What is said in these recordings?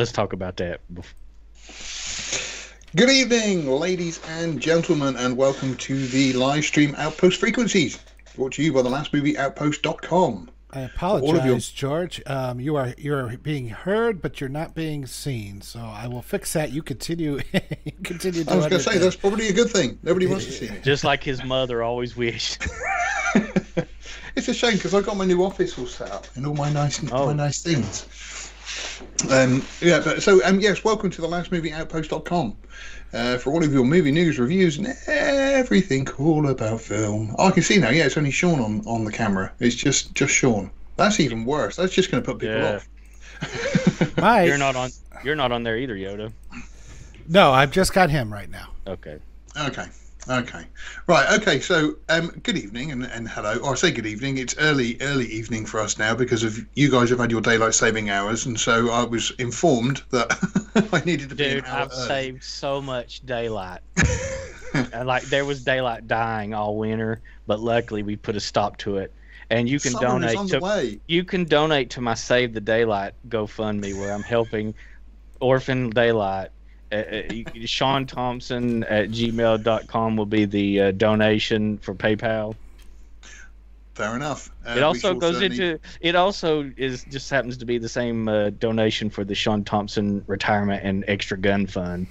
let's talk about that. Good evening, ladies and gentlemen, and welcome to the live stream Outpost Frequencies, brought to you by the last movie outpost.com. I apologize, your... George. Um, you are you're being heard, but you're not being seen. So I will fix that. You continue. continue. I was going to say that's probably a good thing. Nobody wants to see me. Just like his mother always wished. it's a shame because I got my new office all set up and all my nice oh. my nice things. Um, yeah, but so um, yes, welcome to the last movie outpost.com. Uh, for all of your movie news, reviews, and everything all about film. Oh, I can see now. Yeah, it's only Sean on, on the camera. It's just just Sean. That's even worse. That's just going to put people yeah. off. Mike, you're not on. You're not on there either, Yoda. No, I've just got him right now. Okay. Okay. Okay, right. Okay, so um, good evening and, and hello. Or I say good evening. It's early, early evening for us now because of you guys have had your daylight saving hours, and so I was informed that I needed to be. Dude, I've early. saved so much daylight. and like there was daylight dying all winter, but luckily we put a stop to it. And you can Summer donate to you can donate to my Save the Daylight GoFundMe where I'm helping Orphan Daylight uh, uh Sean Thompson at gmail.com will be the uh, donation for PayPal. Fair enough. Uh, it also goes into. It also is just happens to be the same uh, donation for the Sean Thompson retirement and extra gun fund.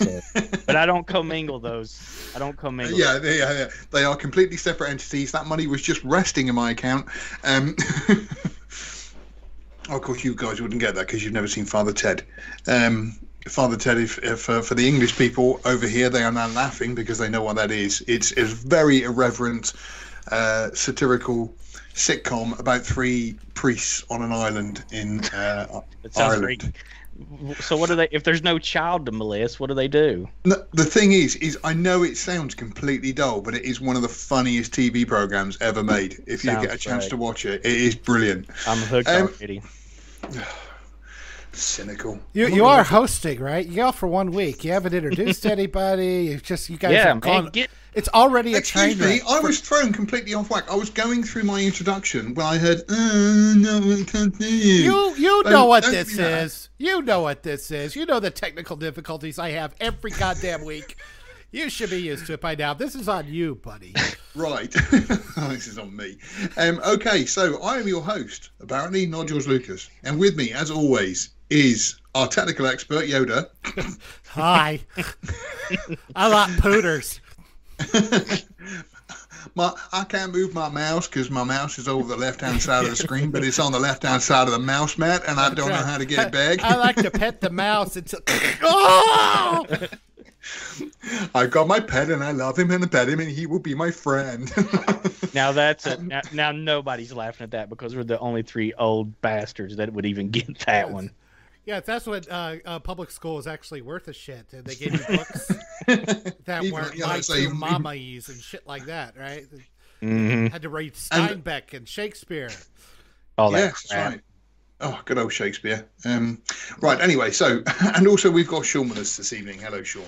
So, but I don't commingle those. I don't commingle. Yeah, they, yeah, they are completely separate entities. That money was just resting in my account. Um, of course, you guys wouldn't get that because you've never seen Father Ted. Um, Father Ted, if, if uh, for the English people over here, they are now laughing because they know what that is. It's a very irreverent, uh, satirical sitcom about three priests on an island in uh, Ireland. So what do they? If there's no child to molest, what do they do? No, the thing is, is I know it sounds completely dull, but it is one of the funniest TV programs ever made. If sounds you get a chance great. to watch it, it is brilliant. I'm hooked um, already. cynical. You you are hosting, right? You go for one week. You haven't introduced anybody. You just you guys. Yeah, man, get, it's already a Excuse train me, I was thrown completely off whack. I was going through my introduction when I heard, uh, no, I can't hear you. You you know what this is. You know what this is. You know the technical difficulties I have every goddamn week. You should be used to it by now. This is on you, buddy. right. Oh, this is on me. Um, okay, so I am your host, apparently, not George Lucas. And with me, as always, is our technical expert, Yoda. Hi. I like pooters. my, I can't move my mouse because my mouse is over the left hand side of the screen, but it's on the left hand side of the mouse mat, and I don't know how to get it back. I, I like to pet the mouse until. oh! I got my pet and I love him and I pet him and he will be my friend. now that's it. Now, now, nobody's laughing at that because we're the only three old bastards that would even get that one. Yeah, that's what uh, uh, public school is actually worth a shit. They gave you books that even, weren't yeah, like so mamas and shit like that, right? Mm-hmm. Had to read Steinbeck and, and Shakespeare. Oh, yes, that's right. Oh, good old Shakespeare. Um, right. Anyway, so and also we've got Sean with us this evening. Hello, Sean.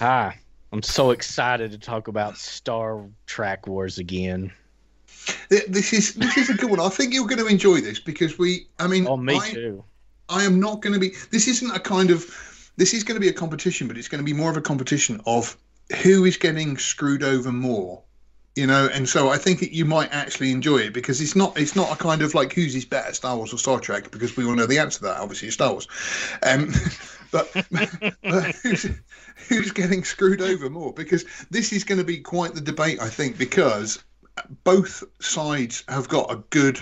Hi. I'm so excited to talk about Star Trek Wars again. This is this is a good one. I think you're going to enjoy this because we. I mean, oh, me I, too. I am not going to be. This isn't a kind of. This is going to be a competition, but it's going to be more of a competition of who is getting screwed over more. You know, and so I think you might actually enjoy it because it's not it's not a kind of like who's is better, Star Wars or Star Trek, because we all know the answer to that. Obviously, Star Wars. Um, but, but who's, who's getting screwed over more? Because this is going to be quite the debate, I think, because both sides have got a good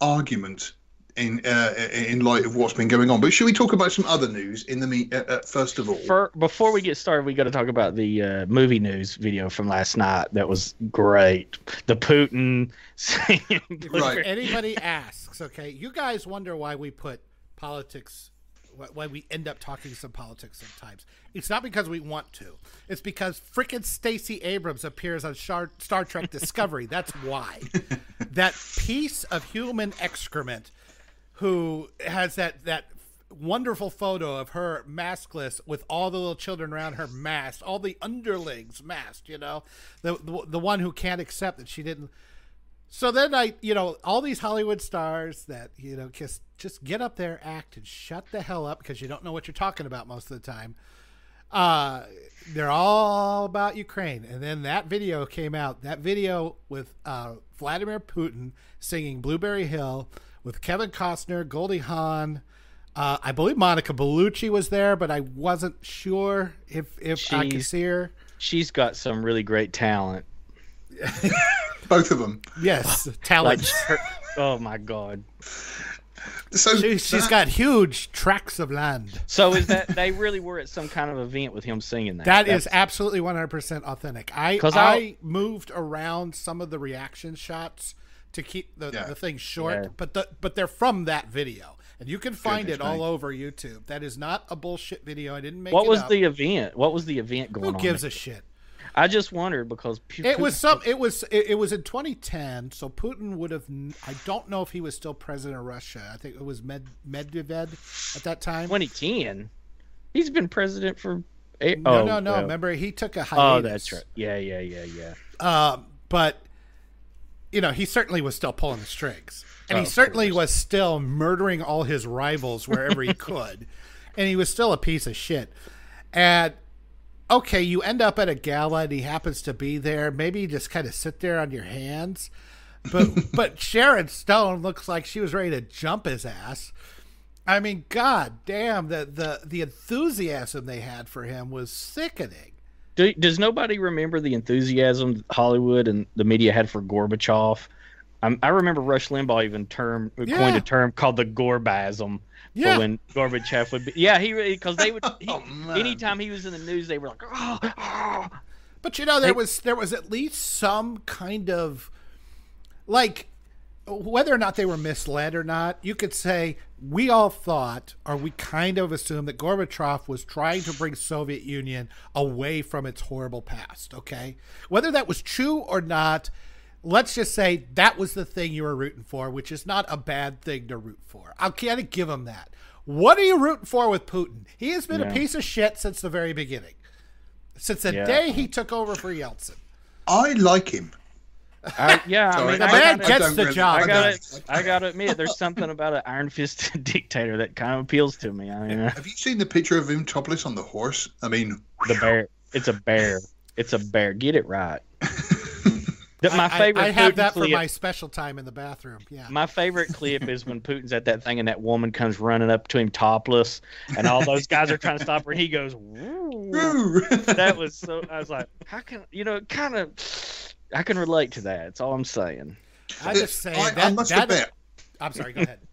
argument in uh, in light of what's been going on. But should we talk about some other news in the meet uh, uh, first of all? For, before we get started, we got to talk about the uh, movie news video from last night. That was great. The Putin. right. Anybody asks, okay, you guys wonder why we put politics. Why we end up talking some politics sometimes. It's not because we want to. It's because freaking Stacey Abrams appears on Star, Star Trek Discovery. That's why. that piece of human excrement who has that that wonderful photo of her maskless with all the little children around her masked, all the underlings masked, you know, the, the, the one who can't accept that she didn't. So then I, you know, all these Hollywood stars that you know kiss just get up there, act, and shut the hell up because you don't know what you're talking about most of the time. Uh, they're all about Ukraine. And then that video came out. That video with uh, Vladimir Putin singing Blueberry Hill with Kevin Costner, Goldie Hawn. Uh, I believe Monica Bellucci was there, but I wasn't sure if, if I could see her. She's got some really great talent. Both of them. Yes, talent. Like her, oh my god. So she, has got huge tracts of land. So is that they really were at some kind of event with him singing that? That That's, is absolutely one hundred percent authentic. I I moved around some of the reaction shots to keep the, yeah. the thing short, yeah. but the but they're from that video. And you can find Goodness it all over YouTube. That is not a bullshit video. I didn't make it. What was up. the event? What was the event going Who on? Who gives a shit? I just wondered because Putin, it was some. It was it, it, was in 2010. So Putin would have. I don't know if he was still president of Russia. I think it was Med, Medvedev at that time. 2010. He's been president for. Eight, no, oh, no, no. Well. Remember, he took a hiatus. Oh, that's right. Yeah, yeah, yeah, yeah. Um, but you know, he certainly was still pulling the strings, and oh, he certainly course. was still murdering all his rivals wherever he could, and he was still a piece of shit. And okay, you end up at a gala and he happens to be there. Maybe you just kind of sit there on your hands. But but Sharon Stone looks like she was ready to jump his ass. I mean, god damn, the the the enthusiasm they had for him was sickening. Do, does nobody remember the enthusiasm Hollywood and the media had for Gorbachev? I'm, i remember Rush Limbaugh even term yeah. coined a term called the Gorbasm yeah. when Gorbachev would be. Yeah, he because they would. Oh, he, oh, anytime he was in the news, they were like, oh, oh. But you know, there was there was at least some kind of like whether or not they were misled or not, you could say we all thought, or we kind of assumed that Gorbachev was trying to bring Soviet Union away from its horrible past. Okay, whether that was true or not, let's just say that was the thing you were rooting for, which is not a bad thing to root for. I'll kind of give him that. What are you rooting for with Putin? He has been yeah. a piece of shit since the very beginning, since the yeah. day he took over for Yeltsin. I like him. Uh, yeah, I mean, the man gets the job. I got to, I got to admit, there's something about an iron-fisted dictator that kind of appeals to me. I mean, have you seen the picture of him topless on the horse? I mean, the bear. It's a bear. It's a bear. Get it right. my favorite. I, I have that clip, for my special time in the bathroom. Yeah. My favorite clip is when Putin's at that thing and that woman comes running up to him topless, and all those guys are trying to stop her, and he goes, Woo. "That was so." I was like, "How can you know?" Kind of, I can relate to that. That's all I'm saying. I just say I, that. I must that, admit. I'm sorry. Go ahead.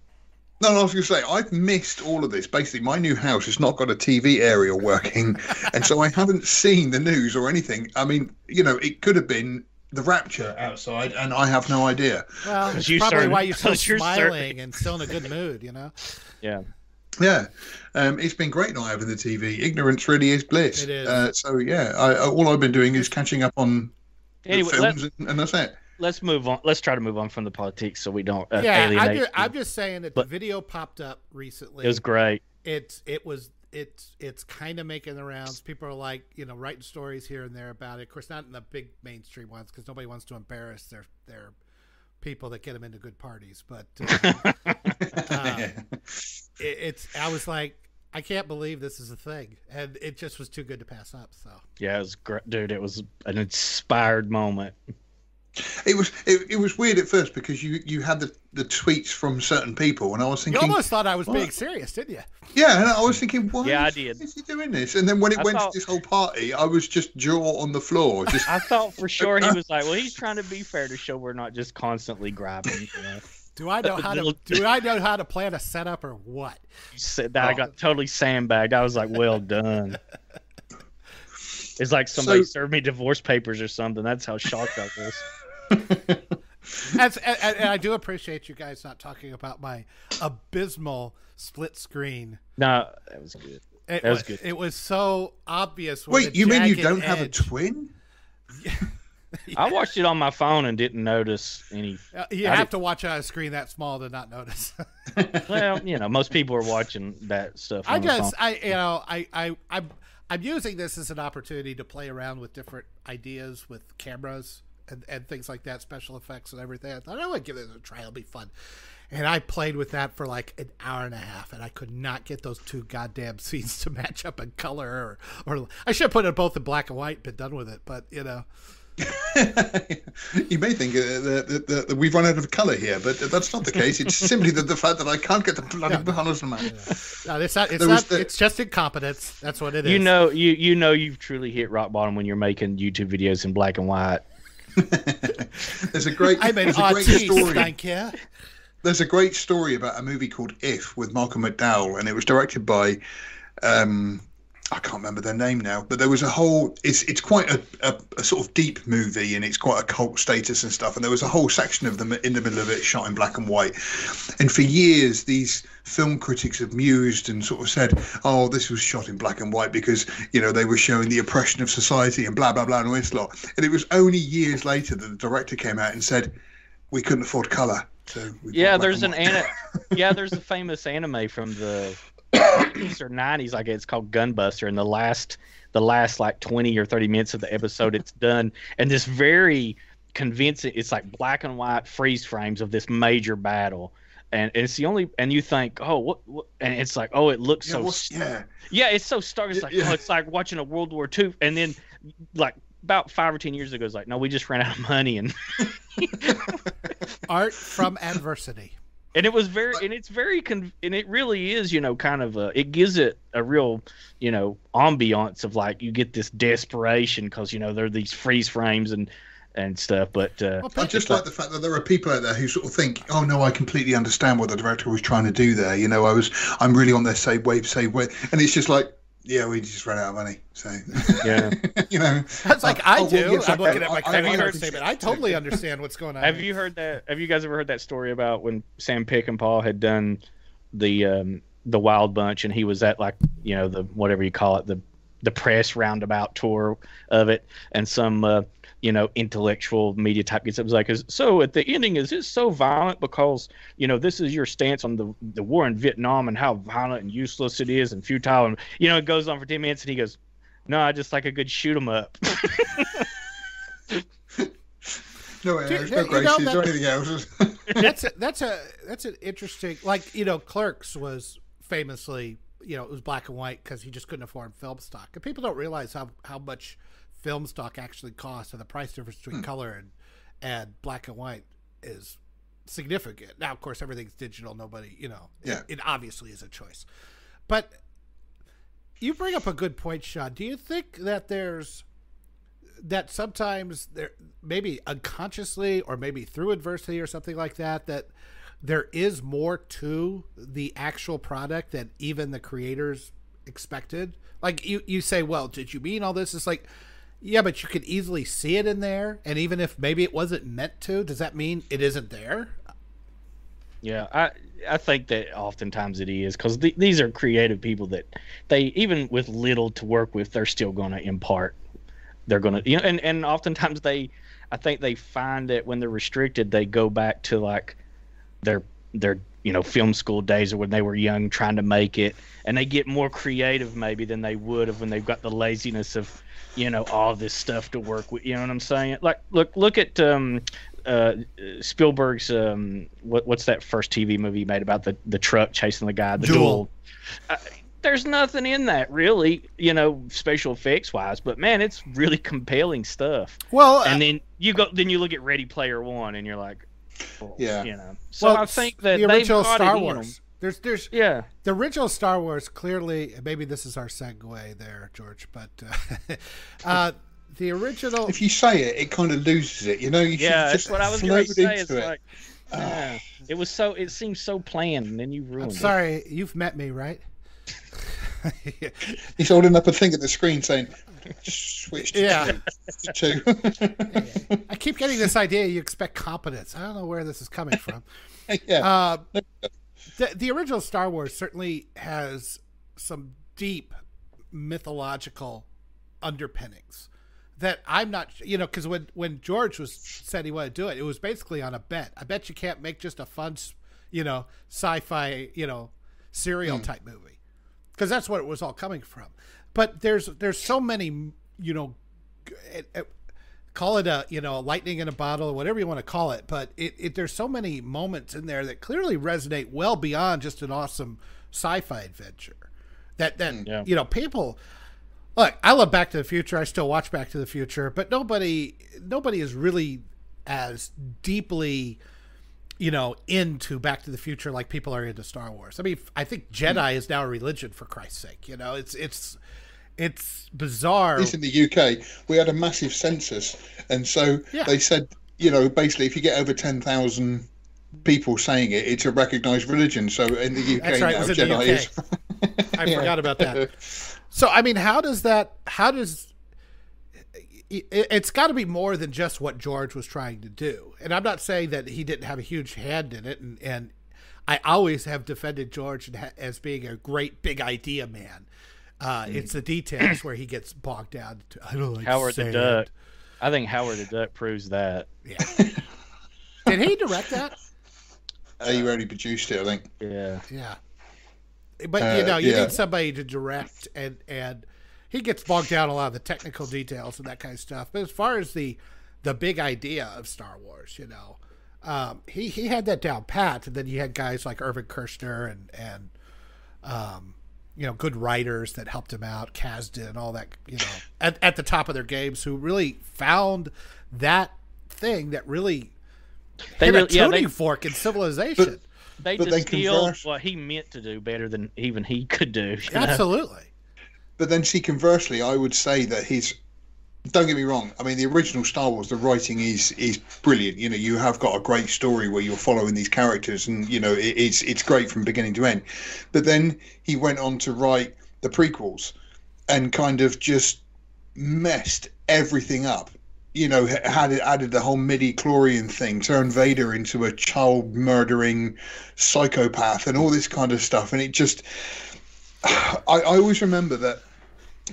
No, no, I was going to say, I've missed all of this. Basically, my new house has not got a TV area working. and so I haven't seen the news or anything. I mean, you know, it could have been the rapture outside, and I have no idea. Well, that's probably started, why you're so smiling and still in a good mood, you know. Yeah. Yeah, um, it's been great not having the TV. Ignorance really is bliss. It is. Uh, so yeah, I, all I've been doing is catching up on anyway, films, and, and, that's it. Let's move on. Let's try to move on from the politics so we don't uh, yeah, alienate. I'm just, I'm just saying that but the video popped up recently. It was great. It's it was it's it's kind of making the rounds. People are like, you know, writing stories here and there about it. Of course, not in the big mainstream ones because nobody wants to embarrass their their people that get them into good parties. But uh, uh, it, it's I was like, I can't believe this is a thing, and it just was too good to pass up. So yeah, it was great, dude. It was an inspired moment. It was it, it was weird at first because you you had the, the tweets from certain people, and I was thinking you almost thought I was what? being serious, didn't you? Yeah, and I was thinking, why? Yeah, I did. Is he doing this? And then when it I went thought, to this whole party, I was just jaw on the floor. Just I thought for sure he was like, well, he's trying to be fair to show we're not just constantly grabbing. You know? Do I know how to do I know how to plan a setup or what? You said that oh. I got oh. totally sandbagged. I was like, well done. It's like somebody so, served me divorce papers or something. That's how shocked I was. As, and, and, I do appreciate you guys not talking about my abysmal split screen. No, that was good. It, that was good. It was so obvious. Wait, you mean you don't edge... have a twin? Yeah. I watched it on my phone and didn't notice any. Uh, you I have did... to watch on a screen that small to not notice. well, you know, most people are watching that stuff. I just, I, you know, I, I, I'm, I'm using this as an opportunity to play around with different ideas with cameras and, and things like that, special effects and everything. I thought I would give it a try; it'll be fun. And I played with that for like an hour and a half, and I could not get those two goddamn scenes to match up in color. Or, or I should have put it both in black and white, been done with it. But you know, you may think uh, that, that, that, we've run out of color here, but that's not the case. It's simply the, the fact that I can't get the bloody yeah. colours from it. Yeah. No, it's not. It's, not, the... it's just incompetence. That's what it is. You know, you you know, you've truly hit rock bottom when you're making YouTube videos in black and white. there's a great. I'm an artist. Story. Thank you. There's a great story about a movie called If with Malcolm McDowell, and it was directed by um, I can't remember their name now, but there was a whole. It's it's quite a, a, a, sort of deep movie, and it's quite a cult status and stuff. And there was a whole section of them in the middle of it shot in black and white. And for years, these film critics have mused and sort of said, "Oh, this was shot in black and white because you know they were showing the oppression of society and blah blah blah and all this lot." And it was only years later that the director came out and said, "We couldn't afford color." So yeah, there's an ana- yeah, there's a famous anime from the 80s or 90s like it's called gunbuster and the last the last like 20 or 30 minutes of the episode it's done. And this very convincing it's like black and white freeze frames of this major battle. And it's the only and you think oh what, what and it's like oh it looks yeah, so yeah. yeah it's so stark it's like yeah. oh it's like watching a world war ii and then like about five or ten years ago it's like no we just ran out of money and art from adversity and it was very and it's very con- and it really is you know kind of a, it gives it a real you know ambiance of like you get this desperation because you know there are these freeze frames and and stuff but uh, i just like the fact that there are people out there who sort of think oh no i completely understand what the director was trying to do there you know i was i'm really on their save wave save wave and it's just like yeah, we just ran out of money. So yeah, you know, that's like I oh, do. Well, yes, I'm looking at my I, I, I statement. I totally understand what's going on. Have you heard that? Have you guys ever heard that story about when Sam Peckinpah had done the um, the Wild Bunch and he was at like you know the whatever you call it the the press roundabout tour of it and some uh, you know, intellectual media type gets up. It's like, so at the ending, is this so violent because, you know, this is your stance on the the war in Vietnam and how violent and useless it is and futile. And, you know, it goes on for 10 minutes and he goes, no, I just like a good shoot 'em up. no, there's no graces you know, or anything else. that's a, that's a that's an interesting like you know Clerks was famously you know it was black and white because he just couldn't afford film stock and people don't realize how how much film stock actually costs and the price difference between hmm. color and and black and white is significant. Now, of course, everything's digital. Nobody, you know, yeah. it, it obviously is a choice. But you bring up a good point, Sean. Do you think that there's that sometimes there maybe unconsciously or maybe through adversity or something like that that there is more to the actual product than even the creators expected like you you say well did you mean all this it's like yeah, but you could easily see it in there, and even if maybe it wasn't meant to, does that mean it isn't there? Yeah, I I think that oftentimes it is because th- these are creative people that they even with little to work with, they're still going to impart. They're going to you know, and and oftentimes they, I think they find that when they're restricted, they go back to like their their you know film school days or when they were young trying to make it, and they get more creative maybe than they would have when they've got the laziness of you know all this stuff to work with. You know what I'm saying? Like look look at um, uh, Spielberg's um, what, what's that first TV movie made about the the truck chasing the guy? The duel. duel. Uh, there's nothing in that really, you know, special effects wise, but man, it's really compelling stuff. Well, and uh, then you go, then you look at Ready Player One, and you're like, well, yeah, you know. So well, I think that the original Star Wars. There's, there's, yeah. The original Star Wars clearly, maybe this is our segue there, George, but uh, uh, the original. If you say it, it kind of loses it. You know, you yeah, that's what I was going to say. It's it. like, uh, it was so, it seems so planned, and then you ruined I'm sorry, it. you've met me, right? He's holding up a thing at the screen saying, just switch to yeah. two. I keep getting this idea you expect competence. I don't know where this is coming from. yeah. Uh, the the original Star Wars certainly has some deep mythological underpinnings that I'm not, you know, because when when George was said he wanted to do it, it was basically on a bet. I bet you can't make just a fun, you know, sci-fi, you know, serial mm. type movie, because that's what it was all coming from. But there's there's so many, you know, call it a you know a lightning in a bottle or whatever you want to call it but it, it there's so many moments in there that clearly resonate well beyond just an awesome sci-fi adventure that that mm, yeah. you know people look i love back to the future i still watch back to the future but nobody nobody is really as deeply you know into back to the future like people are into star wars i mean i think jedi mm. is now a religion for christ's sake you know it's it's it's bizarre. This in the UK, we had a massive census, and so yeah. they said, you know, basically, if you get over ten thousand people saying it, it's a recognised religion. So in the UK That's right, now, Jedi is. I yeah. forgot about that. So I mean, how does that? How does it's got to be more than just what George was trying to do. And I'm not saying that he didn't have a huge hand in it. And, and I always have defended George as being a great big idea man. Uh, mm. It's the details where he gets bogged down. To, I don't like Howard sand. the Duck. I think Howard the Duck proves that. Yeah. Did he direct that? Uh, he already produced it, I think. Yeah. Yeah. But uh, you know, you yeah. need somebody to direct, and and he gets bogged down a lot of the technical details and that kind of stuff. But as far as the the big idea of Star Wars, you know, um, he he had that down pat, and then you had guys like Irvin Kershner and and um, you know good writers that helped him out, Kasdan, all that you know at, at the top of their games who really found that thing that really they hit really, a tuning yeah, they, fork in civilization. But, they but distilled what he meant to do better than even he could do. Absolutely. Know? But then, see, conversely, I would say that his don't get me wrong. I mean, the original Star Wars, the writing is is brilliant. You know, you have got a great story where you're following these characters, and you know, it, it's it's great from beginning to end. But then he went on to write the prequels, and kind of just messed everything up. You know, had added the whole midi chlorian thing, turned Vader into a child murdering psychopath, and all this kind of stuff, and it just. I, I always remember that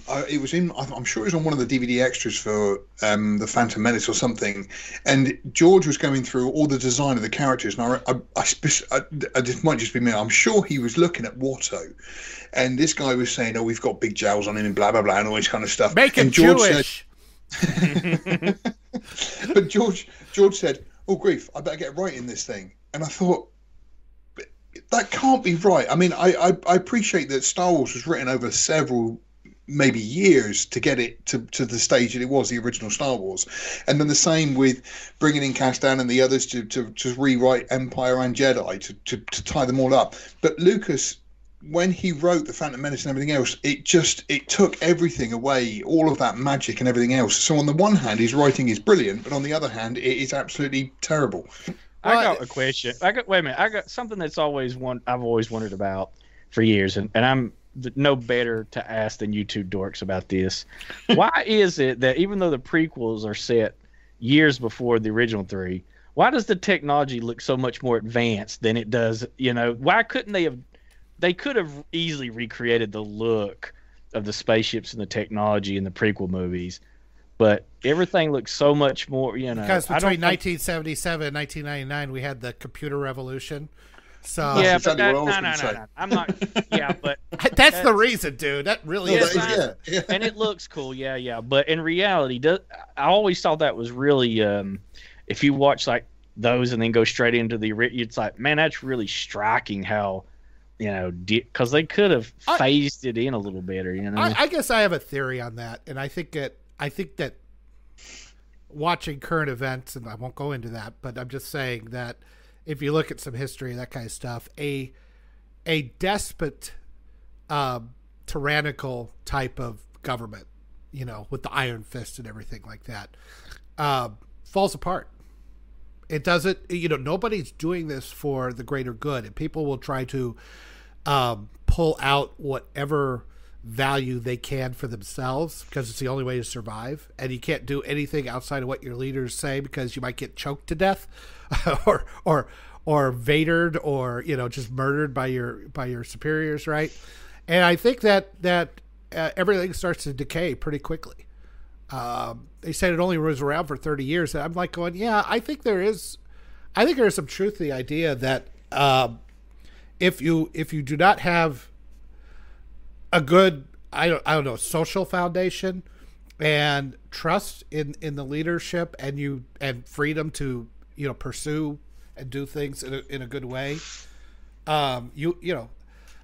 uh, it was in. I'm sure it was on one of the DVD extras for um, the Phantom Menace or something. And George was going through all the design of the characters, and I, I, I, this might just be me. I'm sure he was looking at Watto, and this guy was saying, "Oh, we've got big jowls on him and blah blah blah and all this kind of stuff." Make him George Jewish. Said, but George George said, "Oh grief, I better get right in this thing." And I thought, that can't be right. I mean, I, I, I, appreciate that Star Wars was written over several maybe years to get it to, to the stage that it was the original Star Wars. And then the same with bringing in Kasdan and the others to, to, to rewrite Empire and Jedi to, to, to tie them all up. But Lucas, when he wrote the Phantom Menace and everything else, it just it took everything away, all of that magic and everything else. So on the one hand, his writing is brilliant, but on the other hand, it is absolutely terrible. I got a question. I got wait a minute. I got something that's always one I've always wondered about for years, and, and I'm no better to ask than you two dorks about this. Why is it that even though the prequels are set years before the original three, why does the technology look so much more advanced than it does? You know, why couldn't they have? They could have easily recreated the look of the spaceships and the technology in the prequel movies, but everything looks so much more. You know, because between 1977 and 1999, we had the computer revolution so yeah, but that, no, no, no, no, I'm not. Yeah, but that's, that's the reason, dude. That really is. yeah, yeah. and it looks cool. Yeah, yeah. But in reality, does, I always thought that was really. Um, if you watch like those and then go straight into the, it's like, man, that's really striking how you know, because they could have phased I, it in a little better. You know, I, I, guess I have a theory on that, and I think that I think that watching current events, and I won't go into that, but I'm just saying that if you look at some history, that kind of stuff, a a despot, uh, tyrannical type of government, you know, with the iron fist and everything like that, uh, falls apart. It doesn't, you know, nobody's doing this for the greater good, and people will try to um, pull out whatever value they can for themselves because it's the only way to survive. And you can't do anything outside of what your leaders say because you might get choked to death or or or vadered or you know just murdered by your by your superiors, right? And I think that that uh, everything starts to decay pretty quickly. Um, they said it only was around for 30 years. And I'm like going, yeah, I think there is, I think there's some truth to the idea that um, if you if you do not have a good I don't I don't know social foundation, and trust in in the leadership and you and freedom to you know pursue and do things in a, in a good way. Um you you know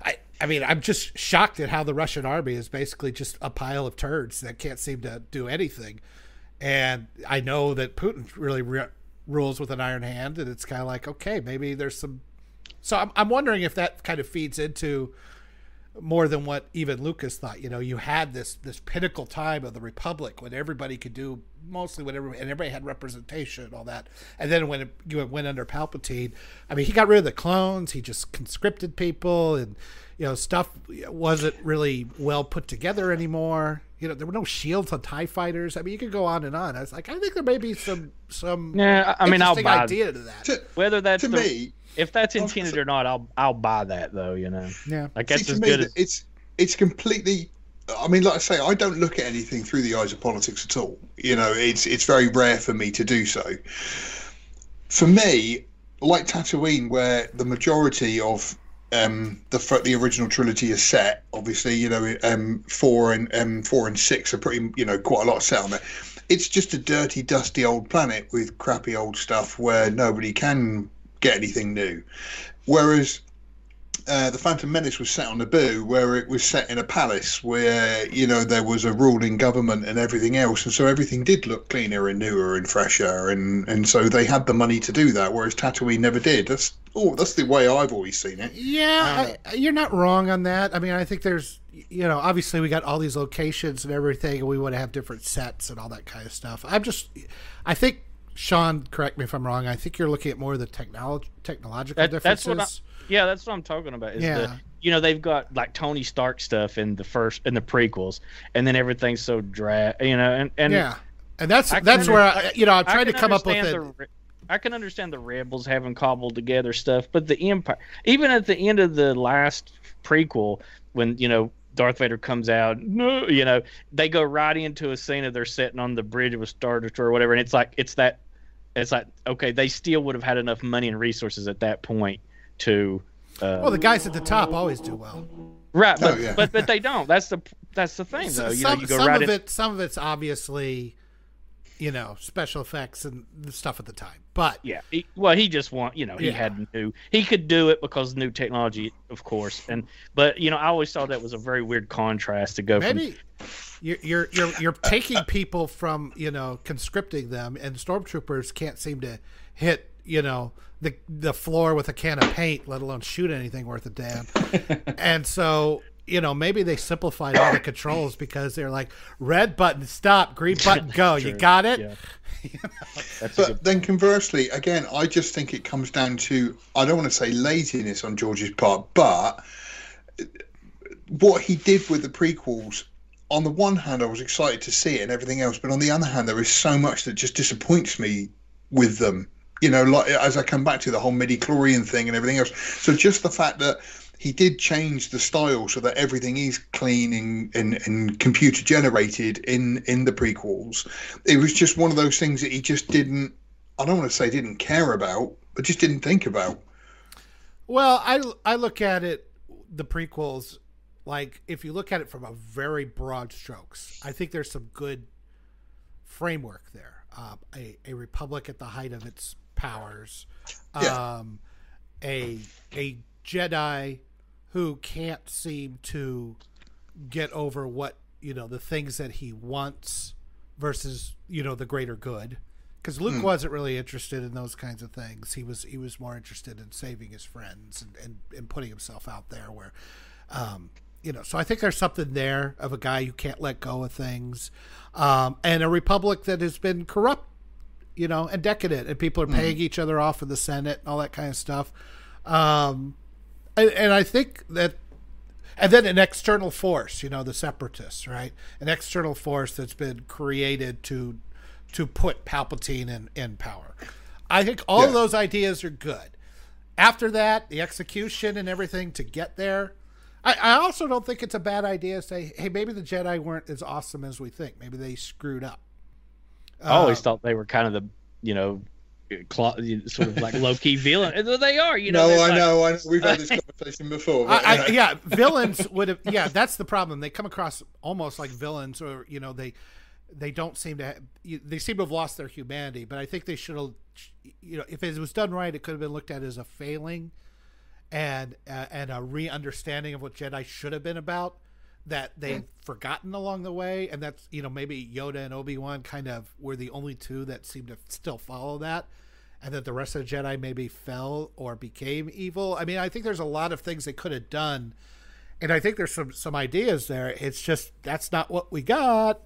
i i mean i'm just shocked at how the russian army is basically just a pile of turds that can't seem to do anything. And i know that putin really re- rules with an iron hand and it's kind of like okay maybe there's some so I'm, I'm wondering if that kind of feeds into more than what even Lucas thought. You know, you had this this pinnacle time of the Republic when everybody could do mostly whatever, and everybody had representation and all that. And then when it, you went under Palpatine, I mean, he got rid of the clones. He just conscripted people, and you know, stuff wasn't really well put together anymore. You know, there were no shields on Tie fighters. I mean, you could go on and on. I was like, I think there may be some some yeah. I mean, I'll buy idea to that. To, Whether that's to the, me if that's intended or not, I'll I'll buy that though. You know. Yeah. Like that's See, as to good as it's it's completely. I mean, like I say, I don't look at anything through the eyes of politics at all. You know, it's it's very rare for me to do so. For me, like Tatooine, where the majority of um, the the original trilogy is set, obviously, you know, um, four and um, four and six are pretty, you know, quite a lot set on there. It's just a dirty, dusty old planet with crappy old stuff where nobody can get anything new. Whereas uh, the Phantom Menace was set on Naboo, where it was set in a palace, where you know there was a ruling government and everything else, and so everything did look cleaner and newer and fresher, and and so they had the money to do that, whereas Tatooine never did. That's oh, that's the way I've always seen it. Yeah, uh, I, you're not wrong on that. I mean, I think there's you know obviously we got all these locations and everything, and we want to have different sets and all that kind of stuff. I'm just, I think Sean, correct me if I'm wrong. I think you're looking at more of the technology, technological that, differences. That's what I, yeah, that's what I'm talking about. Is yeah. The, you know, they've got like Tony Stark stuff in the first in the prequels, and then everything's so dry. You know, and and yeah, and that's that's where I, you know I'm trying to come up with it. I can understand the rebels having cobbled together stuff, but the empire, even at the end of the last prequel, when you know Darth Vader comes out, no, you know, they go right into a scene of they're sitting on the bridge of a Star Destroyer or whatever, and it's like it's that, it's like okay, they still would have had enough money and resources at that point to. Uh, well, the guys at the top always do well. Right, but, oh, yeah. but but they don't. That's the that's the thing, though. You some, know, you go some right of in... it, some of it's obviously you know special effects and stuff at the time. But yeah, he, well, he just want you know he yeah. had new he could do it because new technology, of course. And but you know I always thought that was a very weird contrast to go maybe. From, you're, you're you're you're taking people from you know conscripting them, and stormtroopers can't seem to hit you know the the floor with a can of paint, let alone shoot anything worth a damn. and so you know, maybe they simplified all the controls because they're like red button stop, green button go. you got it. Yeah. you know? But then conversely, again, I just think it comes down to I don't want to say laziness on George's part, but what he did with the prequels. On the one hand, I was excited to see it and everything else, but on the other hand, there is so much that just disappoints me with them. You know, like as I come back to the whole midi chlorian thing and everything else. So just the fact that he did change the style so that everything is clean and, and, and computer generated in in the prequels. It was just one of those things that he just didn't. I don't want to say didn't care about, but just didn't think about. Well, I I look at it the prequels like if you look at it from a very broad strokes. I think there's some good framework there. Uh, a a republic at the height of its powers. Yeah. Um, a a Jedi who can't seem to get over what you know the things that he wants versus you know the greater good because Luke mm. wasn't really interested in those kinds of things. He was he was more interested in saving his friends and, and, and putting himself out there where um, you know so I think there's something there of a guy who can't let go of things um, and a republic that has been corrupt you know and decadent and people are hmm. paying mm. each other off in the Senate and all that kind of stuff. Um, and, and I think that and then an external force, you know, the separatists, right? An external force that's been created to to put Palpatine in, in power. I think all yeah. of those ideas are good. After that, the execution and everything to get there. I, I also don't think it's a bad idea to say, hey, maybe the Jedi weren't as awesome as we think. Maybe they screwed up. I always uh, thought they were kind of the, you know, sort of like low key villain. They are, you know. No, I like... know, I know. We've had this conversation before. But, I, I, yeah, villains would have. Yeah, that's the problem. They come across almost like villains, or you know, they they don't seem to. Have, they seem to have lost their humanity. But I think they should have. You know, if it was done right, it could have been looked at as a failing, and uh, and a re-understanding of what Jedi should have been about that they've mm-hmm. forgotten along the way, and that's you know maybe Yoda and Obi Wan kind of were the only two that seemed to still follow that, and that the rest of the Jedi maybe fell or became evil. I mean, I think there's a lot of things they could have done, and I think there's some some ideas there. It's just that's not what we got.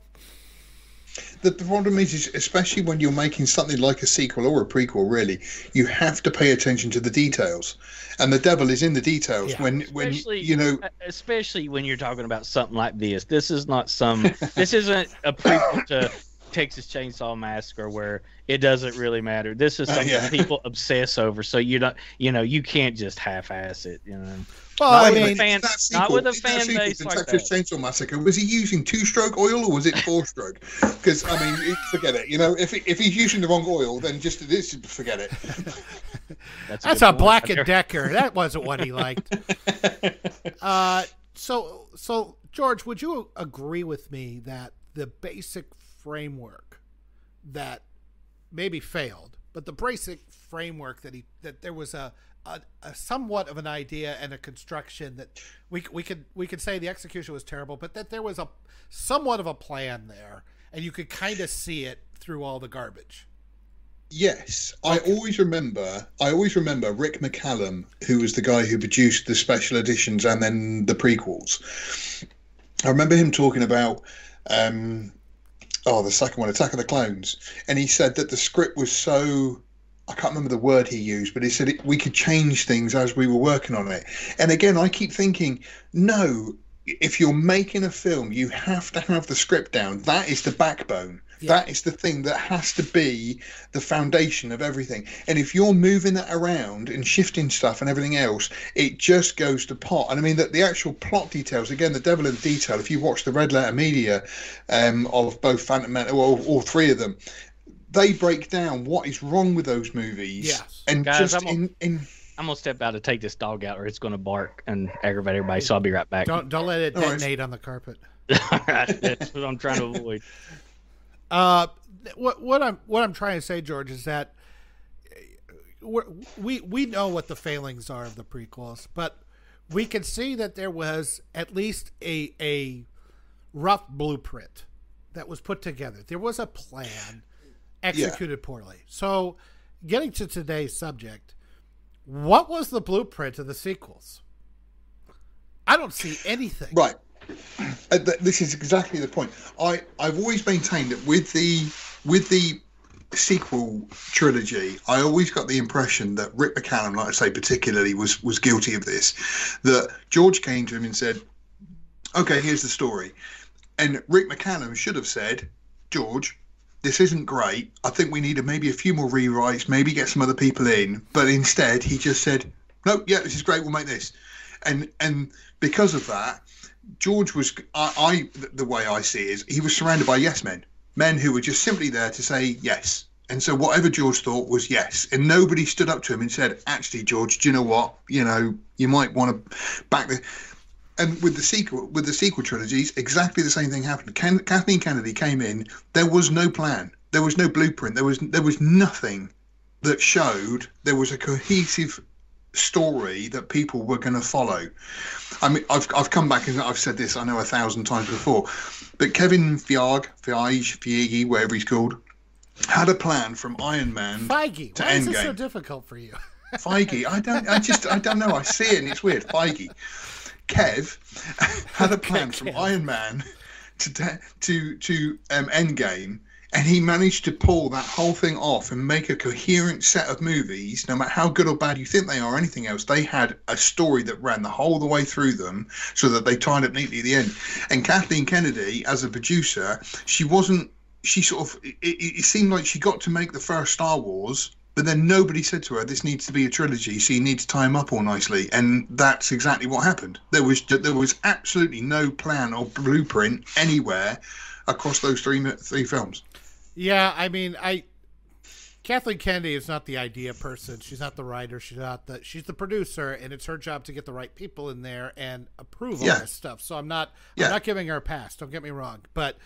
The, the problem is, is, especially when you're making something like a sequel or a prequel, really, you have to pay attention to the details, and the devil is in the details. Yeah. When when especially, you know, uh, especially when you're talking about something like this, this is not some. this isn't a prequel to Texas Chainsaw Massacre where it doesn't really matter. This is uh, something uh, yeah. people obsess over, so you don't, you know, you can't just half-ass it, you know. Well, not I mean, fan, not with a fan base like Texas that. Chainsaw Massacre. Was he using two-stroke oil or was it four-stroke? Because I mean, forget it. You know, if if he's using the wrong oil, then just this, forget it. That's a, That's a Black and Decker. That wasn't what he liked. Uh, so so George, would you agree with me that the basic framework that maybe failed, but the basic framework that he that there was a a, a, somewhat of an idea and a construction that we we could we could say the execution was terrible, but that there was a somewhat of a plan there, and you could kind of see it through all the garbage. Yes, I always remember. I always remember Rick McCallum, who was the guy who produced the special editions and then the prequels. I remember him talking about um, oh, the second one, Attack of the Clones, and he said that the script was so I can't remember the word he used, but he said it, we could change things as we were working on it. And again, I keep thinking, no, if you're making a film, you have to have the script down. That is the backbone. Yeah. That is the thing that has to be the foundation of everything. And if you're moving that around and shifting stuff and everything else, it just goes to pot. And I mean that the actual plot details, again, the devil in detail. If you watch the red letter media um, of both Phantom Menace, well, all three of them, they break down what is wrong with those movies. Yes. And Guys, just I'm in, in I'm gonna step out to take this dog out, or it's gonna bark and aggravate everybody. So I'll be right back. Don't don't let it detonate on the carpet. All right, that's what I'm trying to avoid. Uh, what what I'm what I'm trying to say, George, is that we we know what the failings are of the prequels, but we can see that there was at least a a rough blueprint that was put together. There was a plan executed yeah. poorly. So, getting to today's subject, what was the blueprint of the sequels? I don't see anything. Right. Uh, this is exactly the point. I I've always maintained that with the with the sequel trilogy, I always got the impression that Rick McCallum, like I say, particularly was was guilty of this. That George came to him and said, "Okay, here's the story," and Rick McCallum should have said, "George, this isn't great. I think we need maybe a few more rewrites, maybe get some other people in. But instead, he just said, "No, yeah, this is great. We'll make this." And and because of that, George was I, I the way I see it is he was surrounded by yes men, men who were just simply there to say yes. And so whatever George thought was yes, and nobody stood up to him and said, "Actually, George, do you know what? You know, you might want to back the." and with the sequel with the sequel trilogies, exactly the same thing happened. Ken, Kathleen Kennedy came in. There was no plan. There was no blueprint. There was there was nothing that showed there was a cohesive story that people were going to follow. I mean, I've I've come back and I've said this I know a thousand times before, but Kevin Feige, Feige, Feige, whatever he's called, had a plan from Iron Man Feige. to Why Endgame. is this so difficult for you? Feige, I don't, I just, I don't know. I see it and it's weird. Feige. Kev had a plan from Iron Man to to to um, Endgame, and he managed to pull that whole thing off and make a coherent set of movies. No matter how good or bad you think they are, or anything else, they had a story that ran the whole the way through them, so that they tied up neatly at the end. And Kathleen Kennedy, as a producer, she wasn't. She sort of. It, it seemed like she got to make the first Star Wars but then nobody said to her, "This needs to be a trilogy, so you need to tie them up all nicely." And that's exactly what happened. There was there was absolutely no plan or blueprint anywhere across those three three films. Yeah, I mean, I Kathleen Kennedy is not the idea person. She's not the writer. She's not the. She's the producer, and it's her job to get the right people in there and approve all yeah. this stuff. So I'm not. Yeah. I'm not giving her a pass. Don't get me wrong, but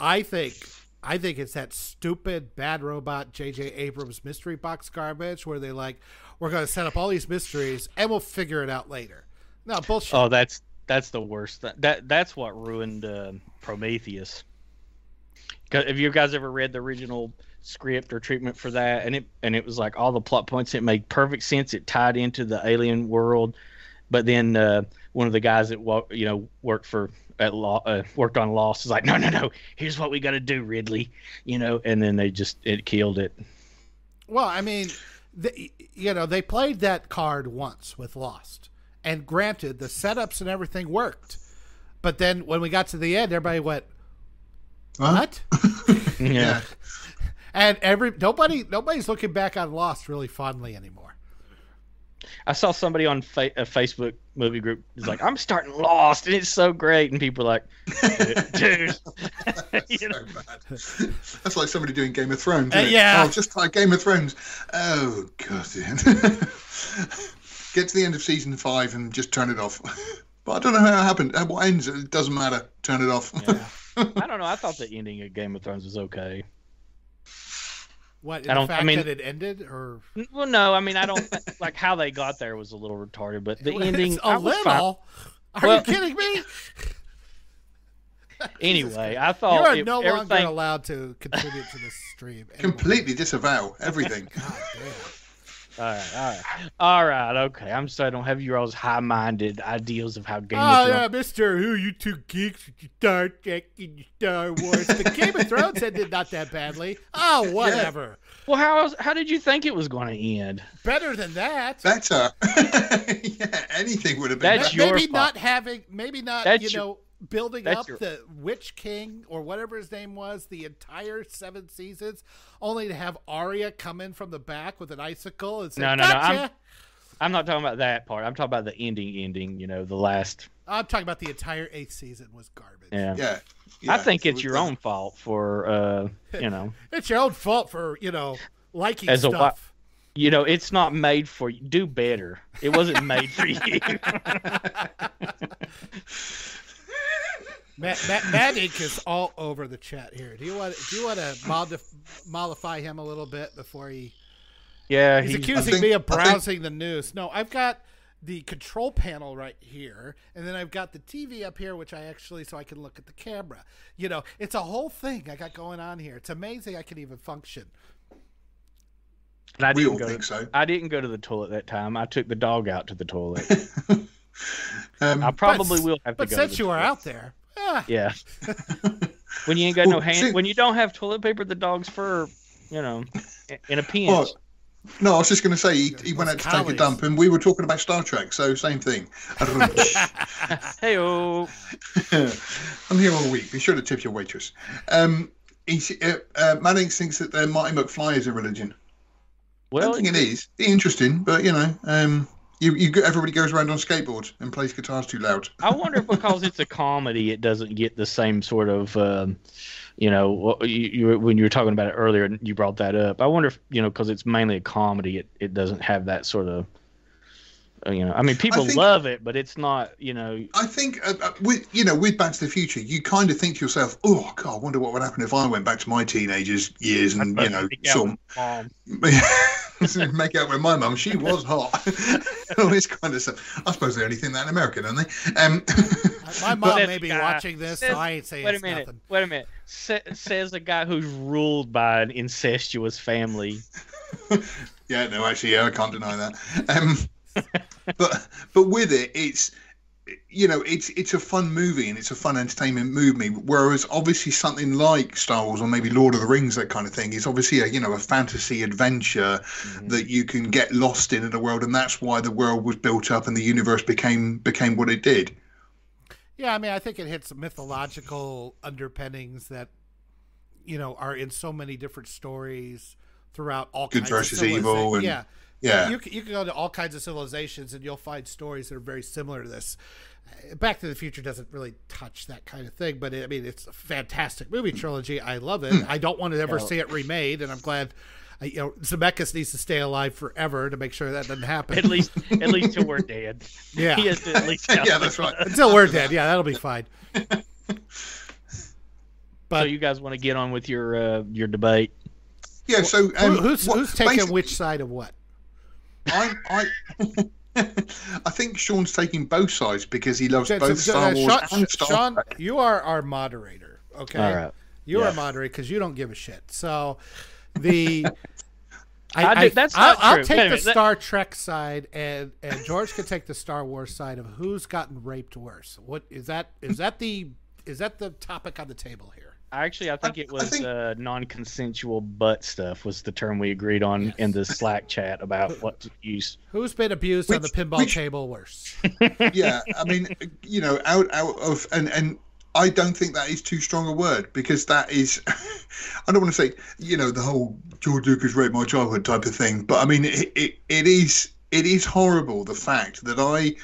I think I think it's that stupid bad robot J.J. Abrams mystery box garbage where they like we're going to set up all these mysteries and we'll figure it out later. No bullshit. Oh, that's that's the worst. That, that that's what ruined uh, Prometheus. Have you guys ever read the original script or treatment for that? And it and it was like all the plot points. It made perfect sense. It tied into the alien world, but then uh, one of the guys that you know worked for at law uh, worked on Lost is like, no, no, no. Here's what we got to do, Ridley. You know, and then they just it killed it. Well, I mean, you know, they played that card once with Lost, and granted, the setups and everything worked, but then when we got to the end, everybody went, "What?" yeah. And every nobody nobody's looking back on Lost really fondly anymore. I saw somebody on fa- a Facebook movie group is like, "I'm starting Lost, and it's so great," and people are like, "Dude, you know? so That's like somebody doing Game of Thrones. Uh, yeah, oh, just like Game of Thrones. Oh god, get to the end of season five and just turn it off. but I don't know how it happened. What ends? It doesn't matter. Turn it off. Yeah. I don't know. I thought the ending of Game of Thrones was okay. What? I don't. The fact I mean, that it ended, or well, no. I mean, I don't like how they got there was a little retarded, but the ending a little. Fine. Are well, you kidding me? anyway, I thought you are it, no longer allowed to contribute to this stream. Anymore. Completely disavow everything. God damn. All right, all right, all right. Okay, I'm sorry. I don't have your all's high-minded ideals of how Game oh, of Thrones. Oh yeah, Mister, who you two geeks with your Star Trek and your Star Wars. the Game of Thrones ended not that badly. Oh, whatever. Yeah. Well, how how did you think it was going to end? Better than that. Better. yeah, anything would have been. That's better. your maybe fault. not having, maybe not. That's you your... know building That's up your... the Witch King or whatever his name was the entire seven seasons, only to have Arya come in from the back with an icicle and say, "No, no, gotcha. no." I'm, I'm not talking about that part. I'm talking about the ending. Ending. You know, the last. I'm talking about the entire eighth season was garbage. Yeah. Yeah. yeah I think it's your own fault for, uh, you know. it's your own fault for you know liking As stuff. A, you know, it's not made for you. Do better. It wasn't made for you. Matt, Matt, Matt Inc. is all over the chat here. Do you want do you want to modif- mollify him a little bit before he? Yeah, he's, he's accusing think, me of browsing think... the news. No, I've got the control panel right here, and then I've got the TV up here, which I actually so I can look at the camera. You know, it's a whole thing I got going on here. It's amazing I can even function. And I didn't go think to, so. I didn't go to the toilet that time. I took the dog out to the toilet. um, I probably but, will have to go. But since you were out there, yeah. yeah. when you ain't got well, no hand, see, when you don't have toilet paper, the dog's fur, you know, in a pinch. Well, no, I was just going to say he, he went out to take a dump, and we were talking about Star Trek, so same thing. hey oh, I'm here all week. Be sure to tip your waitress. Um, he, uh, uh, Mannix thinks that uh, Marty McFly is a religion. Well, I don't think it is. Interesting, but you know, um, you, you everybody goes around on skateboards and plays guitars too loud. I wonder if because it's a comedy, it doesn't get the same sort of, um, you know, you, you, when you were talking about it earlier, you brought that up. I wonder if you know because it's mainly a comedy, it, it doesn't have that sort of. Uh, you know, I mean, people I think, love it, but it's not. You know, I think uh, uh, with you know with Back to the Future, you kind of think to yourself, "Oh God, I wonder what would happen if I went back to my teenagers years and you know saw." make out with my mum. She was hot. All this kind of stuff. I suppose they only think that in America, don't they? Um, my mom may be watching this, says, so I ain't saying wait a minute, nothing. Wait a minute. Sa- says the guy who's ruled by an incestuous family. yeah, no, actually, yeah, I can't deny that. Um, but but with it, it's you know, it's it's a fun movie and it's a fun entertainment movie. Whereas obviously something like Star Wars or maybe Lord of the Rings, that kind of thing, is obviously a you know a fantasy adventure mm-hmm. that you can get lost in in a world, and that's why the world was built up and the universe became became what it did. Yeah, I mean, I think it hits mythological underpinnings that you know are in so many different stories throughout all good versus evil. And, yeah, yeah. You, you can go to all kinds of civilizations and you'll find stories that are very similar to this. Back to the Future doesn't really touch that kind of thing, but it, I mean, it's a fantastic movie trilogy. I love it. I don't want to ever see it remade, and I'm glad. Uh, you know, Zemeckis needs to stay alive forever to make sure that doesn't happen. At least, at least till we're dead. Yeah, he has to at least. yeah, that's right. Until we're dead, yeah, that'll be fine. But so you guys want to get on with your uh, your debate? Yeah. So um, who's what, who's taking which side of what? I I. I think Sean's taking both sides because he loves both Star uh, Wars Sean, and Star Sean, you are our moderator, okay? All right. You're yeah. a moderator because you don't give a shit. So the I, I, that's I'll, I'll take the Star Trek side, and and George can take the Star Wars side of who's gotten raped worse. What is that? Is that the is that the topic on the table here? Actually, I think it was think... uh, non-consensual butt stuff was the term we agreed on yes. in the Slack chat about what to use. Who's been abused which, on the pinball which... table worse? yeah, I mean, you know, out out of and and I don't think that is too strong a word because that is, I don't want to say, you know, the whole George Lucas raped my childhood type of thing, but I mean, it, it, it is it is horrible the fact that I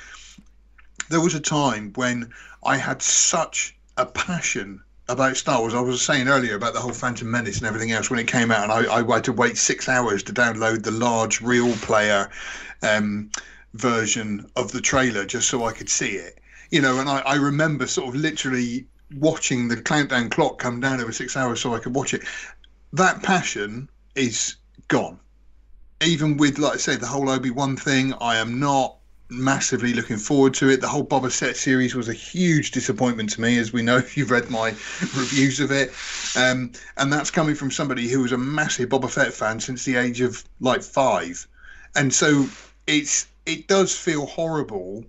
there was a time when I had such a passion about Star Wars. I was saying earlier about the whole Phantom Menace and everything else when it came out, and I, I had to wait six hours to download the large real player um, version of the trailer just so I could see it you know, and I, I remember sort of literally watching the countdown clock come down over six hours so I could watch it. That passion is gone. Even with, like I say, the whole Obi Wan thing, I am not massively looking forward to it. The whole Boba Fett series was a huge disappointment to me, as we know if you've read my reviews of it. Um, and that's coming from somebody who was a massive Boba Fett fan since the age of like five. And so it's it does feel horrible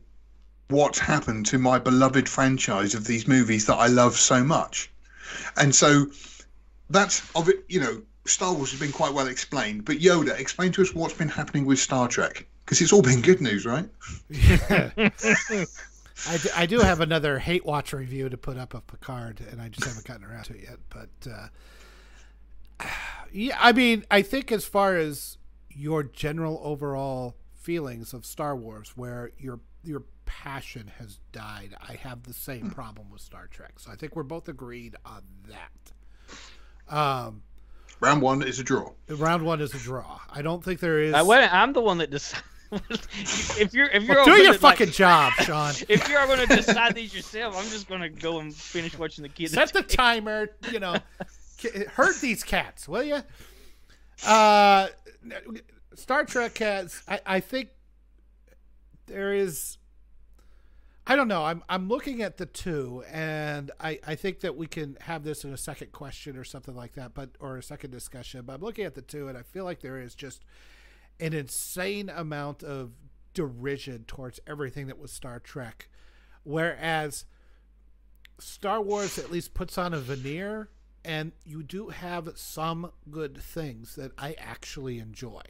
what's happened to my beloved franchise of these movies that I love so much. And so that's of it, you know, Star Wars has been quite well explained, but Yoda, explain to us what's been happening with Star Trek because it's all been good news, right? Yeah. I, do, I do have another hate watch review to put up of Picard, and I just haven't gotten around to it yet. But uh, yeah, I mean, I think as far as your general overall feelings of Star Wars, where your your passion has died. I have the same hmm. problem with Star Trek, so I think we're both agreed on that. Um, round one is a draw. Round one is a draw. I don't think there is. Uh, wait, I'm the one that decides. if you're if you're well, do your fucking like, job, Sean. if you're going to decide these yourself, I'm just going to go and finish watching the kids. Set the timer. You know, hurt these cats, will you? Uh, Star Trek has. I, I think there is I don't know. I'm I'm looking at the two, and I I think that we can have this in a second question or something like that, but or a second discussion. But I'm looking at the two, and I feel like there is just an insane amount of derision towards everything that was Star Trek, whereas Star Wars at least puts on a veneer, and you do have some good things that I actually enjoy.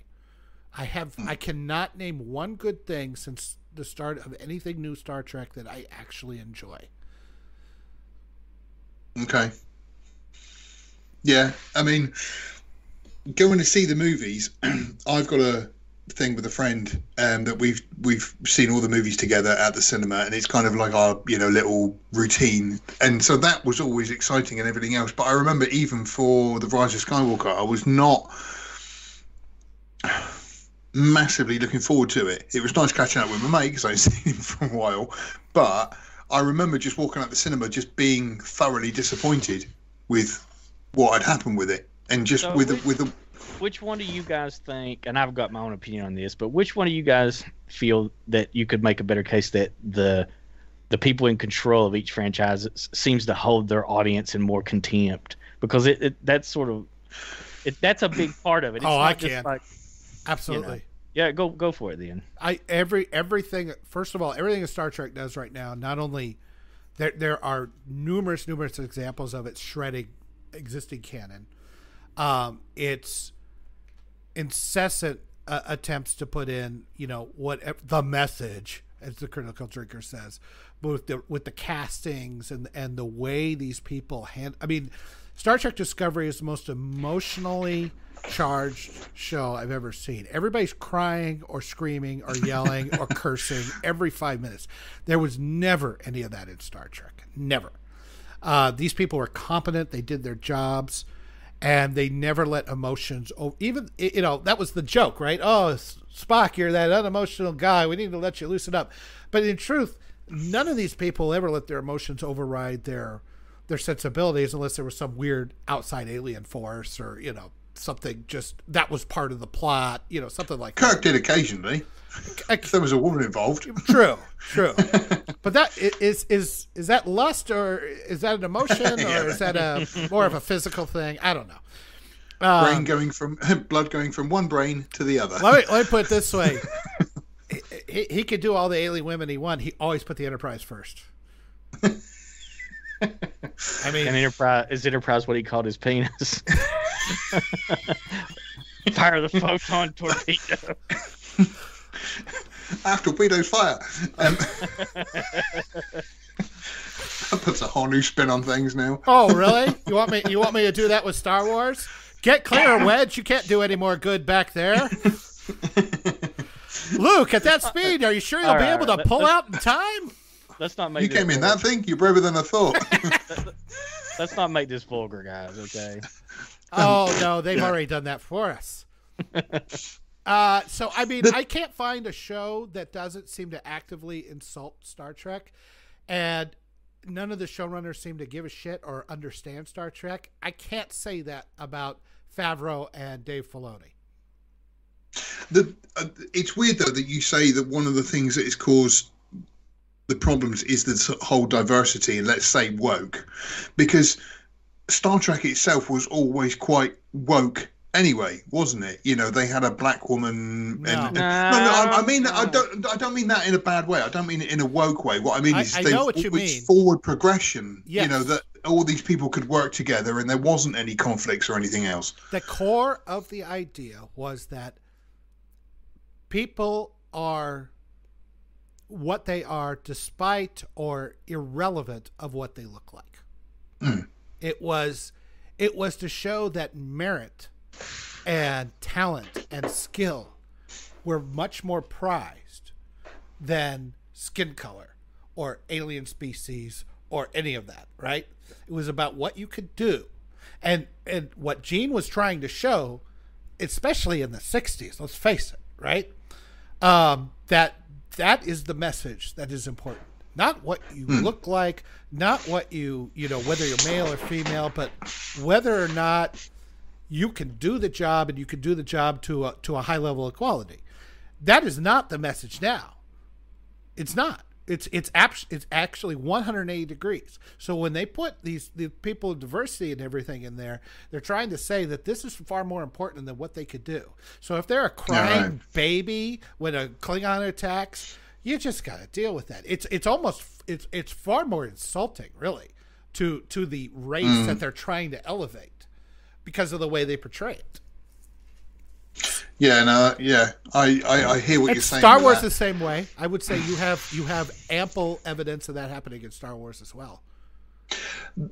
I have I cannot name one good thing since the start of anything new Star Trek that I actually enjoy. Okay. Yeah, I mean, going to see the movies, I've got a thing with a friend um, that we've we've seen all the movies together at the cinema, and it's kind of like our you know little routine, and so that was always exciting and everything else. But I remember even for the Rise of Skywalker, I was not massively looking forward to it. It was nice catching up with my mate because I hadn't seen him for a while. But I remember just walking out the cinema, just being thoroughly disappointed with what had happened with it, and just so with which, with the. Which one do you guys think? And I've got my own opinion on this, but which one do you guys feel that you could make a better case that the the people in control of each franchise seems to hold their audience in more contempt because it, it that's sort of it, that's a big part of it. It's oh, I can. Like, Absolutely. You know, yeah, go go for it, then. I every everything. First of all, everything that Star Trek does right now, not only there there are numerous numerous examples of it shredding existing canon. Um, it's incessant uh, attempts to put in, you know, what the message, as the critical drinker says, but with the with the castings and and the way these people hand. I mean, Star Trek Discovery is the most emotionally charged show I've ever seen. Everybody's crying or screaming or yelling or cursing every five minutes. There was never any of that in Star Trek. Never. Uh, these people were competent. They did their jobs, and they never let emotions. Oh, even you know that was the joke, right? Oh, Spock, you're that unemotional guy. We need to let you loosen up. But in truth, none of these people ever let their emotions override their their sensibilities unless there was some weird outside alien force or you know something just that was part of the plot, you know, something like Kirk that. did occasionally. If there was a woman involved. True, true. but that is is is that lust or is that an emotion or is that a more of a physical thing? I don't know. brain um, going from blood going from one brain to the other. Let me let me put it this way: he, he, he could do all the alien women he wanted. He always put the Enterprise first. I mean, and Enterprise is Enterprise what he called his penis. Fire the photon torpedo. After torpedoes fire. Um, that puts a whole new spin on things now. Oh, really? You want me? You want me to do that with Star Wars? Get clear, Wedge. You can't do any more good back there. Luke, at that speed, are you sure you'll All be right, able to pull out in time? Let's not make. You came in that thing. You're braver than I thought. let's not make this vulgar, guys. Okay. Oh no, they've already done that for us. Uh, so I mean, I can't find a show that doesn't seem to actively insult Star Trek, and none of the showrunners seem to give a shit or understand Star Trek. I can't say that about Favreau and Dave Filoni. The, uh, it's weird though that you say that one of the things that has caused the problems is this whole diversity and let's say woke because Star Trek itself was always quite woke anyway, wasn't it? You know, they had a black woman. No, and, and, no, no, I, I mean, no. I don't, I don't mean that in a bad way. I don't mean it in a woke way. What I mean is, I, I know what you mean. Forward progression. Yes. You know that all these people could work together, and there wasn't any conflicts or anything else. The core of the idea was that people are what they are despite or irrelevant of what they look like. Mm. It was it was to show that merit and talent and skill were much more prized than skin color or alien species or any of that, right? It was about what you could do. And and what Gene was trying to show, especially in the 60s, let's face it, right? Um, that that is the message that is important. Not what you hmm. look like, not what you, you know, whether you're male or female, but whether or not you can do the job and you can do the job to a, to a high level of quality. That is not the message now. It's not. It's it's abs- it's actually 180 degrees. So when they put these the people of diversity and everything in there, they're trying to say that this is far more important than what they could do. So if they're a crying right. baby when a Klingon attacks, you just got to deal with that. It's it's almost it's it's far more insulting, really, to to the race mm. that they're trying to elevate because of the way they portray it. Yeah, no, yeah, I, I, I hear what you're saying. Star Wars the same way. I would say you have you have ample evidence of that happening in Star Wars as well.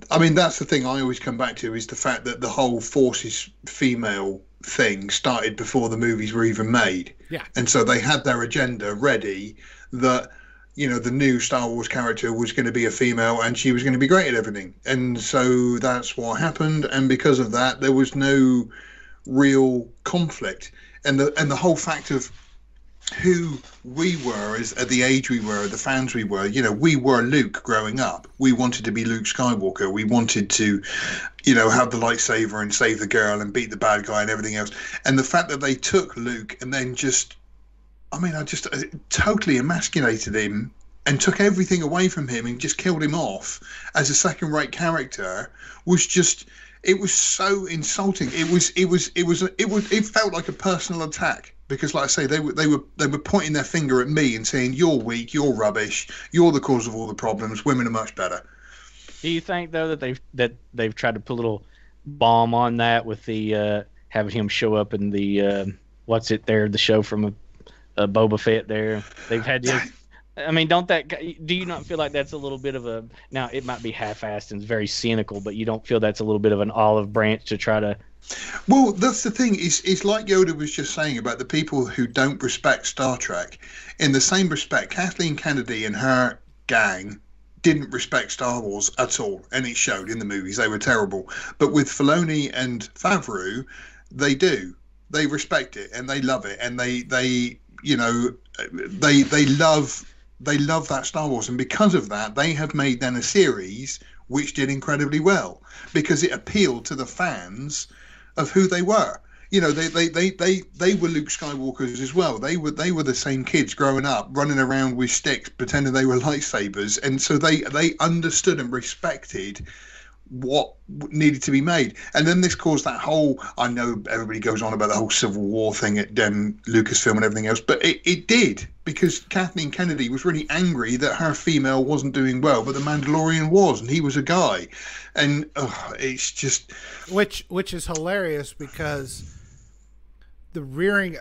I mean, that's the thing I always come back to is the fact that the whole forces female thing started before the movies were even made. Yeah. And so they had their agenda ready that you know the new Star Wars character was going to be a female and she was going to be great at everything. And so that's what happened and because of that there was no real conflict and the and the whole fact of who we were as at the age we were, the fans we were. You know, we were Luke growing up. We wanted to be Luke Skywalker. We wanted to, you know, have the lightsaber and save the girl and beat the bad guy and everything else. And the fact that they took Luke and then just, I mean, I just uh, totally emasculated him and took everything away from him and just killed him off as a second-rate character was just it was so insulting. It was it was it was it was it felt like a personal attack because, like I say, they were they were they were pointing their finger at me and saying, "You're weak. You're rubbish. You're the cause of all the problems. Women are much better." Do you think though that they've that they've tried to put a little bomb on that with the uh, having him show up in the uh, what's it there the show from a, a Boba Fett there? They've had this I mean, don't that do you not feel like that's a little bit of a now it might be half-assed and very cynical, but you don't feel that's a little bit of an olive branch to try to well, that's the thing. It's, it's like Yoda was just saying about the people who don't respect Star Trek. In the same respect, Kathleen Kennedy and her gang didn't respect Star Wars at all, and it showed in the movies. They were terrible. But with Filoni and Favreau, they do. They respect it and they love it, and they they you know they they love they love that Star Wars, and because of that, they have made then a series which did incredibly well because it appealed to the fans of who they were. You know, they, they, they, they, they were Luke Skywalkers as well. They were they were the same kids growing up, running around with sticks, pretending they were lightsabers, and so they they understood and respected what needed to be made. And then this caused that whole. I know everybody goes on about the whole Civil War thing at um, Lucasfilm and everything else, but it, it did because Kathleen Kennedy was really angry that her female wasn't doing well, but the Mandalorian was, and he was a guy, and it's just which which is hilarious because the rearing,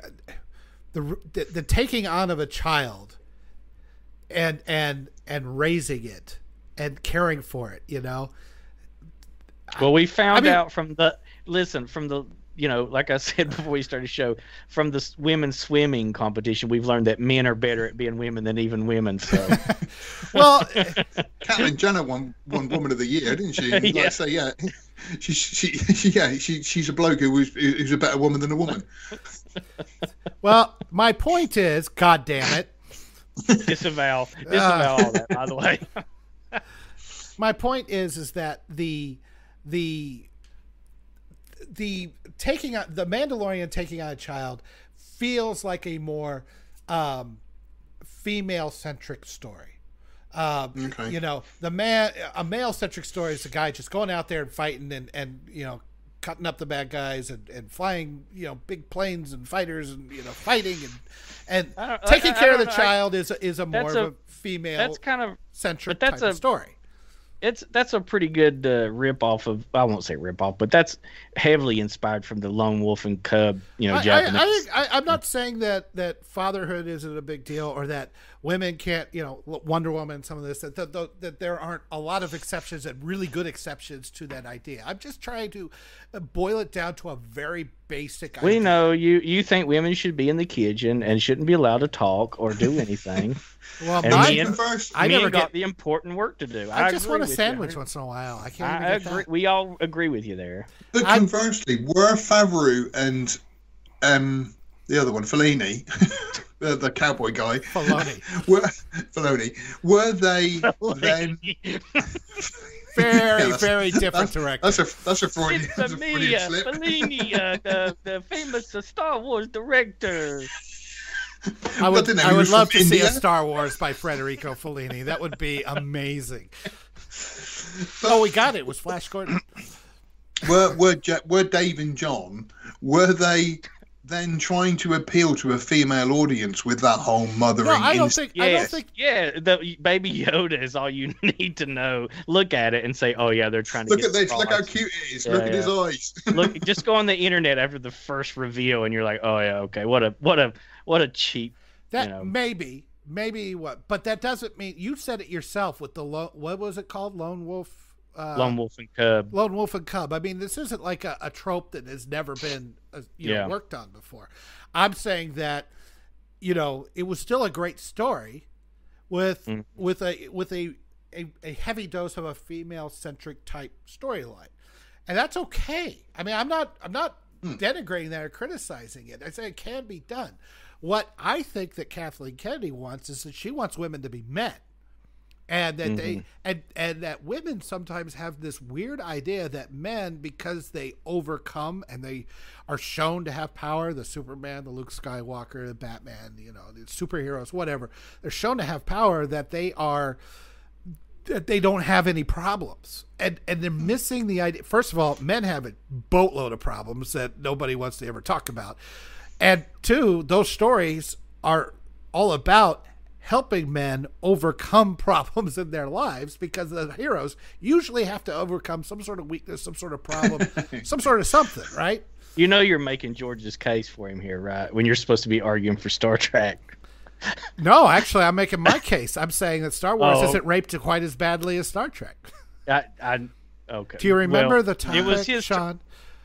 the, the the taking on of a child, and and and raising it and caring for it, you know well, we found I mean, out from the listen from the you know, like I said before we started the show, from the women's swimming competition, we've learned that men are better at being women than even women. So, well, Caitlyn Jenner won won Woman of the Year, didn't she? And yeah. Like say, yeah, she, she, she, yeah, she, she's a bloke who was who's a better woman than a woman. well, my point is, God damn it, disavow, disavow uh, all that. By the way, my point is, is that the the the taking on the Mandalorian taking on a child feels like a more um, female centric story. Um, okay. You know, the man a male centric story is a guy just going out there and fighting and and you know cutting up the bad guys and, and flying you know big planes and fighters and you know fighting and and taking I, I, care I of the know. child is is a more a, of a female that's kind of centric but that's a, story it's that's a pretty good uh, rip off of I won't say rip off, but that's heavily inspired from the Lone Wolf and Cub, you know, I, Japanese. I, I, am not saying that that fatherhood isn't a big deal or that women can't, you know, Wonder Woman, some of this that, that that there aren't a lot of exceptions and really good exceptions to that idea. I'm just trying to uh, boil it down to a very basic. We know you you think women should be in the kitchen and shouldn't be allowed to talk or do anything. well, and mine, men, first, I men never got get, the important work to do. I, I just want a sandwich you. once in a while. I can't. I agree. That. We all agree with you there. But I'm, conversely, were Favreau and um, the other one, Fellini, the, the cowboy guy, Filoni, were Filoni, were they then? very, yeah, very different director. That's a that's a Freudian, it's that's a me, uh, Fellini, uh, the, the famous uh, Star Wars director. I would, I would love to India. see a Star Wars by Federico Fellini. That would be amazing. But, oh, we got it. It was Flash Gordon. Were were were Dave and Jon? Were they then trying to appeal to a female audience with that whole mothering. No, I don't think. Yes, I don't think. Yeah, the baby Yoda is all you need to know. Look at it and say, "Oh yeah, they're trying to." Look at this! Look how cute it is! Yeah, look yeah. at his eyes. look, just go on the internet after the first reveal, and you're like, "Oh yeah, okay, what a what a what a cheap." That you know. maybe maybe what, but that doesn't mean you said it yourself with the lo- what was it called, Lone Wolf uh, Lone Wolf and Cub. Lone Wolf and Cub. I mean, this isn't like a, a trope that has never been uh, you yeah. know worked on before. I'm saying that you know it was still a great story with mm. with a with a, a, a heavy dose of a female centric type storyline, and that's okay. I mean, I'm not I'm not mm. denigrating that or criticizing it. I say it can be done. What I think that Kathleen Kennedy wants is that she wants women to be men and that mm-hmm. they and and that women sometimes have this weird idea that men because they overcome and they are shown to have power the superman the luke skywalker the batman you know the superheroes whatever they're shown to have power that they are that they don't have any problems and and they're missing the idea first of all men have a boatload of problems that nobody wants to ever talk about and two those stories are all about helping men overcome problems in their lives because the heroes usually have to overcome some sort of weakness, some sort of problem, some sort of something, right? You know you're making George's case for him here, right? When you're supposed to be arguing for Star Trek. no, actually, I'm making my case. I'm saying that Star Wars oh. isn't raped quite as badly as Star Trek. I, I okay. Do you remember well, the time, it was his Sean?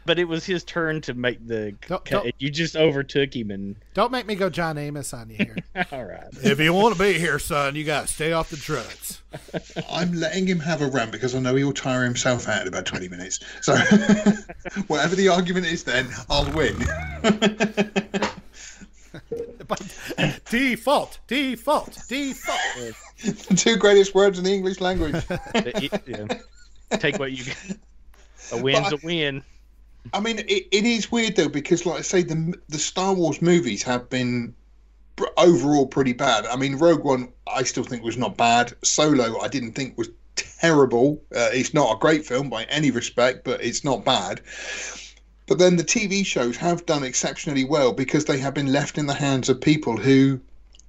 But it was his turn to make the. Don't, don't, you just overtook him and. Don't make me go John Amos on you here. All right. If you want to be here, son, you got to stay off the drugs. I'm letting him have a rant because I know he'll tire himself out in about 20 minutes. So, whatever the argument is, then I'll win. default, default, default. the two greatest words in the English language. yeah. take what you get. A win's I, a win. I mean, it, it is weird though because, like I say, the the Star Wars movies have been overall pretty bad. I mean, Rogue One, I still think was not bad. Solo, I didn't think was terrible. Uh, it's not a great film by any respect, but it's not bad. But then the TV shows have done exceptionally well because they have been left in the hands of people who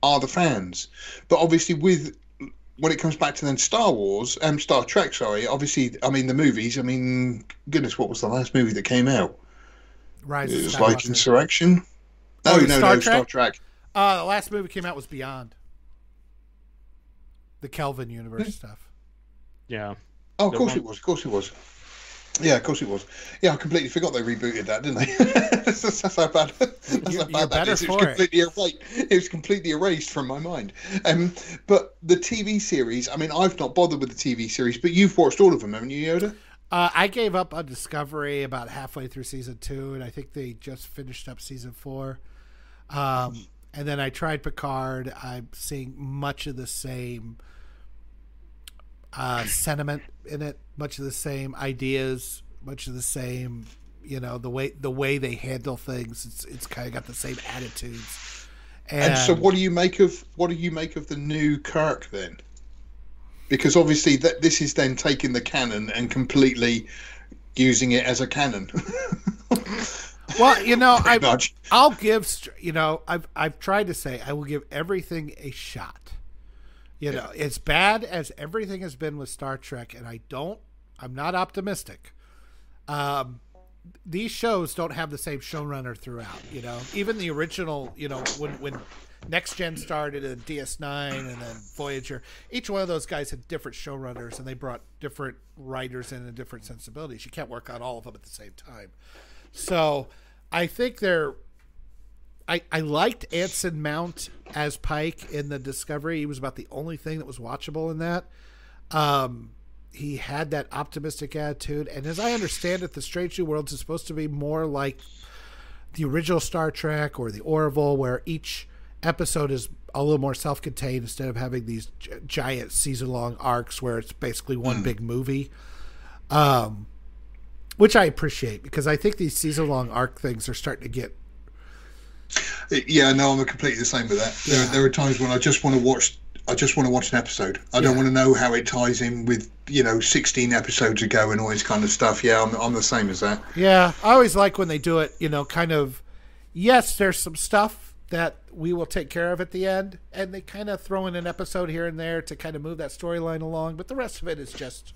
are the fans. But obviously, with when it comes back to then Star Wars, um, Star Trek, sorry, obviously, I mean the movies. I mean, goodness, what was the last movie that came out? Rise. It was like Insurrection. No, oh, no, Star no, Trek? Star Trek. Uh, the last movie came out was Beyond. The Kelvin universe hmm. stuff. Yeah. Oh, of course one... it was. Of course it was. Yeah, of course it was. Yeah, I completely forgot they rebooted that, didn't they? that's, that's, how bad. That's you're, how bad that is. It was completely erased. It was completely erased from my mind. Um, but the TV series. I mean, I've not bothered with the TV series, but you've watched all of them, haven't you, Yoda? Uh, I gave up on Discovery about halfway through season two, and I think they just finished up season four. Um, and then I tried Picard. I'm seeing much of the same uh, sentiment in it, much of the same ideas, much of the same, you know, the way the way they handle things. It's it's kind of got the same attitudes. And, and so, what do you make of what do you make of the new Kirk then? Because obviously, that this is then taking the canon and completely using it as a canon. well, you know, I I'll give you know I've I've tried to say I will give everything a shot. You know, as bad as everything has been with Star Trek, and I don't, I'm not optimistic. Um, these shows don't have the same showrunner throughout. You know, even the original, you know, when when Next Gen started and DS9 and then Voyager, each one of those guys had different showrunners and they brought different writers in and different sensibilities. You can't work on all of them at the same time. So I think they're I, I liked Anson Mount as Pike in the Discovery. He was about the only thing that was watchable in that. Um, he had that optimistic attitude, and as I understand it, the Strange New Worlds is supposed to be more like the original Star Trek or the Orville, where each episode is a little more self-contained instead of having these g- giant season-long arcs where it's basically one mm. big movie. Um, which I appreciate because I think these season-long arc things are starting to get yeah, no, I'm completely the same with that. There, yeah. there are times when I just want to watch. I just want to watch an episode. I don't want to know how it ties in with you know 16 episodes ago and all this kind of stuff. Yeah, I'm, I'm the same as that. Yeah, I always like when they do it. You know, kind of. Yes, there's some stuff that we will take care of at the end, and they kind of throw in an episode here and there to kind of move that storyline along. But the rest of it is just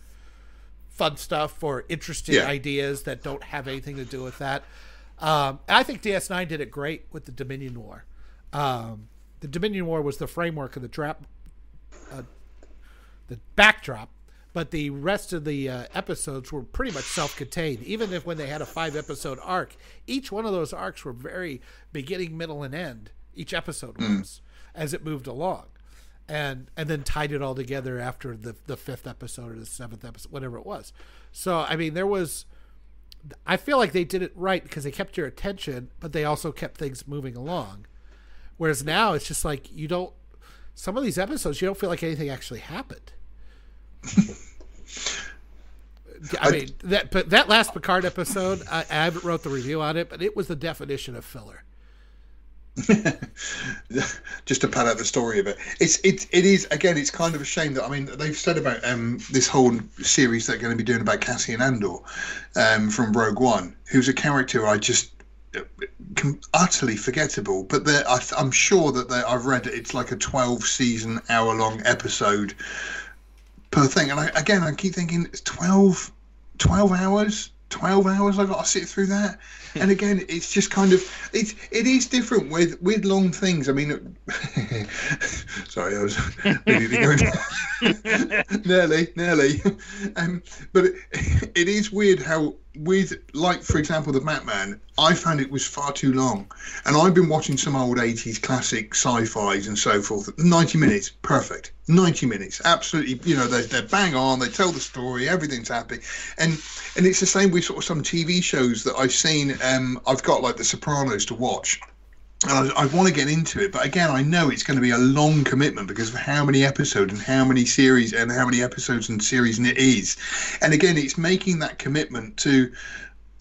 fun stuff or interesting yeah. ideas that don't have anything to do with that. Um, I think DS9 did it great with the Dominion War. Um, the Dominion War was the framework of the trap, uh, the backdrop, but the rest of the uh, episodes were pretty much self-contained. Even if when they had a five-episode arc, each one of those arcs were very beginning, middle, and end. Each episode hmm. was as it moved along, and and then tied it all together after the the fifth episode or the seventh episode, whatever it was. So I mean, there was I feel like they did it right because they kept your attention, but they also kept things moving along. Whereas now it's just like you don't. Some of these episodes, you don't feel like anything actually happened. I mean that, but that last Picard episode, I, I haven't wrote the review on it, but it was the definition of filler. just to pad out the story of it. It's it it is again. It's kind of a shame that I mean they've said about um this whole series they're going to be doing about Cassian Andor, um from Rogue One, who's a character I just utterly forgettable. But I, am sure that I've read it's like a 12 season hour long episode per thing. And I, again, I keep thinking it's 12, 12 hours 12 hours I got to sit through that. And again, it's just kind of it's it is different with with long things. I mean, sorry, I was nearly, nearly. Um, but it, it is weird how with like for example the Batman, I found it was far too long, and I've been watching some old '80s classic sci-fi's and so forth. Ninety minutes, perfect. Ninety minutes, absolutely. You know, they're, they're bang on. They tell the story. Everything's happy, and and it's the same with sort of some TV shows that I've seen. Um, I've got like The Sopranos to watch I, I want to get into it, but again, I know it's going to be a long commitment because of how many episodes and how many series and how many episodes and series and it is. And again, it's making that commitment to.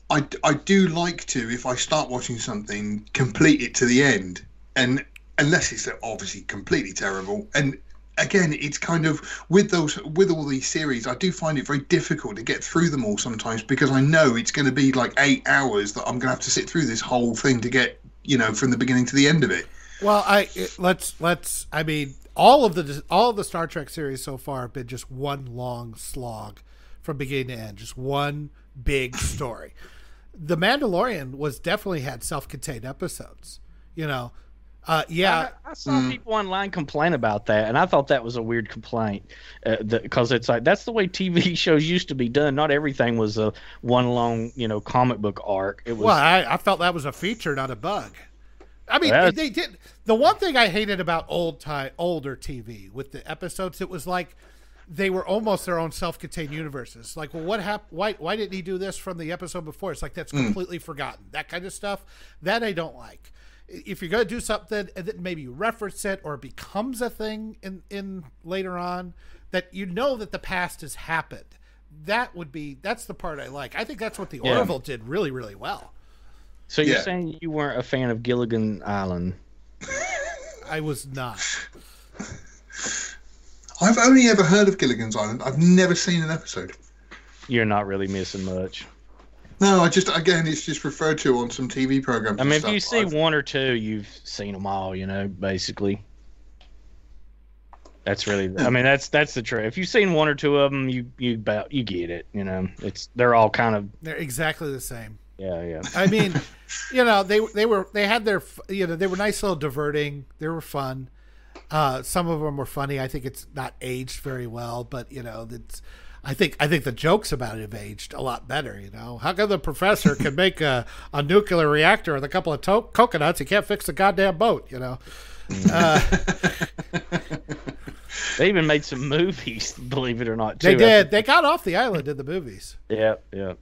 I, I do like to, if I start watching something, complete it to the end, and unless it's obviously completely terrible. And again, it's kind of with those with all these series, I do find it very difficult to get through them all sometimes because I know it's going to be like eight hours that I'm going to have to sit through this whole thing to get you know from the beginning to the end of it. Well, I let's let's. I mean, all of the all of the Star Trek series so far have been just one long slog from beginning to end, just one big story. the Mandalorian was definitely had self-contained episodes. You know, uh, yeah, I, I saw mm. people online complain about that, and I thought that was a weird complaint because uh, it's like that's the way TV shows used to be done. Not everything was a one long, you know, comic book arc. It was. Well, I, I felt that was a feature, not a bug. I mean, that's... they did. The one thing I hated about old time, older TV with the episodes, it was like they were almost their own self-contained universes. Like, well, what happened? Why, why didn't he do this from the episode before? It's like that's mm. completely forgotten. That kind of stuff. That I don't like if you're going to do something and then maybe you reference it or it becomes a thing in in later on that you know that the past has happened. That would be that's the part i like. I think that's what the yeah. orville did really really well. So you're yeah. saying you weren't a fan of gilligan island? I was not. I've only ever heard of gilligan's island. I've never seen an episode. You're not really missing much no, I just again, it's just referred to on some TV programs. I mean, if you see I've... one or two, you've seen them all. You know, basically. That's really. I mean, that's that's the truth. If you've seen one or two of them, you you about you get it. You know, it's they're all kind of. They're exactly the same. Yeah, yeah. I mean, you know, they they were they had their you know they were nice little diverting. They were fun. Uh, some of them were funny. I think it's not aged very well, but you know, it's I think I think the jokes about it have aged a lot better. You know, how come the professor can make a, a nuclear reactor with a couple of to- coconuts? He can't fix the goddamn boat. You know. Uh, they even made some movies, believe it or not. Too. They did. They got off the island in the movies. Yeah, yeah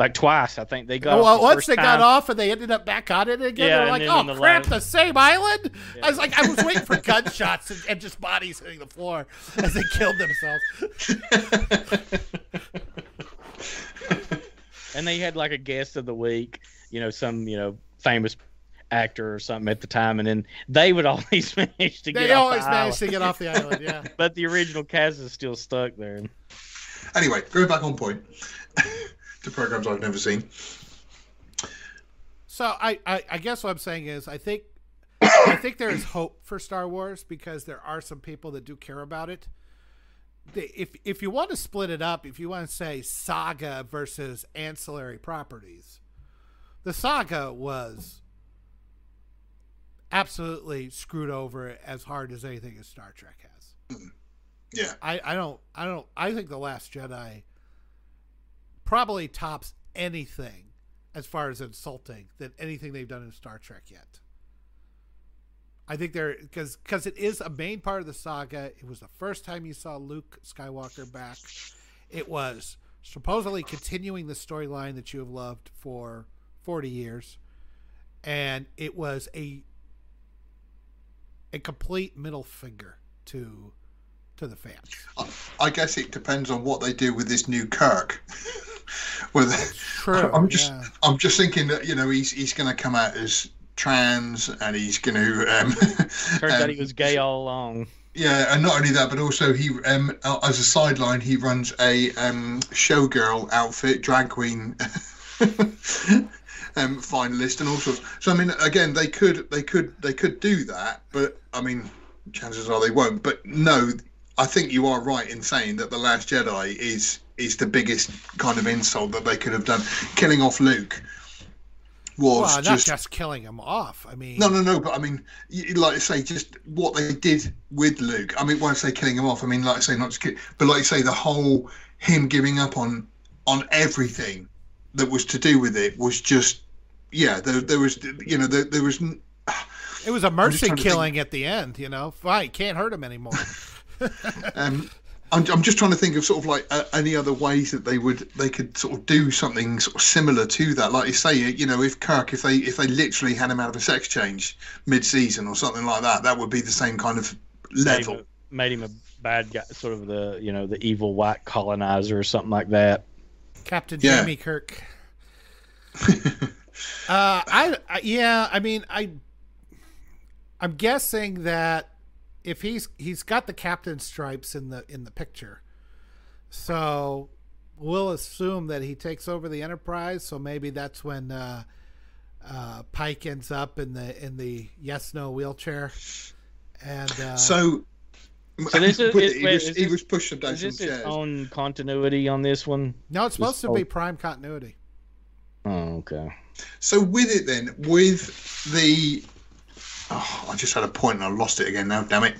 like twice. I think they got. Well, the once they time. got off and they ended up back on it again. Yeah, They're like, "Oh the crap, the same island." Yeah. I was like, I was waiting for gunshots and, and, just bodies hitting the floor as they killed themselves. and they had like a guest of the week, you know, some you know famous actor or something at the time, and then they would always manage to they get. They always the managed to get off the island, yeah. but the original cast is still stuck there. Anyway, going back on point to programs I've never seen. So I, I, I guess what I'm saying is I think I think there is hope for Star Wars because there are some people that do care about it. If if you want to split it up, if you want to say saga versus ancillary properties, the saga was absolutely screwed over as hard as anything as Star Trek has. Hmm. Yeah. I, I don't I don't I think the Last Jedi probably tops anything as far as insulting than anything they've done in Star Trek yet. I think they're because because it is a main part of the saga. It was the first time you saw Luke Skywalker back. It was supposedly continuing the storyline that you have loved for forty years, and it was a a complete middle finger to to the fans. I guess it depends on what they do with this new Kirk. Whether, True. I'm just yeah. I'm just thinking that you know he's he's going to come out as trans and he's going to. Um, Turns um, out he was gay all along. Yeah, and not only that, but also he, um, as a sideline, he runs a um, showgirl outfit, drag queen um, finalist, and all sorts. So I mean, again, they could, they could, they could do that, but I mean, chances are they won't. But no, I think you are right in saying that the Last Jedi is is the biggest kind of insult that they could have done. Killing off Luke was well, not just, just killing him off. I mean, no, no, no. But I mean, like I say, just what they did with Luke. I mean, when I say killing him off, I mean like I say not just, kill, but like I say, the whole him giving up on on everything that was to do with it was just, yeah. There, there was, you know, there, there was. It was a mercy killing at the end, you know. Fine, can't hurt him anymore. um, I'm, I'm just trying to think of sort of like uh, any other ways that they would they could sort of do something sort of similar to that. Like you say, you know, if Kirk, if they if they literally had him out of a sex change mid-season or something like that, that would be the same kind of level. Made him, a, made him a bad guy, sort of the you know the evil white colonizer or something like that. Captain yeah. Jamie Kirk. uh, I, I yeah, I mean, I I'm guessing that if he's he's got the captain stripes in the in the picture, so we'll assume that he takes over the Enterprise. So maybe that's when uh, uh, Pike ends up in the in the yes no wheelchair, and uh, so. So this is, he, was, he was pushing down is this some its own continuity on this one? No, it's supposed to be prime continuity. Oh, okay. So with it then, with the Oh, I just had a point and I lost it again now. Damn it!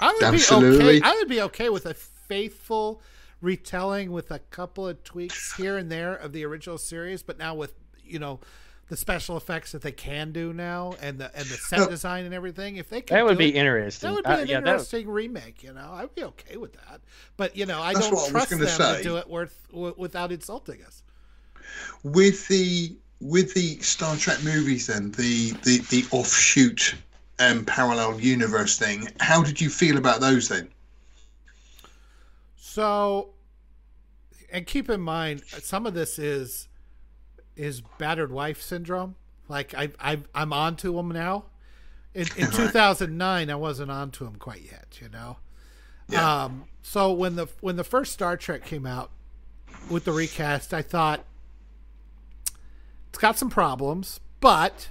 I would Absolutely. be okay. I would be okay with a faithful retelling with a couple of tweaks here and there of the original series, but now with you know the special effects that they can do now and the and the set design and everything. If they could, that would be it, interesting. That would be uh, an yeah, interesting would... remake. You know, I'd be okay with that. But you know, I That's don't trust them say. to do it worth without insulting us. With the with the Star Trek movies, then the the the offshoot um, parallel universe thing, how did you feel about those then? So, and keep in mind, some of this is is battered wife syndrome. Like I I I'm onto them now. In, in 2009, I wasn't onto him quite yet. You know. Yeah. Um, so when the when the first Star Trek came out with the recast, I thought it's got some problems, but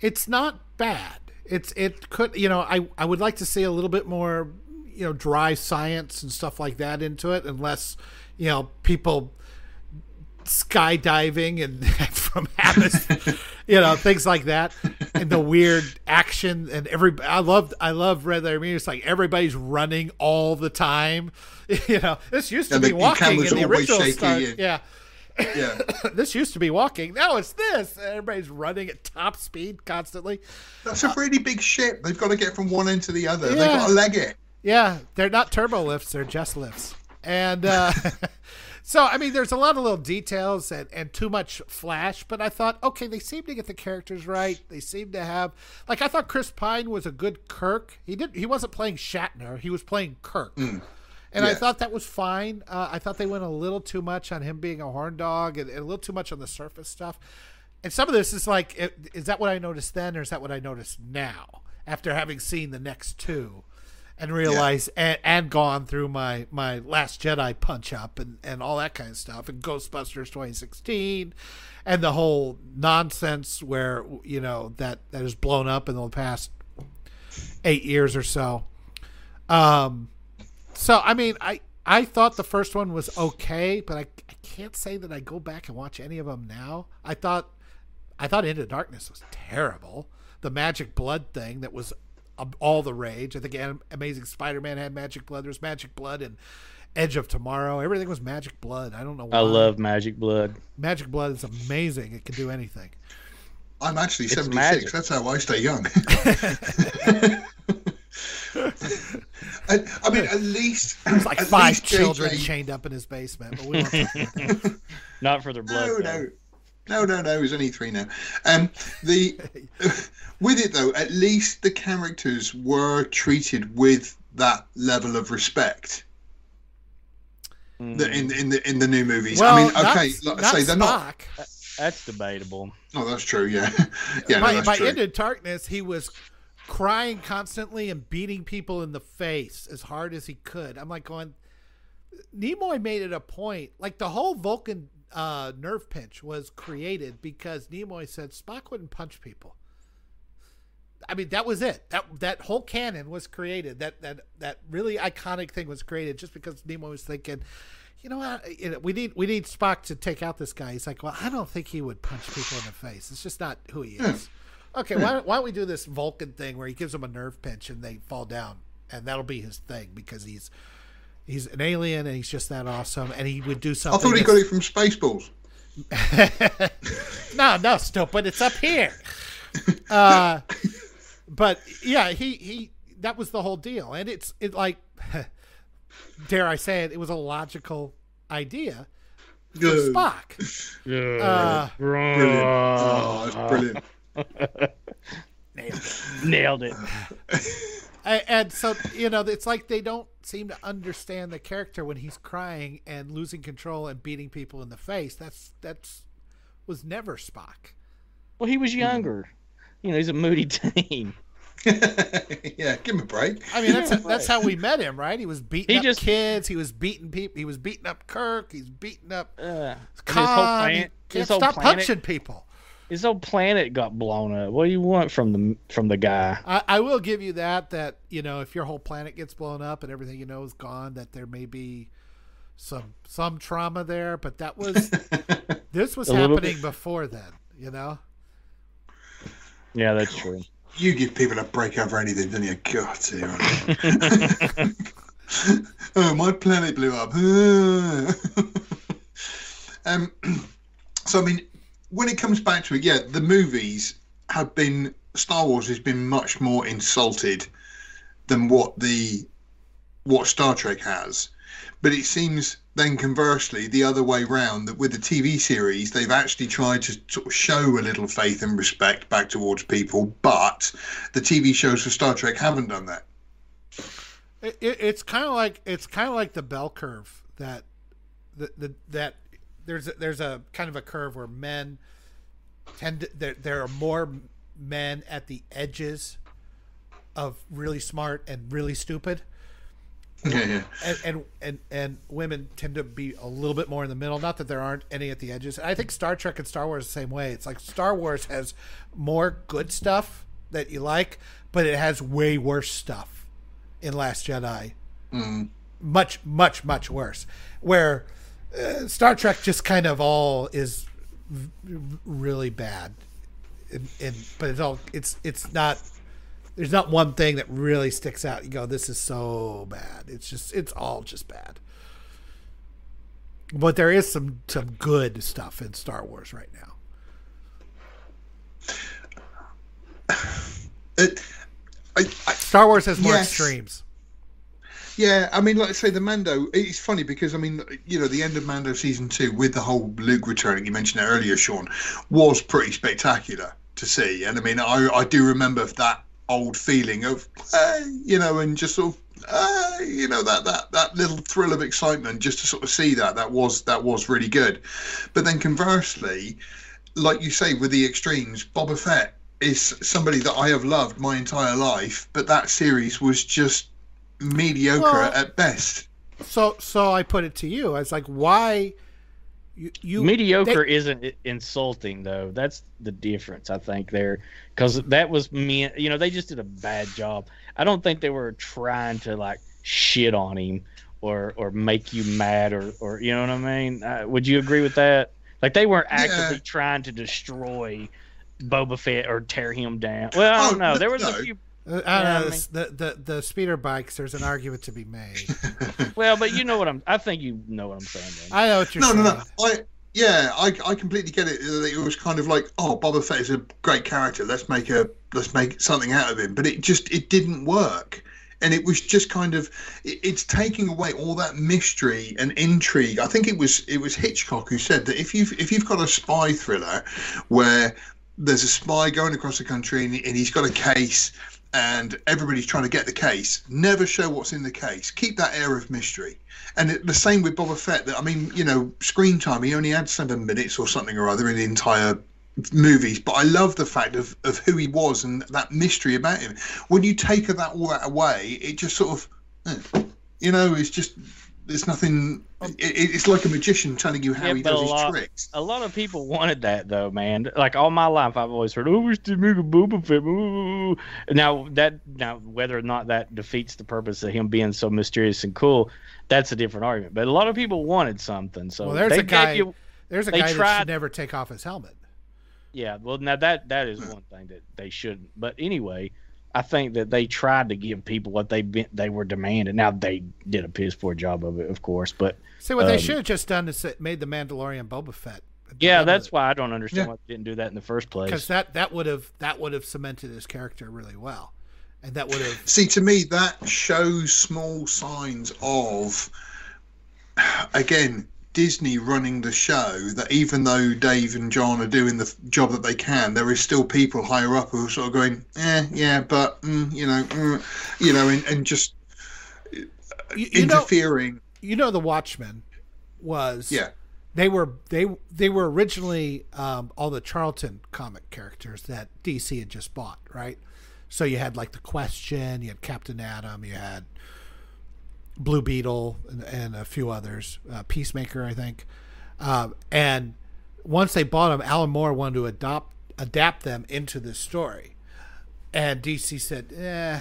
it's not bad. It's it could you know I I would like to see a little bit more you know dry science and stuff like that into it, unless you know people skydiving and from habits, you know things like that, and the weird action and every I love I love Red Letter Media. It's like everybody's running all the time. You know, this used to be walking in the original start. Yeah. Yeah. this used to be walking. Now it's this. Everybody's running at top speed constantly. That's a really big ship. They've got to get from one end to the other. Yeah. They've got to leg it. Yeah, they're not turbo lifts. They're just lifts. And uh, so, I mean, there's a lot of little details and, and too much flash, but I thought, okay, they seem to get the characters right. They seem to have, like, I thought Chris Pine was a good Kirk. He did. He wasn't playing Shatner. He was playing Kirk. Mm and yeah. I thought that was fine. Uh, I thought they went a little too much on him being a horn dog and, and, a little too much on the surface stuff. And some of this is like, is that what I noticed then, or is that what I noticed now after having seen the next two? and realize yeah. and, and, gone through my my last jedi punch up and and all that kind of stuff and ghostbusters 2016 and the whole nonsense where you know that that has blown up in the past eight years or so um so I mean, I I thought the first one was okay, but I, I can't say that I go back and watch any of them now. I thought I thought Into Darkness was terrible. The magic blood thing that was all the rage. I think Amazing Spider-Man had magic blood. There's magic blood and Edge of Tomorrow. Everything was magic blood. I don't know why. I love magic blood. Magic blood is amazing. It can do anything. I'm actually 76. That's how I stay young. I, I, mean, at least there's like five children JJ... chained up in his basement. But we won't Not for their blood. No, no, no, no, no. There's only three now. Um, the with it though, at least the characters were treated with that level of respect. Mm. The, in in the in the new movies. Well, I mean, okay, like I say, they're not. That's debatable. Oh, that's true. Yeah, yeah. by no, by true. Into Darkness, he was crying constantly and beating people in the face as hard as he could. I'm like going, Nimoy made it a point. Like the whole Vulcan uh, nerve pinch was created because Nimoy said Spock wouldn't punch people. I mean, that was it. That that whole canon was created. That that that really iconic thing was created just because Nimoy was thinking, you know what, we need we need Spock to take out this guy. He's like, well, I don't think he would punch people in the face. It's just not who he is. Okay, why, why don't we do this Vulcan thing where he gives them a nerve pinch and they fall down, and that'll be his thing because he's he's an alien and he's just that awesome, and he would do something. I thought he got it from Spaceballs. no, no, stupid! It's up here. Uh, but yeah, he he that was the whole deal, and it's it like dare I say it, it was a logical idea for Spock. Yeah, Uh, Brilliant. Oh, it's brilliant. Nailed it. Nailed it. I- and so you know it's like they don't seem to understand the character when he's crying and losing control and beating people in the face that's that's was never spock Well, he was younger. You know, he's a moody teen. yeah, give him a break. i mean that's that's how we met him right he was beating He up just- kids he was beating people he was beating up kirk he's beating up Uh, and Khan. his whole planet, he can't his whole stop planet, punching people his whole planet got blown up. What do you want from the from the guy? I, I will give you that that you know if your whole planet gets blown up and everything you know is gone that there may be some some trauma there but that was this was A happening before then you know Yeah, that's true. You give people a break over anything, don't you? God, dear. oh, my planet blew up. um, so, I mean, when it comes back to it, yeah, the movies have been Star Wars has been much more insulted than what the what Star Trek has. But it seems then conversely the other way round that with the TV series they've actually tried to sort of show a little faith and respect back towards people, but the TV shows for Star Trek haven't done that. it, it, it's kind of like it's kind of like the bell curve that the, the that there's a, there's a kind of a curve where men tend to, there there are more men at the edges of really smart and really stupid Yeah, yeah. and, and and and women tend to be a little bit more in the middle. Not that there aren't any at the edges. I think Star Trek and Star Wars are the same way. It's like Star Wars has more good stuff that you like, but it has way worse stuff in Last Jedi. Mm. Much, much, much worse. Where uh, Star Trek just kind of all is really bad, and, and but it's all it's it's not there's not one thing that really sticks out. You go, this is so bad. It's just, it's all just bad. But there is some some good stuff in Star Wars right now. It, I, I, Star Wars has more Yes. extremes. Yeah, I mean, like I say, the Mando. It's funny because I mean, you know, the end of Mando season two with the whole Luke returning. You mentioned it earlier, Sean, was pretty spectacular to see. And I mean, I I do remember that old feeling of, you know, and just sort of, you know, that that that little thrill of excitement just to sort of see that that was that was really good. But then conversely, like you say, with the extremes, Boba Fett is somebody that I have loved my entire life, but that series was just mediocre Well- at best. So, so I put it to you. I was like, why? You, you Mediocre they- isn't insulting though. That's the difference, I think there, because that was me. You know, they just did a bad job. I don't think they were trying to like shit on him or or make you mad or or you know what I mean. Uh, would you agree with that? Like they weren't actively Yeah. trying to destroy Boba Fett or tear him down. Well, I don't Oh, know. There was no. a few. Uh, Yeah, know, I mean- the, the the speeder bikes. There's an argument to be made. Well, but you know what I'm. I think you know what I'm saying. Then. I know what you're no, saying. no, no. I yeah, I, I completely get it. It was kind of like, oh, Boba Fett is a great character. Let's make a let's make something out of him. But it just it didn't work, and it was just kind of it, it's taking away all that mystery and intrigue. I think it was it was Hitchcock who said that if you've if you've got a spy thriller where there's a spy going across the country and, and he's got a case and everybody's trying to get the case. Never show what's in the case. Keep that air of mystery. And it, the same with Boba Fett. That I mean, you know, screen time. He only had seven minutes or something or other in the entire movies. But I love the fact of, of who he was and that mystery about him. When you take that all that away, it just sort of, eh, you know, it's just there's nothing. Um, it, it's like a magician telling you how Yeah, he does a his lot- tricks. A lot of people wanted that though, man. Like all my life, I've always heard, "Oh, we should make a Boba Fett." Ooh. Now that now whether or not that defeats the purpose of him being so mysterious and cool, that's a different argument. But a lot of people wanted something, so Well, there's they a guy. gave you. there's a they guy that tried- should never take off his helmet. Yeah, well, now that that is one thing that they shouldn't. But anyway, I think that they tried to give people what they been, they were demanding. Now they did a piss poor job of it, of course, but See what they Um, should have just done is made the Mandalorian Boba Fett. yeah, that's why I don't understand Yeah. why they didn't do that in the first place. because that that would have that would have cemented his character really well. and that would have. See, to me, that shows small signs of, again, Disney running the show. That even though Dave and John are doing the job that they can, there is still people higher up who are sort of going, "Eh, yeah, but mm, you know, mm, you know," and, and just You, you interfering. Know, you know, the Watchmen was yeah. They were they they were originally um, all the Charlton comic characters that DC had just bought, right? So you had like the Question, you had Captain Atom, you had Blue Beetle, and, and a few others, uh, Peacemaker, I think. Um, and once they bought them, Alan Moore wanted to adopt adapt them into this story, and DC said, "Eh,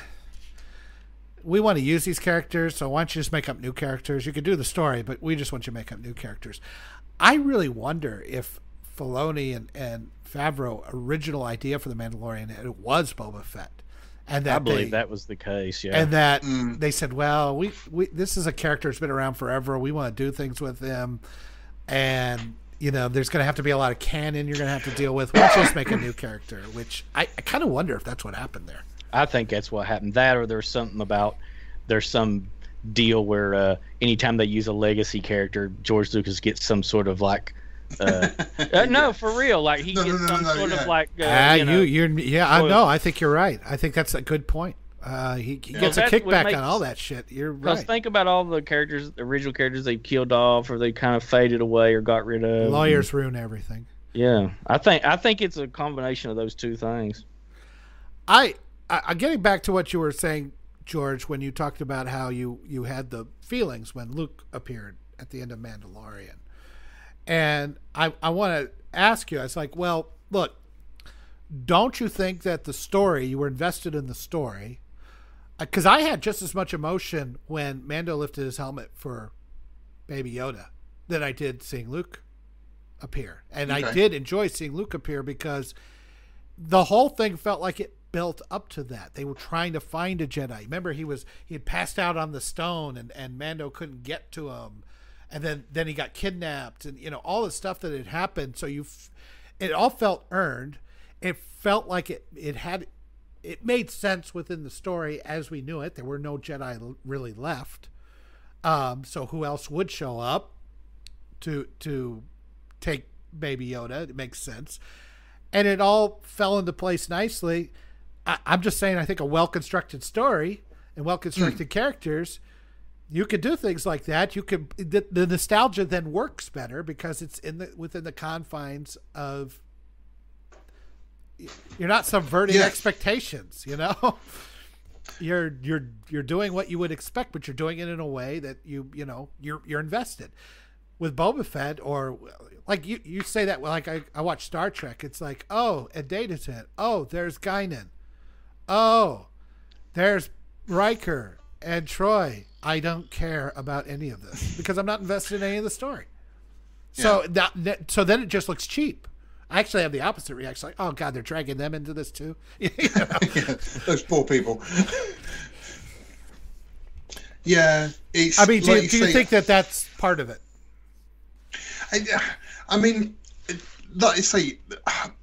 we want to use these characters, so why don't you just make up new characters? You could do the story, but we just want you to make up new characters." I really wonder if Filoni and, and Favreau original idea for the Mandalorian it was Boba Fett, and that I believe they, that was the case. Yeah, and that mm. they said, "Well, we, we this is a character that's been around forever. We want to do things with him, and you know, there's going to have to be a lot of canon you're going to have to deal with. Let's just make a new character." Which I, I kind of wonder if that's what happened there. I think that's what happened. That or there's something about there's some deal where uh, anytime they use a legacy character, George Lucas gets some sort of like. Uh, uh, no, for real. Like he No, no, gets no, some no, sort yeah. of like. Uh, Ah, you you, know, you're yeah. I know. I think you're right. I think that's a good point. Uh, he, he gets a kickback make- on all that shit. You're right. Because right. think about all the characters, the original characters they killed off, or they kind of faded away, or got rid of. Lawyers ruin everything. Yeah, I think I think it's a combination of those two things. I, I I'm getting back to what you were saying, George, when you talked about how you you had the feelings when Luke appeared at the end of Mandalorian, and I I want to ask you. I was like, well, look, don't you think that the story you were invested in the story? Uh, because I had just as much emotion when Mando lifted his helmet for Baby Yoda than I did seeing Luke appear, and I did enjoy seeing Luke appear because the whole thing felt like it built up to that. They were trying to find a Jedi. Remember, he was he had passed out on the stone, and and Mando couldn't get to him, and then then he got kidnapped, and you know all the stuff that had happened. So you, it all felt earned. It felt like it it had, it made sense within the story as we knew it. There were no Jedi really left. Um, so who else would show up to to take Baby Yoda? It makes sense and it all fell into place nicely. I, I'm just saying, I think a well constructed story and well constructed characters, you could do things like that. You could the, the nostalgia then works better because it's in the within the confines of. You're not subverting expectations, you know. You're you're you're doing what you would expect, but you're doing it in a way that you you know you're you're invested with Boba Fett or like you, you say that like I, I watch Star Trek. It's like, oh, a data set. Oh, there's Guinan. Oh, there's Riker and Troi. I don't care about any of this because I'm not invested in any of the story. So that, that so then it just looks cheap. I actually have the opposite reaction. Like, oh god, they're dragging them into this too. You yeah, those poor people. yeah. I mean, do, like you- do you think that that's part of it? I, I mean, like I say,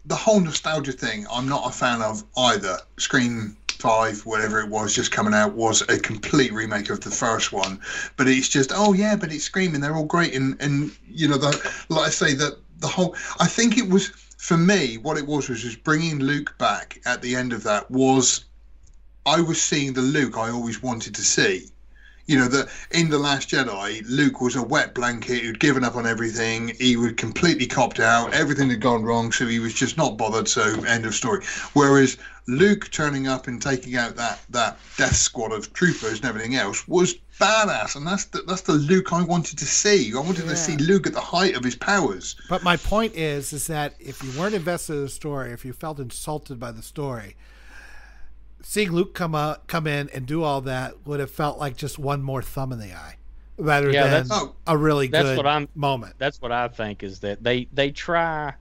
the whole nostalgia thing, I'm not a fan of either. Scream Five, whatever it was, just coming out, was a complete remake of the first one. But it's just, oh yeah, but it's Screaming. They're all great, and and you know, the like I say, that the whole. I think it was for me. What it was was just bringing Luke back at the end of that was. I was seeing the Luke I always wanted to see you know that in the last jedi luke was a wet blanket who'd given up on everything he was completely copped out everything had gone wrong so he was just not bothered so end of story. Whereas luke turning up and taking out that that death squad of troopers and everything else was badass and that's the, that's the luke i wanted to see. I wanted to see luke at the height of his powers. But my point is, is that if you weren't invested in the story, if you felt insulted by the story, seeing Luke come out, come in and do all that would have felt like just one more thumb in the eye, rather Yeah, than that's- Oh. a really That's good what I'm- moment. That's what I think is that they they try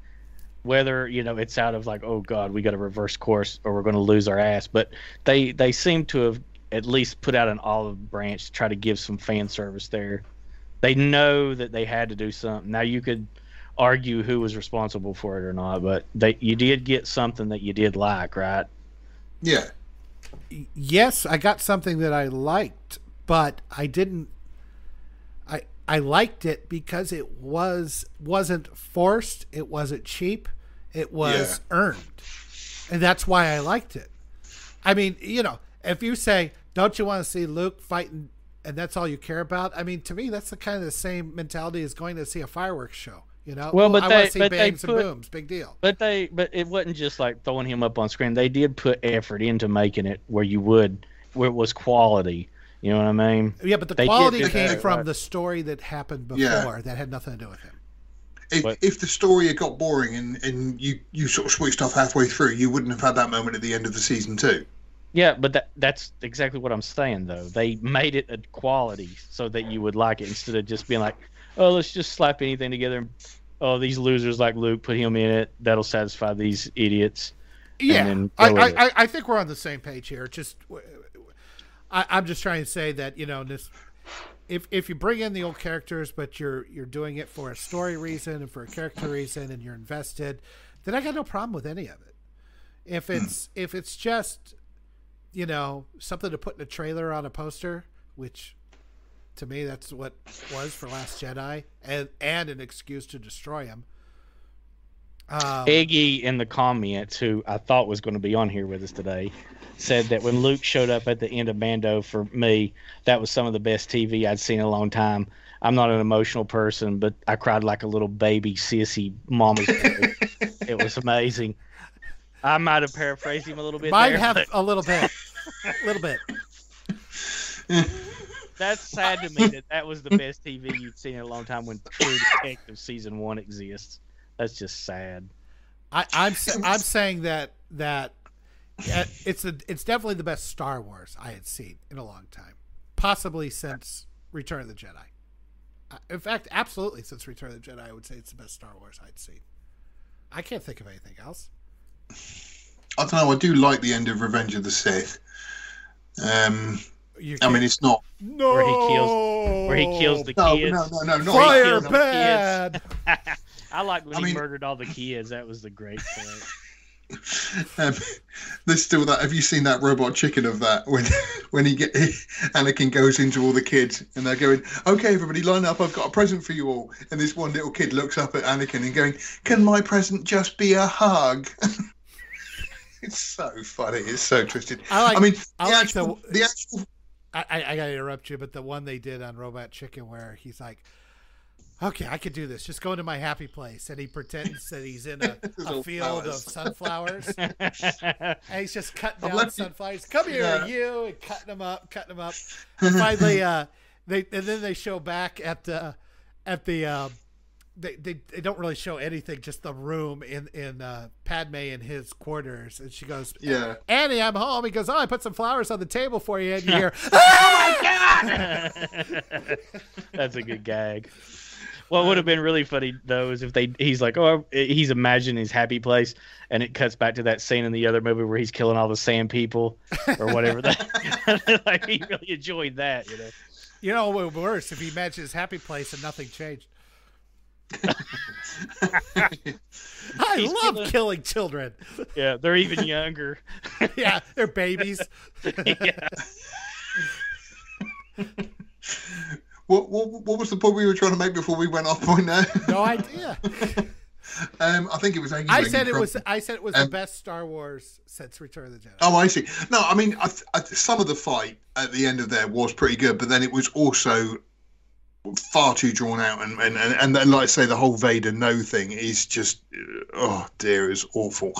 whether you know it's out of like oh god we got to reverse course or we're going to lose our ass but they they seem to have at least put out an olive branch to try to give some fan service there they know that they had to do something now you could argue who was responsible for it or not but they you did get something that you did like right yeah yes, I got something that I liked, but I didn't. I I liked it because it was wasn't forced. It wasn't cheap. It was yeah. earned, and that's why I liked it. I mean, you know, if you say, "Don't you want to see Luke fighting?" and that's all you care about. I mean, to me, that's the kind of the same mentality as going to see a fireworks show. You know, well, but I they, but they put, booms, big deal. But they, but it wasn't just like throwing him up on screen. They did put effort into making it where you would, where it was quality. You know what I mean? Yeah, but the they quality came from right. the story that happened before yeah. that had nothing to do with him. If, if the story had got boring and, and you, you sort of switched off halfway through, you wouldn't have had that moment at the end of the season too. Yeah, but that that's exactly what I'm saying though. They made it a quality so that you would like it instead of just being like, oh, let's just slap anything together oh, these losers like Luke, put him in it. That'll satisfy these idiots. Yeah, I, I, I, think we're on the same page here. Just, I, I'm just trying to say that you know this. If, if you bring in the old characters, but you're you're doing it for a story reason and for a character reason, and you're invested, then I got no problem with any of it. If hmm. it's if it's just, you know, something to put in a trailer on a poster, which to me, that's what was for Last Jedi, and and an excuse to destroy him. Um, Iggy in the comments, who I thought was going to be on here with us today, said that when Luke showed up at the end of Mando, for me, that was some of the best TV I'd seen in a long time. I'm not an emotional person, but I cried like a little baby sissy mama's boy. it was amazing. I might have paraphrased him a little bit. Might there, have but... a little bit, a little bit. that's sad to me that that was the best TV you've seen in a long time when True Detective season one exists. That's just sad. I, I'm I'm saying that that it's a it's definitely the best Star Wars I had seen in a long time, possibly since Return of the Jedi. Uh, in fact, absolutely since Return of the Jedi, I would say it's the best Star Wars I'd seen. I can't think of anything else. I don't know. I do like the end of Revenge of the Sith. Um, I mean, it's not no where he kills where he kills the no, kids. No, no, no, no, Fire bad. I like when I he mean, murdered all the kids. That was the great point. Um, there's still that. Have you seen that robot chicken of that when when he get he, Anakin goes into all the kids and they're going, "Okay, everybody, line up. I've got a present for you all." And this one little kid looks up at Anakin and going, "Can my present just be a hug?" it's so funny. It's so twisted. I, like, I mean, I the, like actual, the, the actual I, I, gotta interrupt you, but the one they did on Robot Chicken where he's like, "Okay, I could do this. Just go into my happy place," and he pretends that he's in a, a field of sunflowers, and he's just cutting down sunflowers. Come here, yeah. you, and cutting them up, cutting them up. And finally, uh, they and then they show back at the at the um, they, they they don't really show anything, just the room in in uh, Padme in his quarters, and she goes, "Yeah, Annie, I'm home." He goes, "Oh, I put some flowers on the table for you," and you hear, "Oh my god!" That's a good gag. What would have been really funny though is if they he's like, oh, he's imagining his happy place, and it cuts back to that scene in the other movie where he's killing all the sand people or whatever. that like he really enjoyed that, you know. You know what worse if he imagined his happy place and nothing changed. I He's love killing... killing children. Yeah, they're even younger. yeah, they're babies. yeah. What, what, what was the point we were trying to make before we went off point now? no idea. Um, I think it was. I said it was. I said it was um, the best Star Wars since Return of the Jedi. Oh, I see. No, I mean, I, I, some of the fight at the end of there was pretty good, but then it was also far too drawn out and and, and and then like I say the whole Vader no thing is just oh dear it's awful.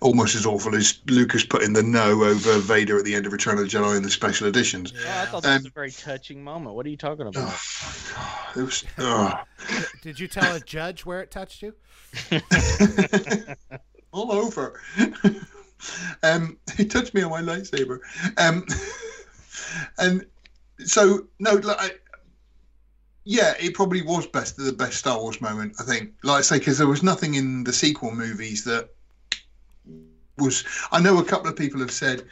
Almost as awful as Lucas putting the no over Vader at the end of Return of the Jedi in the special editions. Yeah I thought that um, was a very touching moment. What are you talking about? oh, it was oh. did you tell a judge where it touched you? All over. Um he touched me on my lightsaber. Um and so no like yeah, it probably was best the best Star Wars moment. I think, like I say, because there was nothing in the sequel movies that was. I know a couple of people have said,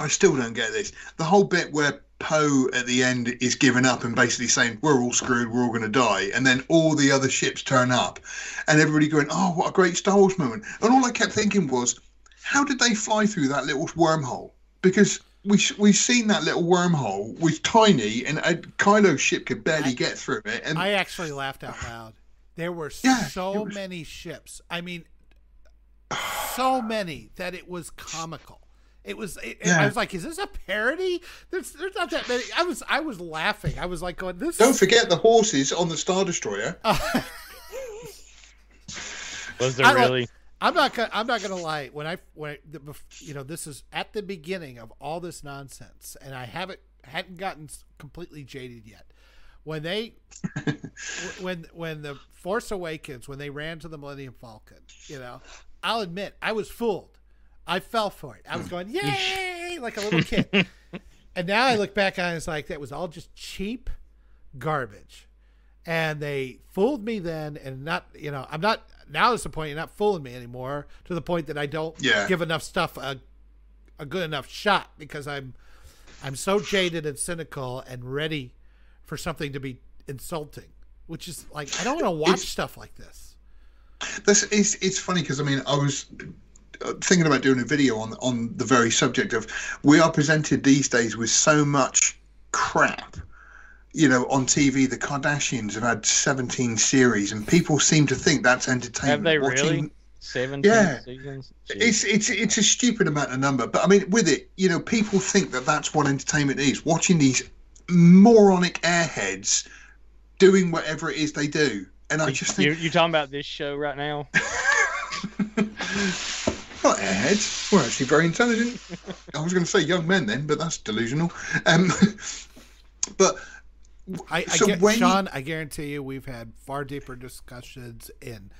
I still don't get this. The whole bit where Poe at the end is giving up and basically saying, "We're all screwed. We're all going to die," and then all the other ships turn up, and everybody going, "Oh, what a great Star Wars moment!" And all I kept thinking was, how did they fly through that little wormhole? because we we've seen that little wormhole was tiny, and uh, a Kylo's ship could barely I, get through it. And I actually laughed out loud. There were yeah, so was... many ships. I mean, so many that it was comical. It was. It, yeah. I was like, "Is this a parody?" There's, there's not that many. I was, I was laughing. I was like, "Going this." Don't forget the horses on the Star Destroyer. was there really? I'm not gonna. I'm not gonna lie. When I when you know this is at the beginning of all this nonsense, and I haven't hadn't gotten completely jaded yet. When they when when the Force Awakens when they ran to the Millennium Falcon, you know, I'll admit I was fooled. I fell for it. I was going yay like a little kid, and now I look back on it, it's like that was all just cheap garbage, and they fooled me then, and not you know I'm not now it's the point you're not fooling me anymore to the point that I don't yeah. give enough stuff a a good enough shot because I'm I'm so jaded and cynical and ready for something to be insulting, which is like I don't want to watch it's, stuff like this. This is it's funny because I mean I was thinking about doing a video on on the very subject of we are presented these days with so much crap you know, on TV, the Kardashians have had 17 series, and people seem to think that's entertainment. Have they Watching, really? 17 yeah. seasons? Jeez. It's it's it's a stupid amount of number, but I mean, with it, you know, people think that that's what entertainment is. Watching these moronic airheads doing whatever it is they do, and I just think you're, you're talking about this show right now. Not airheads. We're actually very intelligent. I was going to say young men then, but that's delusional. Um, but I, I so get, when Sean, I guarantee you, we've had far deeper discussions in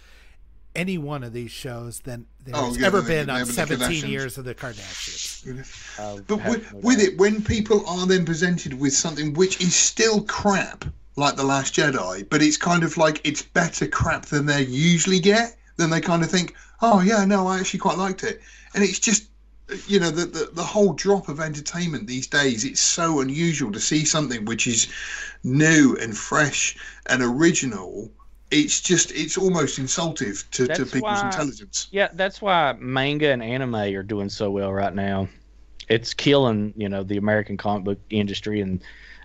any one of these shows than there's oh, yeah, ever been on 17 years of the Kardashians. Uh, but with, with it, when people are then presented with something which is still crap, like The Last Jedi, but it's kind of like it's better crap than they usually get, then they kind of think, oh, yeah, no, I actually quite liked it. And it's just you know the, the, the whole drop of entertainment these days it's so unusual to see something which is new and fresh and original. It's just it's almost insultive to, to people's why, intelligence. Yeah that's why manga and anime are doing so well right now. It's killing you know the american comic book industry and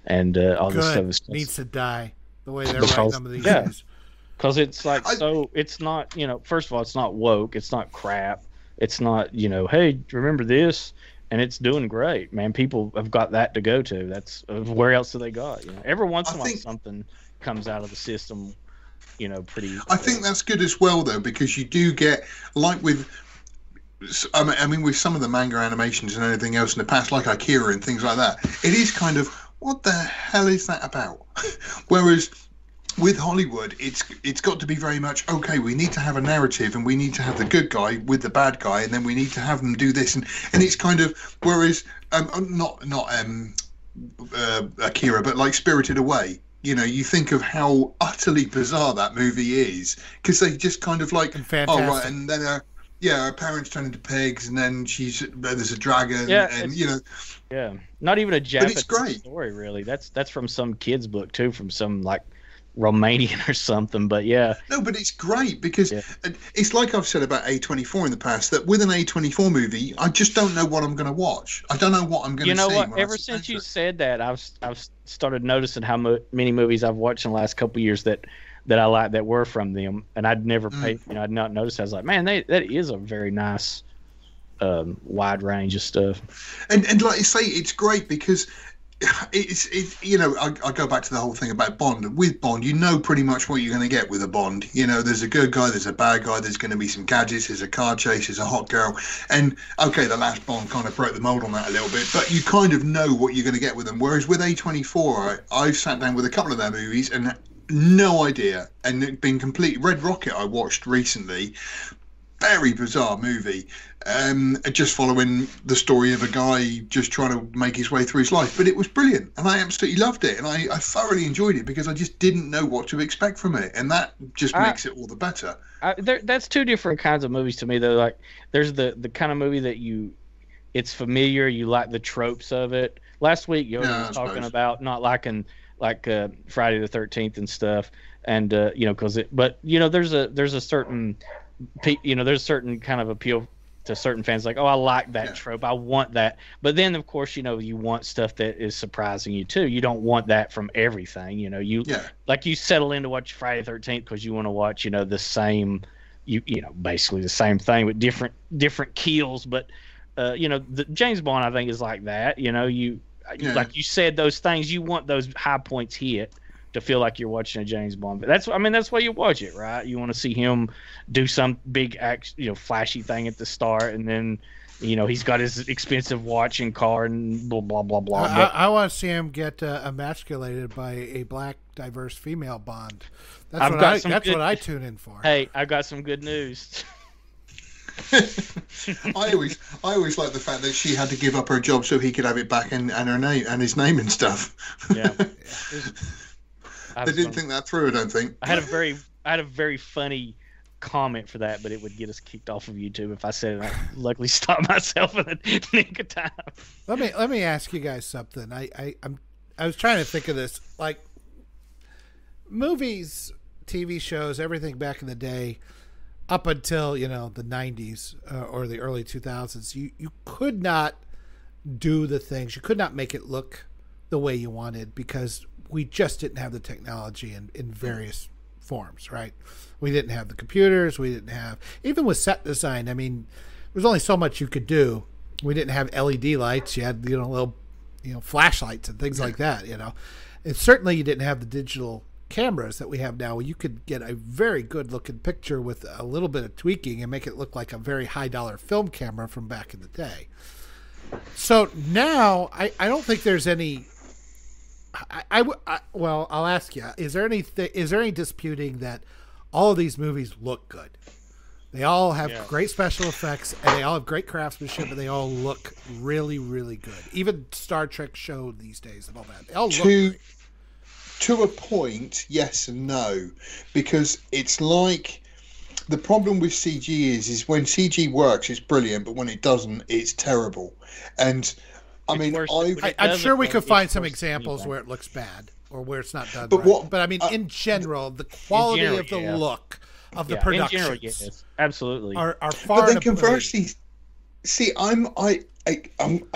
and uh, all Good. this stuff. Is needs to die the way they're writing some of these yeah. because it's like I, so it's not you know first of all it's not woke it's not crap it's not, you know, hey, remember this? And it's doing great, man. People have got that to go to. That's uh, where else do they got? You know, every once in a while something comes out of the system, you know, pretty. I think that's good as well, though, because you do get like with I mean, with some of the manga animations and anything else in the past, like Akira and things like that, it is kind of what the hell is that about? Whereas with Hollywood, it's it's got to be very much okay. We need to have a narrative, and we need to have the good guy with the bad guy, and then we need to have them do this, and and it's kind of whereas um, not not um uh, Akira, but like Spirited Away. You know, you think of how utterly bizarre that movie is because they just kind of like oh right, and then uh, yeah, her parents turn into pigs, and then she's there's a dragon, yeah, and you know, yeah, not even a Japanese story really. That's that's from some kid's book too, from some like Romanian or something, but yeah. No, but it's great because yeah. it's like I've said about A24 in the past that with an A24 movie, I just don't know what I'm going to watch. I don't know what I'm going to see. You know what? Ever since you said that, I've I've started noticing how mo- many movies I've watched in the last couple years that that I like that were from them, and I'd never mm. paid. You know, I'd not noticed. I was like, man, they, that is a very nice. Um, wide range of stuff, and and like you say, it's great because it's it, you know I, I, go back to the whole thing about Bond. With Bond, you know pretty much what you're going to get with a Bond. You know, there's a good guy, there's a bad guy, there's going to be some gadgets, there's a car chase, there's a hot girl, and okay, the last Bond kind of broke the mold on that a little bit, but you kind of know what you're going to get with them. Whereas with A24, I, I've sat down with a couple of their movies and no idea, and been complete. Red Rocket I watched recently, very bizarre movie um, just following the story of a guy just trying to make his way through his life. But it was brilliant, and I absolutely loved it, and I, I thoroughly enjoyed it because I just didn't know what to expect from it, and that just makes it all the better. I, there, that's two different kinds of movies to me. Though, like there's the the kind of movie that you, it's familiar, you like the tropes of it. Last week, Yoda yeah, was talking about not liking like uh, Friday the Thirteenth and stuff, and uh, you know, because it. But you know, there's a there's a certain, you know, there's a certain kind of appeal to certain fans like oh i like that Yeah. trope i want that but then of course you know you want stuff that is surprising you too you don't want that from everything you know you Yeah. like you settle in to watch friday the 13th because you want to watch you know the same you you know basically the same thing with different different keels but uh, you know the james bond i think is like that you know you Yeah. like you said those things you want those high points hit to feel like you're watching a James Bond. But that's I mean that's why you watch it, right? You want to see him do some big act, you know, flashy thing at the start, and then you know he's got his expensive watch and car and blah blah blah blah. I, But I, want to see him get uh, emasculated by a black, diverse female Bond. That's I've what got I. That's good- what I tune in for. hey, I got some good news. I always, I always like the fact that she had to give up her job so he could have it back and, and her name and his name and stuff. Yeah. I, they didn't gonna- think that through. I don't think. I had a very I had a very funny comment for that, but it would get us kicked off of YouTube if I said it. I luckily stopped myself in the nick of time. Let me let me ask you guys something. I, I I'm I was trying to think of this like movies, TV shows, everything back in the day, up until you know the '90s uh, or the early 2000s. You you could not do the things. You could not make it look the way you wanted because we just didn't have the technology in in various forms. Right? We didn't have the computers. We didn't have even with set design. I mean, there's only so much you could do. We didn't have LED lights. You had you know little you know flashlights and things like that. You know, and certainly you didn't have the digital cameras that we have now. You could get a very good looking picture with a little bit of tweaking and make it look like a very high dollar film camera from back in the day. So now I, I don't think there's any. I, I, w- I- well I'll ask you is there any th- is there any disputing that all of these movies look good? They all have Yeah. great special effects and they all have great craftsmanship and they all look really really good. Even Star Trek show these days and all that they all look great. to a point, yes and no, because it's like the problem with CG is is when CG works, it's brilliant, but when it doesn't, it's terrible. And I mean, I than- I, it I'm sure we could find some examples where it looks bad or where it's not done But right. what- but I mean, uh, in general, the quality general, of the yeah. look of the Yeah, productions in general, yes, absolutely. are, are far but then and away- conversely, see, I'm I, I I'm,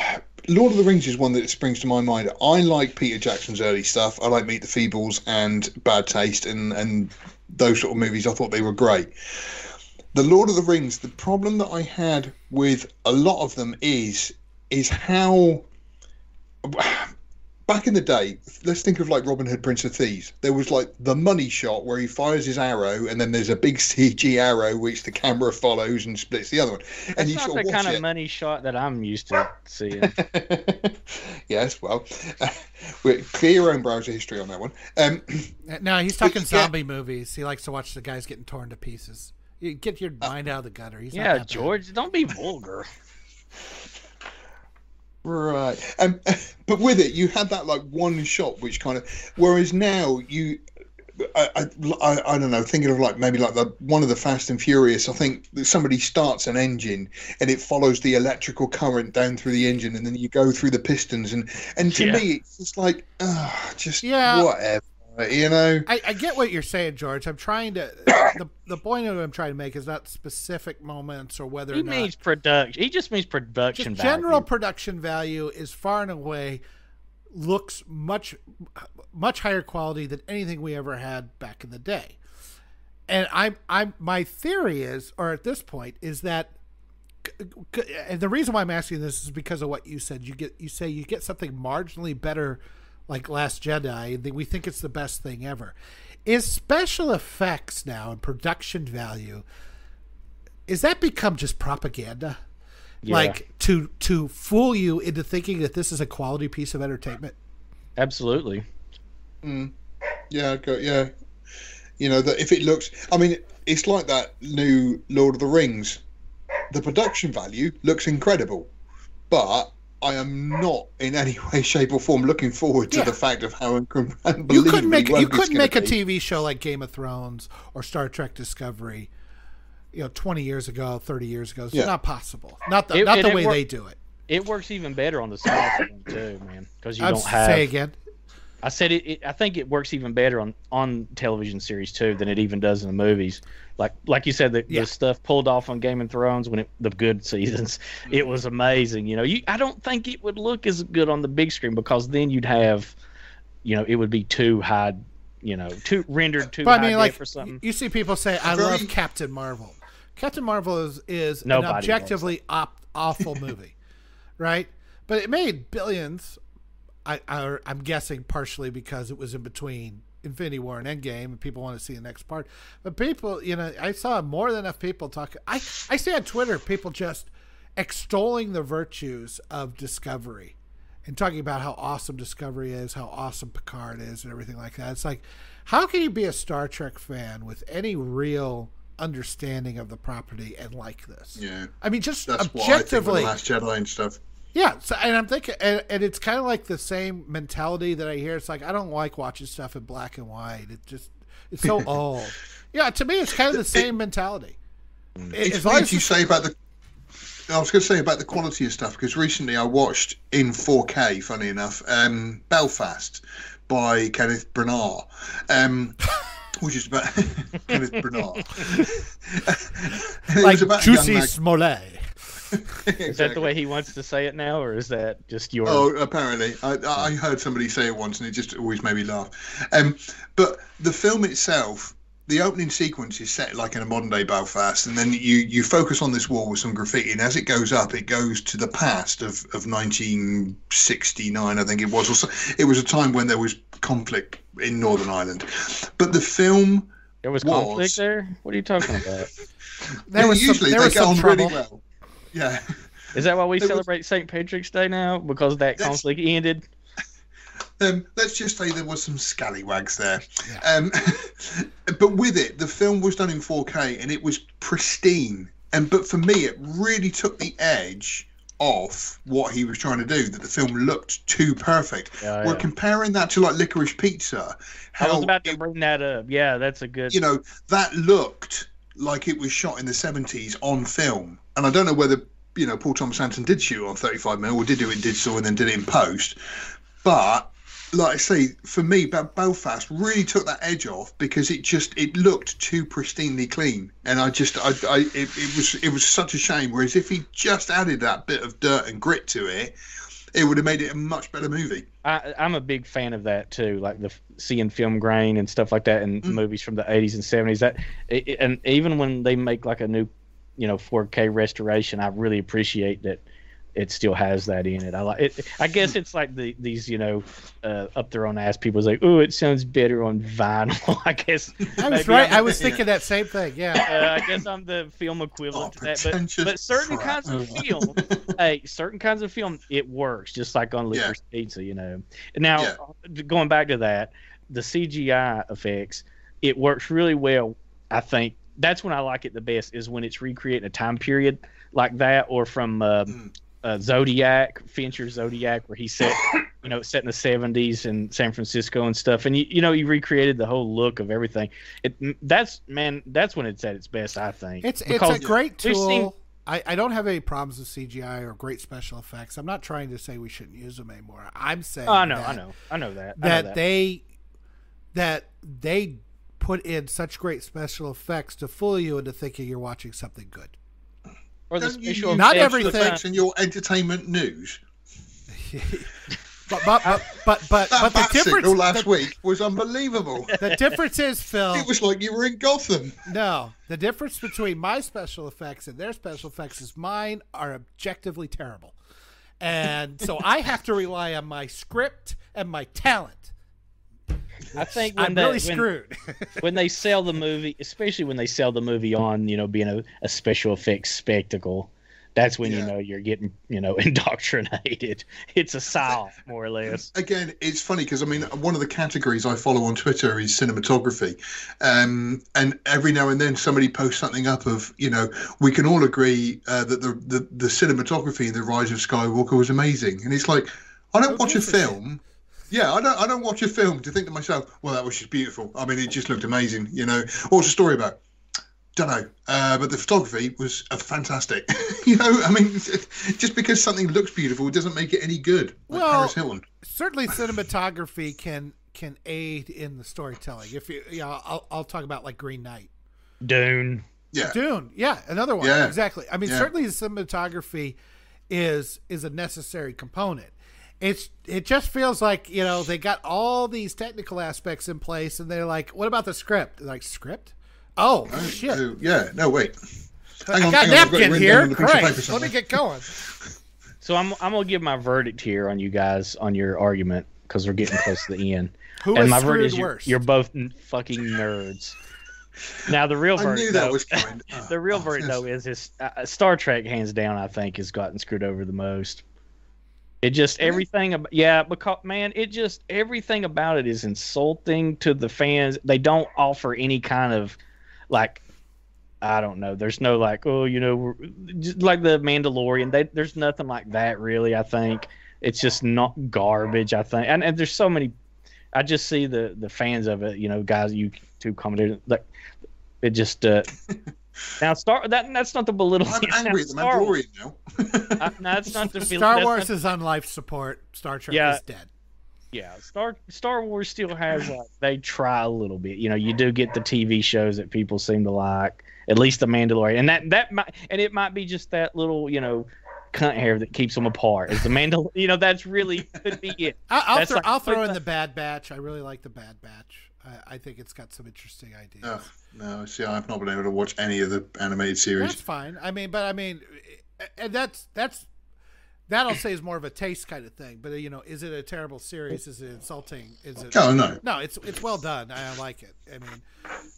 Lord of the Rings is one that springs to my mind. I like Peter Jackson's early stuff. I like Meet the Feebles and Bad Taste and and those sort of movies. I thought they were great. The Lord of the Rings. The problem that I had with a lot of them is is how back in the day, let's think of like Robin Hood, Prince of Thieves. There was like the money shot where he fires his arrow, and then there's a big CG arrow which the camera follows and splits the other one. And That's you not sort the of watch kind of money shot that I'm used to seeing. yes, well, we clear your own browser history on that one. Um, No, he's talking But, yeah. zombie movies. He likes to watch the guys getting torn to pieces. You get your mind out of the gutter. He's yeah, that bad. George, don't be vulgar. Right. Um, but with it, you had that like one shot, which kind of. Whereas now you, I, I, I, I don't know, thinking of like maybe like the one of the Fast and Furious. I think somebody starts an engine and it follows the electrical current down through the engine, and then you go through the pistons, and and to Yeah. me, it's just like, ah, just Yeah. whatever, you know. I, I get what you're saying, George. I'm trying to. the, the point of what I'm trying to make is not specific moments or whether He or not. means production. He just means production just value. general production value is far and away looks much much higher quality than anything we ever had back in the day. And I'm I'm my theory is or at this point is that c- c- and the reason why I'm asking this is because of what you said. You get you say you get something marginally better like Last Jedi, we think it's the best thing ever. Is special effects now and production value is that become just propaganda? Yeah. like to to fool you into thinking that this is a quality piece of entertainment. Absolutely. Mm. Yeah, go, yeah. You know that if it looks, I mean, it's like that new Lord of the Rings. The production value looks incredible, but I am not in any way, shape, or form looking forward to Yeah. the fact of how incre- You unbelievably couldn't make you couldn't gonna make a be. TV show like Game of Thrones or Star Trek Discovery, you know, twenty years ago, thirty years ago. It's Yeah. not possible. Not the It- not the way wor- they do it. It works even better on the small screen too, man, because you I'm don't have. say again. I said it, it, I think it works even better on on television series too than it even does in the movies. Like like you said, the, yeah. the stuff pulled off on Game of Thrones when it the good seasons, it was amazing. You know, you I don't think it would look as good on the big screen because then you'd have, you know, it would be too high, you know, too rendered too but high I mean, like, for something. You see people say, "I love Captain Marvel." Captain Marvel is is an objectively op- awful movie, right? But it made billions I, I am guessing partially because it was in between Infinity War and Endgame, and people want to see the next part. But people, you know, I saw more than enough people talk. I I see on Twitter people just extolling the virtues of Discovery and talking about how awesome Discovery is, how awesome Picard is, and everything like that. It's like, how can you be a Star Trek fan with any real understanding of the property and like this? Yeah, I mean, just That's objectively, Last Jedi and stuff. Yeah, so, and I'm thinking, and, and it's kind of like the same mentality that I hear. It's like I don't like watching stuff in black and white. It just it's so old. Yeah, to me, it's kind of the same it, mentality. It's funny you say about the. I was going to say about the quality of stuff because recently I watched in 4K. Funny enough, um, Belfast by Kenneth Branagh. Um, which is about Kenneth Branagh. like about Jussie Smollett exactly. Is that the way he wants to say it now, or is that just your? Oh, apparently, I, I heard somebody say it once, and it just always made me laugh. Um, but the film itself, the opening sequence is set like in a modern day Belfast, and then you you focus on this wall with some graffiti, and as it goes up, it goes to the past of, of 1969, I think it was. Also, it was a time when there was conflict in Northern Ireland, but the film. There was, was conflict there. What are you talking about? there was usually some, there they get on trouble. really well. Yeah. Is that why we celebrate was... St. Patrick's Day now? Because that let's, conflict ended? Um, let's just say there was some scallywags there. Yeah. Um, but with it, the film was done in 4K and it was pristine. And but for me, it really took the edge off what he was trying to do. That the film looked too perfect. Yeah, We're yeah. comparing that to like Licorice Pizza. I was about to it, bring that up. Yeah, that's a good. You know, that looked like it was shot in the 70s on film. And I don't know whether, you know, Paul Thomas Anderson did shoot on 35mm or did do it in digital and then did it in post. But like I say, for me, Belfast really took that edge off because it just it looked too pristinely clean, and I just I, I it, it was it was such a shame. Whereas if he just added that bit of dirt and grit to it, it would have made it a much better movie. I, am a big fan of that too, like the seeing film grain and stuff like that in mm. movies from the 80s and 70s. That it, and even when they make like a new, you know, 4K restoration, I really appreciate that it still has that in it. I like it. I guess it's like the these you know uh, up their own ass people say, "Oh, it sounds better on vinyl." I guess I was right. i was thinking that same thing. Yeah. Uh, I guess I'm the film equivalent oh, to that. But but certain kinds of film, hey, certain kinds of film, it works just like on Licorice yeah. Pizza. You know. Now yeah. going back to that, the CGI effects, it works really well. I think that's when I like it the best is when it's recreating a time period like that or from uh, mm uh, Zodiac, Fincher Zodiac, where he set, you know, set in the '70s in San Francisco and stuff, and you, you know, he recreated the whole look of everything. It that's man, that's when it's at its best, I think. It's because it's a great tool. Seen, I, I don't have any problems with CGI or great special effects. I'm not trying to say we shouldn't use them anymore. I'm saying, oh, I know, I know, I know that that, know that they that they put in such great special effects to fool you into thinking you're watching something good or the special not everything in your entertainment news. but but but but but, that but the difference last the, week was unbelievable. The difference is, Phil. It was like you were in Gotham. No, the difference between my special effects and their special effects is mine are objectively terrible, and so I have to rely on my script and my talent. I think when I'm really screwed. when they sell the movie, especially when they sell the movie on, you know, being a, a special effects spectacle, that's when yeah. you know you're getting, you know, indoctrinated. It's a style, more or less. Again, it's funny because I mean, one of the categories I follow on Twitter is cinematography, um, and every now and then somebody posts something up of, you know, we can all agree uh, that the, the the cinematography in the Rise of Skywalker was amazing, and it's like, I don't watch a film. Yeah, I don't. I don't watch a film to think to myself, "Well, that was just beautiful." I mean, it just looked amazing. You know, what's the story about? don't know, uh, but the photography was uh, fantastic. you know, I mean, just because something looks beautiful doesn't make it any good. Like Well- Paris Hilton. certainly cinematography can can aid in the storytelling. If you, yeah, I'll, I'll talk about like Green Knight, Dune. Yeah, Dune, yeah, another one, Yeah. exactly. I mean, Yeah. certainly the cinematography is is a necessary component. It's it just feels like you know they got all these technical aspects in place, and they're like, what about the script? Like script? Oh uh, shit! Oh, yeah. No, wait. Hang I on, got hang on, got napkin here. down on a piece of paper Christ, let me get going. So I'm I'm gonna give my verdict here on you guys on your argument because we're getting close to the end. Who and my screwed verdict is you're, worse? you're both fucking nerds. Now the real I verdict, knew that though- was coming. Oh, the real oh, verdict yes. though is his uh, uh, Star Trek hands down. I think has gotten screwed over the most. It just everything about yeah because man it just everything about it is insulting to the fans. They don't offer any kind of like I don't know. There's no like oh you know just like the Mandalorian. They, there's nothing like that really. I think it's just not garbage. I think and, and there's so many. I just see the the fans of it. You know guys YouTube commented like it just uh now Star that that's not the belittle. I'm angry at the Star Wars- Mandalorian now. uh, no, that's not the Star Wars not- is on life support. Star Trek Yeah. is dead. yeah. Star Star Wars still has like they try a little bit. You know, you do get the TV shows that people seem to like. At least the Mandalorian, and that that might and it might be just that little you know cunt hair that keeps them apart. Is the Mandal? You know, that's really could be it. I, I'll, That's throw, like- I'll throw in the Bad Batch. I really like the Bad Batch. I, I think it's got some interesting ideas. No, no. See, I've not been able to watch any of the animated series. That's fine. I mean, but I mean, and that's that's that I'll say is more of a taste kind of thing. But you know, is it a terrible series? Is it insulting? Is it? Oh no. No, it's it's well done. I like it. I mean,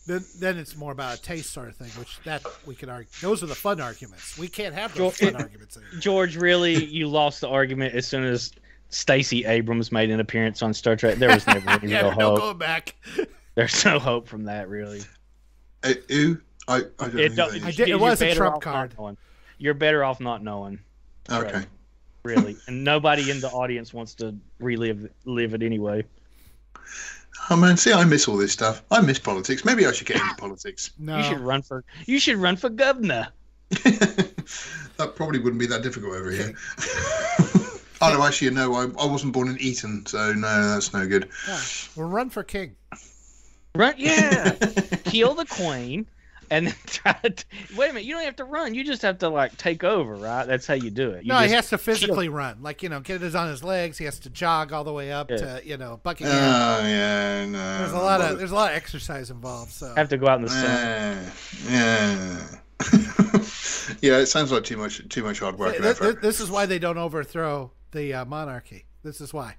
then then it's more about a taste sort of thing, which that we can argue. Those are the fun arguments. We can't have those George- fun arguments anymore. George, really, you lost the argument as soon as Stacey Abrams made an appearance on Star Trek. There was never any Yeah, real no hope. going back. There's no hope from that, really. Uh, who? I, I don't know. It, who don't- I did- it was a trump off card. You're better off not knowing, Okay. really. and nobody in the audience wants to relive live it anyway. Oh man, see, I miss all this stuff. I miss politics. Maybe I should get into politics. No, You should run for you should run for governor. that probably wouldn't be that difficult over here. Oh no, actually, no. I, I wasn't born in Eton, so no, that's no good. yeah. we'll run for king. Run, yeah. Kill the queen, and then try to. Wait a minute. You don't have to run. You just have to like take over, right? That's how you do it. You no, he has to physically run. Like you know, get it on his legs. He has to jog all the way up Yeah. to you know Buckingham. Oh yeah, no. there's a lot of there's a lot of exercise involved. So I have to go out in the sun. Yeah, yeah. yeah, it sounds like too much too much hard work Th- th- this is why they don't overthrow the uh, monarchy. This is why.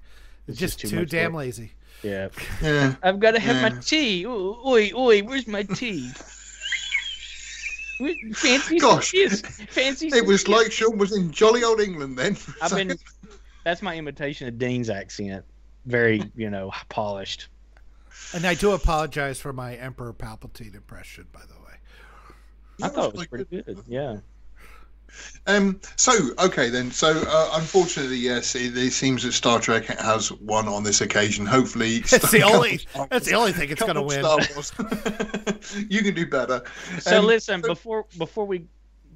It's just, just too too damn work. lazy. Yeah. Yeah. I've got to have my tea. Ooh, oi, oi, where's my tea? Fancy Gosh. some. Fancy. It was kiss. like Sean was in jolly old England then. I've been. That's my imitation of Dean's accent. Very, you know, polished. And I do apologize for my Emperor Palpatine impression, by the way. I thought it was pretty good. Yeah. Um. So okay then. So uh, unfortunately, yes, it, it seems that Star Trek has won on this occasion. Hopefully, That's the only. That's the only thing it's going to win. Star Wars. you can do better. So Um, listen, before before we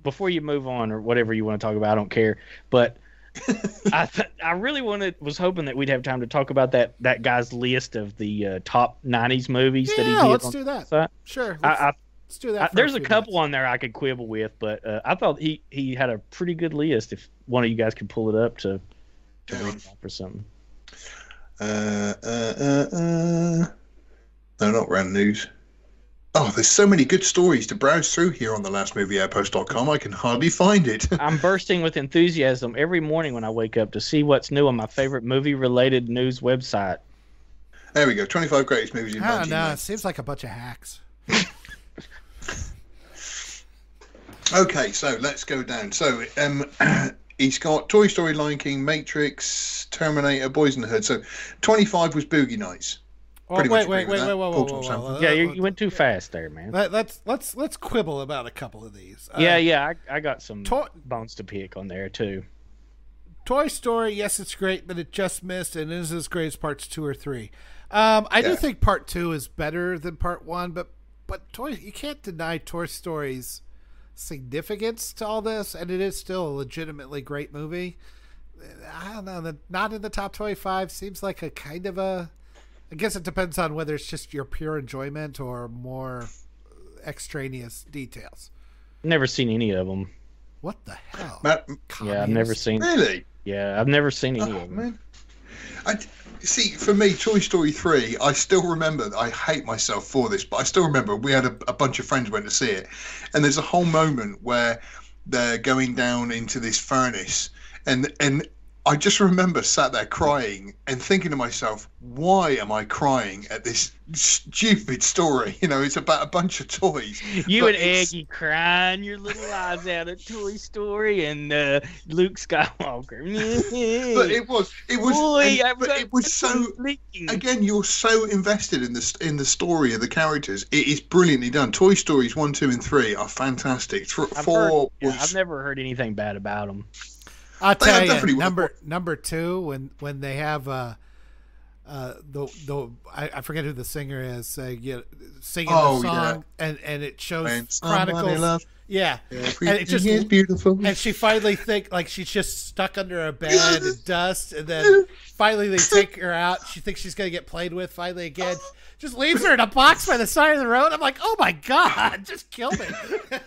before you move on or whatever you want to talk about, I don't care. But I th- I really wanted was hoping that we'd have time to talk about that that guy's list of the uh, top '90s movies that he Yeah, did. let's on do that. the. Sure. Let's, I, let's do that. I, there's a few couple minutes. on there I could quibble with, but uh, I thought he he had a pretty good list. If one of you guys could pull it up to to Yeah. read it off or something. Uh, uh, uh, uh. No, not random news. Oh, there's so many good stories to browse through here on the lastmovieoutpost.com. I can hardly find it. I'm bursting with enthusiasm every morning when I wake up to see what's new on my favorite movie related news website. there we go. 25 greatest movies in I don't know. It seems like a bunch of hacks. Okay, so let's go down. So, um, he's got Toy Story, Lion King, Matrix, Terminator, Boys in the Hood. So, 25 was Boogie Nights. Oh, Pretty wait, much wait, agree wait, with wait, that. whoa, whoa, whoa, whoa, whoa. Yeah, you, you went too fast there, man. Let, let's let's let's quibble about a couple of these. Uh, Yeah, yeah, I, I got some Toy, bones to pick on there too. Toy Story, yes, it's great, but it just missed, and it is as great as parts two or three. Um, I do think part two is better than part one, but but Toy you can't deny Toy Story's significance to all this, and it is still a legitimately great movie. I don't know. The, not in the top twenty-five seems like a kind of a. I guess it depends on whether it's just your pure enjoyment or more extraneous details. Never seen any of them. What the hell? Matt, yeah, I've never seen. Really? Yeah, I've never seen oh, any Oh, of them. man. I see. For me, Toy Story three. I still remember. I hate myself for this, but I still remember we had a, a bunch of friends went to see it, and there's a whole moment where they're going down into this furnace, and and I just remember sat there crying and thinking to myself, why am I crying at this stupid story? You know, it's about a bunch of toys. You and it's- Aggie crying your little eyes out at Toy Story and uh, Luke Skywalker. But it was, it was, Boy, and- but got it was so again, you're so invested in the in the story of the characters. It is brilliantly done. Toy Stories one, two, and three are fantastic. Th- I've, four heard, yeah, was I've never heard anything bad about them. I'll tell you, number number two when when they have uh, uh, the the I, I forget who the singer is uh, you singing Oh, the yeah. song and and it shows When chronicles. loves yeah, and it just is beautiful. and she finally think like she's just stuck under a bed in dust, and then finally they take her out. She thinks she's gonna get played with. Finally again, just leaves her in a box by the side of the road. I'm like, oh my god, just kill me.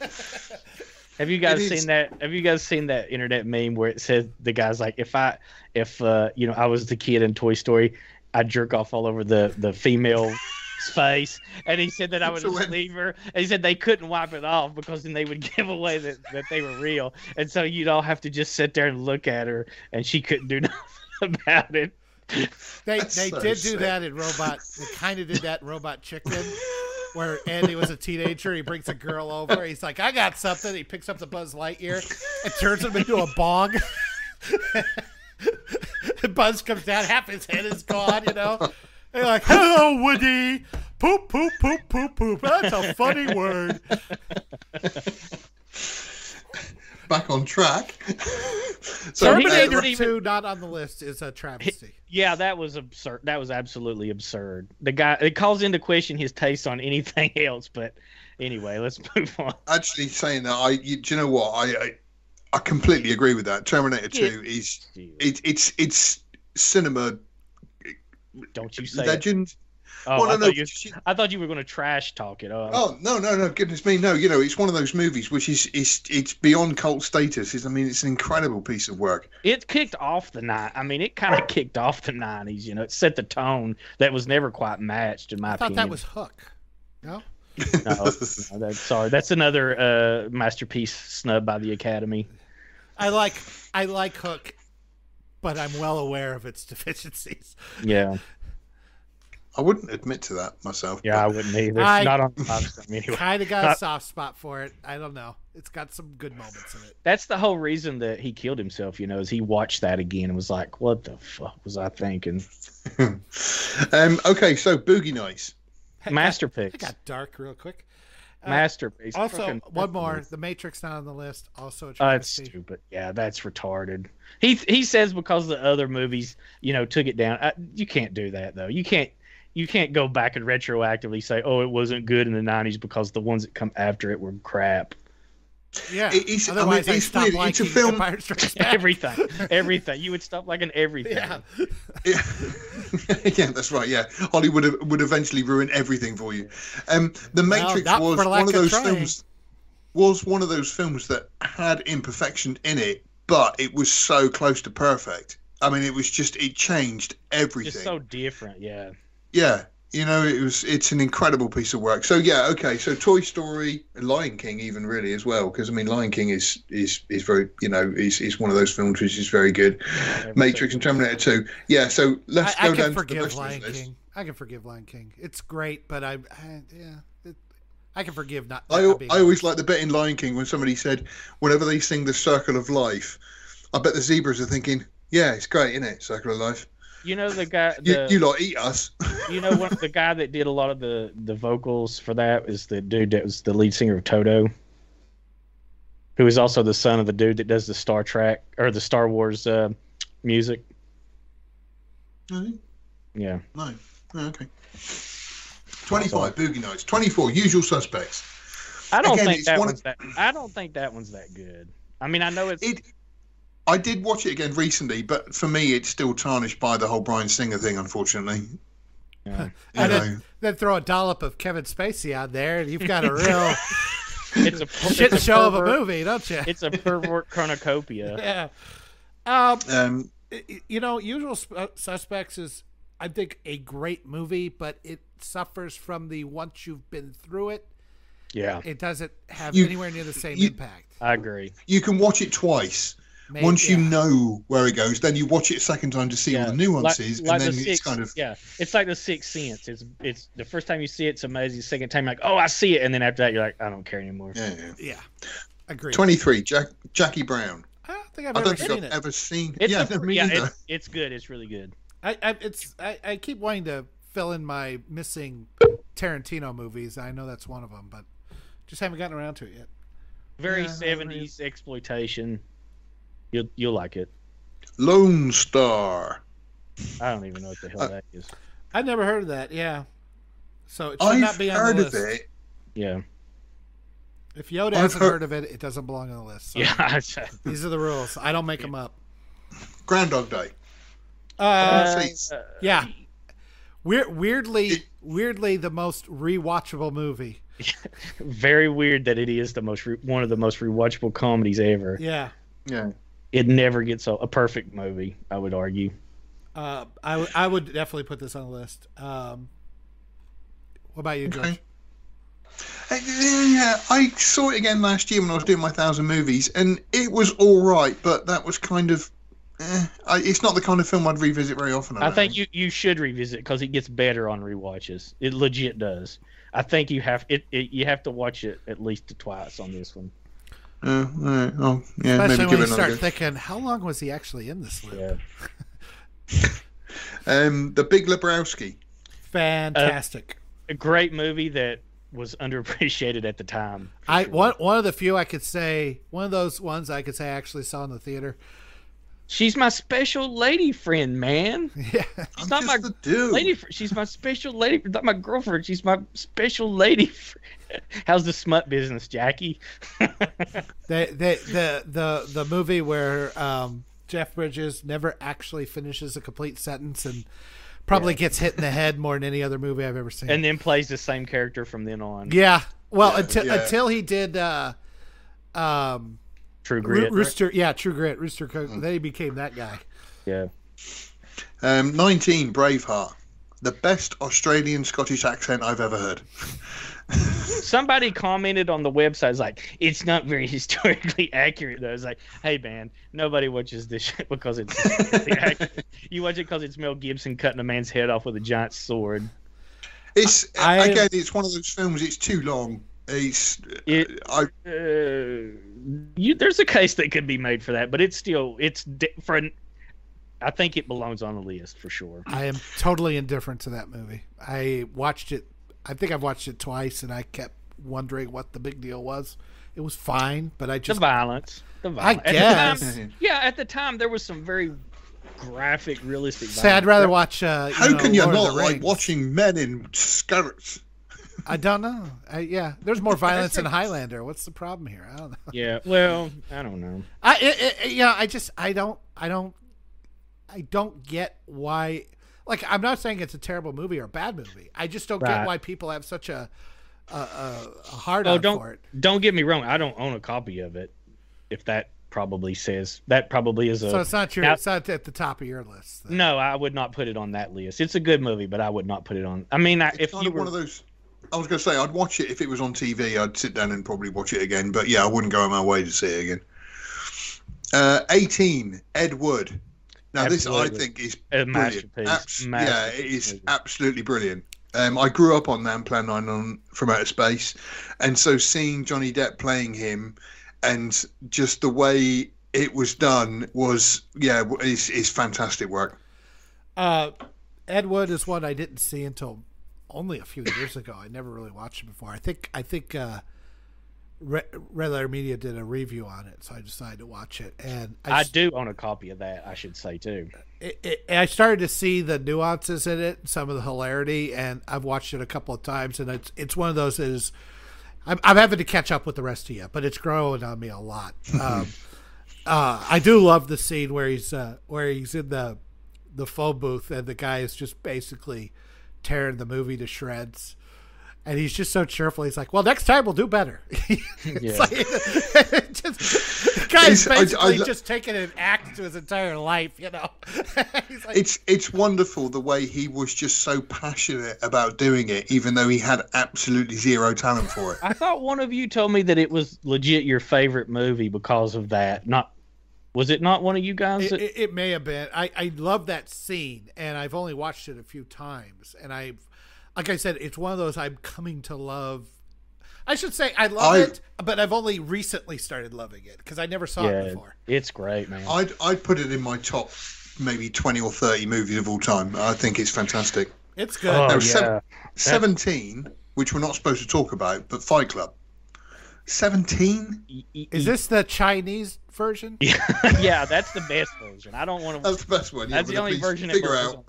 Have you guys It is- seen that? Have you guys seen that internet meme where it says the guy's like, if I, if uh, you know, I was the kid in Toy Story, I'd jerk off all over the the female face, and he said that I would So just leave her, and he said they couldn't wipe it off because then they would give away that that they were real, and so you'd all have to just sit there and look at her, and she couldn't do nothing about it. They That's they so did do that in Robot. They kind of did that in Robot Chicken, where Andy was a teenager. He brings a girl over. He's like, "I got something." He picks up the Buzz Lightyear and turns him into a bong. The Buzz comes down, half his head is gone. You know. They're like, "Hello, Woody." Poop, poop, poop, poop, poop. That's a funny word. Back on track. so he- Terminator didn't even- 2 not on the list is a travesty. Yeah, that was absurd. That was absolutely absurd. The guy it calls into question his taste on anything else. But anyway, let's move on. actually saying that, I you, do you know what I, I I completely agree with that. Terminator Two is it, it's it's cinema Don't you say it. Legend. Oh, Well, I, no, no, thought you, she- I thought you were going to trash talk it. Oh, Oh no no no! Goodness me, no! You know it's one of those movies which is is it's beyond cult status. It's, I mean, it's an incredible piece of work. it kicked off the night. I mean, it kind of kicked off the nineties. You know, it set the tone that was never quite matched, in my opinion. I thought opinion. that was Hook. No? No, no, that's, sorry, that's another uh, masterpiece snub by the Academy. I like I like Hook, but I'm well aware of its deficiencies. Yeah, I wouldn't admit to that myself. yeah, I wouldn't either. I- Not on the anyway. Kind of got a soft spot for it. I don't know. It's got some good moments in it. That's the whole reason that he killed himself. You know, is he watched that again and was like, "What the fuck was I thinking?" um, okay, so Boogie Nights. It Masterpiece, got dark real quick. Uh, masterpiece. Also, Fucking- one more. The Matrix not on the list. Also, a Oh, it's travesty. stupid. Yeah, that's retarded. He he says because the other movies, you know, took it down. I, you can't do that though. You can't you can't go back and retroactively say, "Oh, it wasn't good in the '90s because the ones that come after it were crap." yeah. It- it's- I mean, Otherwise, I, it's stop weird. It's liking a film- Empire Strikes Back. everything, everything. You would stop liking everything. Yeah. Yeah, yeah, that's right. Yeah, Hollywood would, would eventually ruin everything for you. Um, the Matrix not was one of of those trying. films. Was one of those films that had imperfection in it, but it was so close to perfect. I mean, it was just it changed everything. Just so different. Yeah. Yeah, you know, it was it's an incredible piece of work. So yeah, okay, so Toy Story, Lion King, even really as well, because I mean, Lion King is is is very you know is is one of those films which is very good. Matrix and Terminator Two, yeah. So let's I, I go can down to the forgive rest of Lion. King. I can forgive Lion King. It's great, but I, I yeah, it, I can forgive not. I, not I always like the bit in Lion King when somebody said, whenever they sing the Circle of Life, I bet the zebras are thinking, yeah, it's great, isn't it? Circle of Life. You know the guy. You, The, you lot eat us. you know the guy that did a lot of the the vocals for that is the dude that was the lead singer of Toto, who is also the son of the dude that does the Star Trek or the Star Wars uh, music. no, Yeah. no, Oh, okay. 25 Boogie Nights. 24 Usual Suspects. I don't Again, think that one's of- that. I don't think that one's that good. I mean, I know it's. It. I did watch it again recently, but for me, it's still tarnished by the whole Bryan Singer thing. Unfortunately, yeah. And know. then, then throw a dollop of Kevin Spacey out there, and you've got a real it's a per- shit it's a show of a movie, don't you? It's a pervert cornucopia. yeah. Um, Um, you know, Usual uh, Suspects is, I think, a great movie, but it suffers from the once you've been through it, Yeah, it doesn't have You- anywhere near the same you- impact. I agree. you can watch it twice. Maybe- Once you yeah. know where it goes, then you watch it a second time to see Yeah, all the nuances, like, like and then the it's kind of yeah. It's like the sixth sense. It's it's the first time you see it, it's amazing. The Second time, you're like, oh, I see it, and then after that, you're like, I don't care anymore. yeah, yeah. Yeah. Agreed. 23 Jack, Jackie Brown. I don't think I've I ever don't think seen I've it. ever seen. It's yeah, a, me yeah, either. it's, it's good. It's really good. I, I it's I, I keep wanting to fill in my missing Tarantino movies. I know that's one of them, but just haven't gotten around to it yet. Very Yeah, seventies exploitation. You'll you'll like it. Lone Star. I don't even know what the hell Uh, that is. I've never heard of that. Yeah, so it should I've not be on heard the of list. it. Yeah, If Yoda I've hasn't heard- heard of it, it doesn't belong on the list. So yeah. these are the rules. I don't make them up. Groundhog Day. Uh, Uh, see. yeah. Weird, weirdly, It- weirdly, the most rewatchable movie. very weird that it is the most re- one of the most rewatchable comedies ever. Yeah. Yeah. It never gets a, a perfect movie. I would argue. Uh, I, w- I would definitely put this on the list. Um, what about you, George? Okay. Uh, Yeah, I saw it again last year when I was doing my thousand movies, and it was all right, but that was kind of. Eh, I, it's not the kind of film I'd revisit very often. I don't think you, you should revisit because it gets better on rewatches. It legit does. I think you have it, it. You have to watch it at least twice on this one. Uh, all right. Oh, yeah, Especially maybe when you start go. thinking, how long was he actually in this loop? Yeah, Um, the Big Lebowski. Fantastic. a great movie that was underappreciated at the time. I sure. one one of the few I could say one of those ones I could say I actually saw in the theater. She's my special lady friend, man. Yeah, She's I'm not just my the dude. lady. fr- She's my special lady. Not my girlfriend. She's my special lady. fr- How's the smut business, Jackie? they, they, the the the movie where um, Jeff Bridges never actually finishes a complete sentence and probably gets hit in the head more than any other movie I've ever seen. and then plays the same character from then on. yeah, well Yeah, until yeah. until he did uh, um, True Roo- Grit. Rooster, yeah, True Grit, Rooster Cook. Then he became that guy. Yeah. Um, 19, Braveheart. The best Australian Scottish accent I've ever heard. Somebody commented on the website, it's like, it's not very historically accurate, though. It's like, hey, man, nobody watches this shit because it's. You watch it because it's Mel Gibson cutting a man's head off with a giant sword. It's I- again, it's one of those films. It's too long. It's It- I Uh, you, there's a case that could be made for that, but it's still, it's di- for. an- I think it belongs on the list for sure. I am totally indifferent to that movie. I watched it. I think I've watched it twice, and I kept wondering what the big deal was. It was fine, but I The just violence. The violence. At the guess. time- yeah, at the time, there was some very graphic, realistic say I'd rather watch. Uh, you how know, can you Lord of not the like watching men in skirts? I don't know. I, yeah, there's more violence in Highlander. What's the problem here? I don't know. Yeah, well, I don't know. I it, it, yeah, I just I don't I don't I don't get why. Like I'm not saying it's a terrible movie or a bad movie. I just don't Right. get why people have such a a, a, a hard Oh, on don't for it. don't get me wrong. I don't own a copy of it. If that probably says that probably is a So it's not your Now- it's not at the top of your list. then. no. I would not put it on that list. It's a good movie, but I would not put it on. I mean, I, It's if you were one of those. I was going to say I'd watch it if it was on TV. I'd sit down and probably watch it again. But yeah, I wouldn't go on my way to see it again. Uh, 18, Ed Wood. Now Ed this I think is a brilliant. masterpiece. Abs- yeah, it is absolutely brilliant. Um, I grew up on that and Plan 9 on From Outer Space, and so seeing Johnny Depp playing him, and just the way it was done was yeah, is is fantastic work. Uh, Ed Wood is one I didn't see until only a few years ago. I never really watched it before. I think I think uh, Red Letter Media did a review on it, so I decided to watch it. And I, I do own a copy of that. I should say too. It, it, I started to see the nuances in it, some of the hilarity, and I've watched it a couple of times, and it's it's one of those is I'm, I'm having to catch up with the rest of you, but it's growing on me a lot. Um, uh, I do love the scene where he's uh, where he's in the the phone booth and the guy is just basically tearing the movie to shreds and he's just so cheerful. He's like, "Well, next time we'll do better." yeah. like, just, guy's basically I, I, just taking an act to his entire life, you know. like, it's it's wonderful the way he was just so passionate about doing it, even though he had absolutely zero talent for it. I thought one of you told me that it was legit your favorite movie because of that. Not was it not one of you guys? That... It, it, it may have been. I I love that scene, and I've only watched it a few times, and I've like I said, it's one of those I'm coming to love. I should say I love I, it, but I've only recently started loving it because I never saw yeah, it before. It's great, man. I'd I'd put it in my top maybe twenty or thirty movies of all time. I think it's fantastic. It's good. Oh, yeah. seven, Seventeen, which we're not supposed to talk about, but Fight Club. Seventeen. Is this the Chinese version? Yeah, yeah, that's the best version. I don't want to. That's the best one. Yeah, that's the only version it out.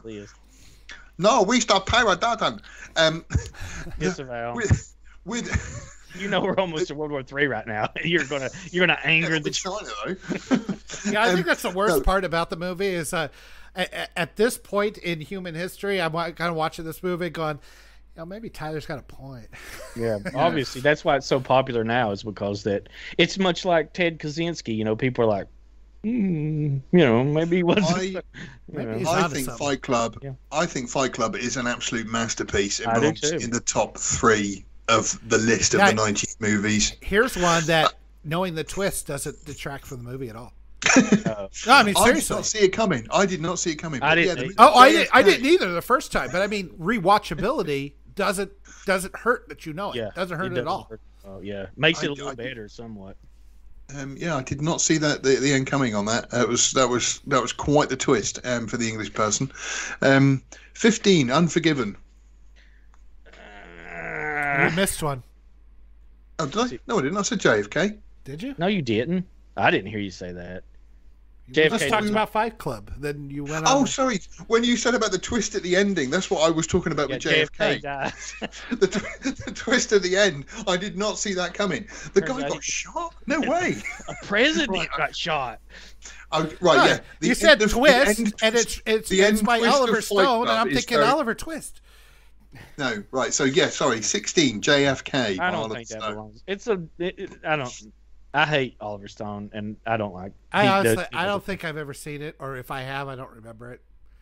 No, we start pirate that Um, Disavow. With, with you know we're almost to World War Three right now. You're gonna you're gonna anger yeah, the China though. yeah, I think um, that's the worst no. part about the movie is uh, at, at, this point in human history, I'm kind of watching this movie going. You know, maybe Tyler's got a point. Yeah, obviously that's why it's so popular now is because that it's much like Ted Kaczynski. You know, people are like, mm, you know, maybe he wasn't. I, maybe I think Fight Club. Yeah. I think Fight Club is an absolute masterpiece. It belongs in the top three of the list of yeah, the 90s movies. Here's one that, knowing the twist, doesn't detract from the movie at all. uh, no, I mean seriously. I did not see it coming. I did not see it coming. I didn't. Yeah, the, oh, I, did, I didn't either the first time. But I mean, rewatchability doesn't doesn't hurt that you know it. Yeah, doesn't hurt it, at all. Hurt. Oh yeah, makes it a little I, better somewhat. Um, yeah, I did not see that the, the end coming on that. Uh, was that was that was quite the twist um, for the English person. Um, Fifteen, Unforgiven. Uh, you missed one. Oh, did I? No, I didn't. I said JFK. Did you? No, you didn't. I didn't hear you say that. JFK just talked about Fight Club. Then you went. Oh, sorry. When you said about the twist at the ending, that's what I was talking about yeah, with JFK. JFK the, tw- the, twist at the end, I did not see that coming. The guy got shot. No way. A president got shot. Oh, right, yeah. The, you said the, twist, the and it's it's, the it's by Oliver Stone, and I'm thinking very... Oliver Twist. No, right. So yeah, sorry. Sixteen JFK. I don't think that belongs. It's a. It, it, I don't. I hate Oliver Stone, and I don't like. I honestly, I don't think I've ever seen it, or if I have, I don't remember it.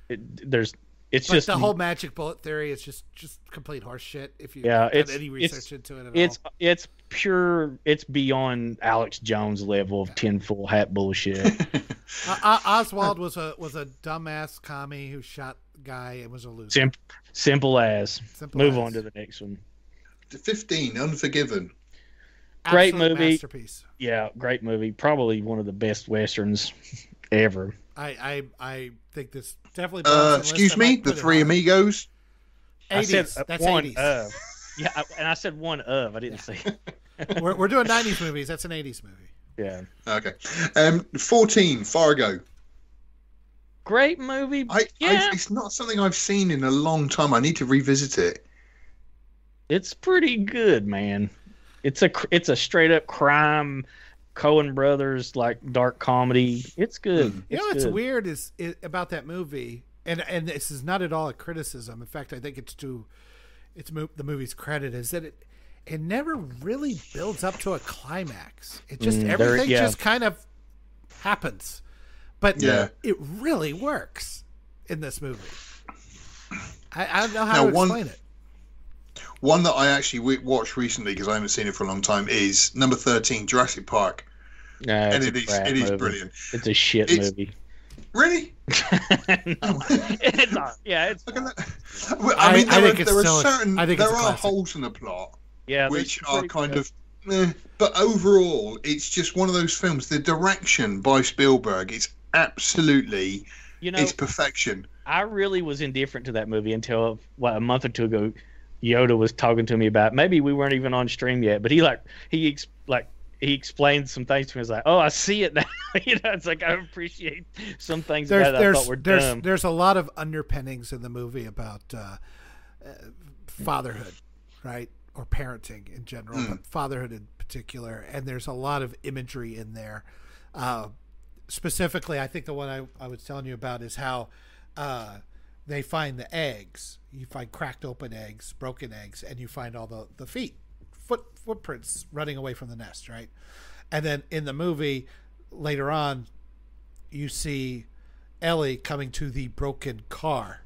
it there's, it's but just the whole magic bullet theory is just just complete horseshit. If you yeah, it's any research into it, it's all. it's pure. It's beyond Alex Jones level of tinfoil hat bullshit. uh, Oswald was a was a dumbass commie who shot guy and was a loser. Simple, simple as. Simple Move as. on to the next one. Fifteen, Unforgiven great Absolute movie. Masterpiece. Yeah, great movie. Probably one of the best westerns ever. I I, I think this definitely. Uh, excuse me, the Three Amigos. 80s. I said uh, That's one 80s. of. Yeah, and I said one of. I didn't yeah. say. we're we're doing '90s movies. That's an '80s movie. Yeah. Okay. Um, fourteen, Fargo. Great movie. I, yeah. I, it's not something I've seen in a long time. I need to revisit it. It's pretty good, man. It's a it's a straight up crime Coen Brothers like dark comedy. It's good. Mm. You know what's weird is, is, about that movie, and and this is not at all a criticism. In fact, I think it's to it's mo- the movie's credit is that it it never really builds up to a climax. It just mm, everything yeah. just kind of happens, but yeah. it really works in this movie. I, I don't know how now, to explain one, it. One that I actually watched recently because I haven't seen it for a long time is number thirteen, Jurassic Park. Yeah, and it is it is brilliant. It's a shit it's, movie. Really? no. it's not. Yeah, it's. I mean, there, I are, there are certain there are holes in the plot. Yeah, which are kind good. of. Eh, but overall, it's just one of those films. The direction by Spielberg is absolutely, you know, it's perfection. I really was indifferent to that movie until what a month or two ago Yoda was talking to me about. Maybe we weren't even on stream yet, but he like he ex- like he explained some things to me. He's like, "Oh, I see it now." you know, it's like I appreciate some things there's, about it there's, I thought were there's, dumb. There's a lot of underpinnings in the movie about uh, uh, fatherhood, right, or parenting in general, Mm. but fatherhood in particular. And there's a lot of imagery in there. Uh, specifically, I think the one I, I was telling you about is how uh, they find the eggs. You find cracked open eggs, broken eggs, and you find all the, the feet, foot footprints running away from the nest, right? And then in the movie, later on, you see Ellie coming to the broken car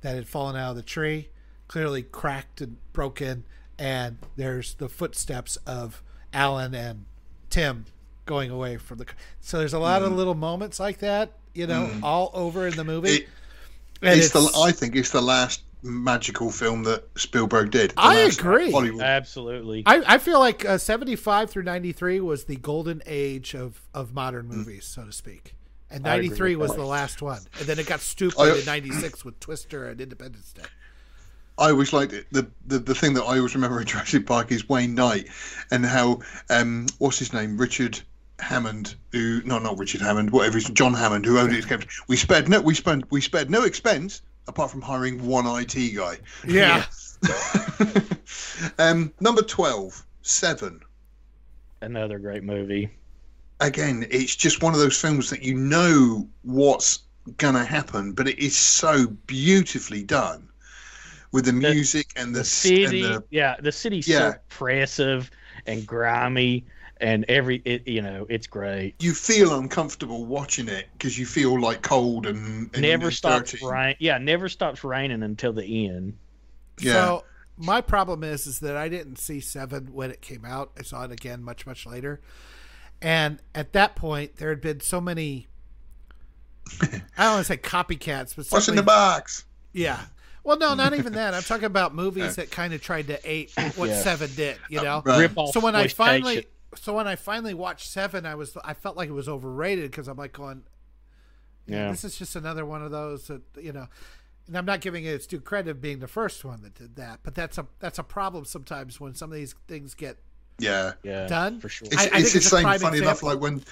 that had fallen out of the tree, clearly cracked and broken, and there's the footsteps of Alan and Tim going away from the. Car. So there's a lot of mm-hmm. little moments like that, you know, mm-hmm. all over in the movie. It- And it's, the I think it's the last magical film that Spielberg did. The I agree. Hollywood. Absolutely. I, I feel like uh, 75 through 93 was the golden age of, of modern movies, so to speak. And 93 was that. the last one. And then it got stupid I- in 96 with Twister and Independence Day. I always liked it. The, the the thing that I always remember in Jurassic Park is Wayne Knight and how um what's his name Richard Hammond who no not Richard Hammond whatever he's John Hammond who owned it kept we spared no we spent we spared no expense apart from hiring one IT guy. Yeah. um, number 12, Seven. Another great movie. Again, it's just one of those films that you know what's going to happen, but it is so beautifully done with the music and the, The city, and the yeah, the city's Yeah. so oppressive and grimy, and every it, you know, it's great. you feel uncomfortable watching it because you feel like cold and, and never and stops dirty. rain. Yeah, never stops raining until the end. Yeah. So my problem is is that I didn't see Seven when it came out. I saw it again much much later, and at that point there had been so many. I don't want to say copycats, but What's in the box? Yeah. Well, no, not even that. I'm talking about movies that kind of tried to ape what Yeah. Seven did. You uh, know. Right. So when I finally, exploitation. So when I finally watched Seven, I was I felt like it was overrated because I'm like going, Yeah. this is just another one of those that you know. And I'm not giving it its due credit of being the first one that did that, but that's a that's a problem sometimes when some of these things get Yeah. yeah, done. for sure. It's, I- I it's think it's a same, prime funny enough, like when.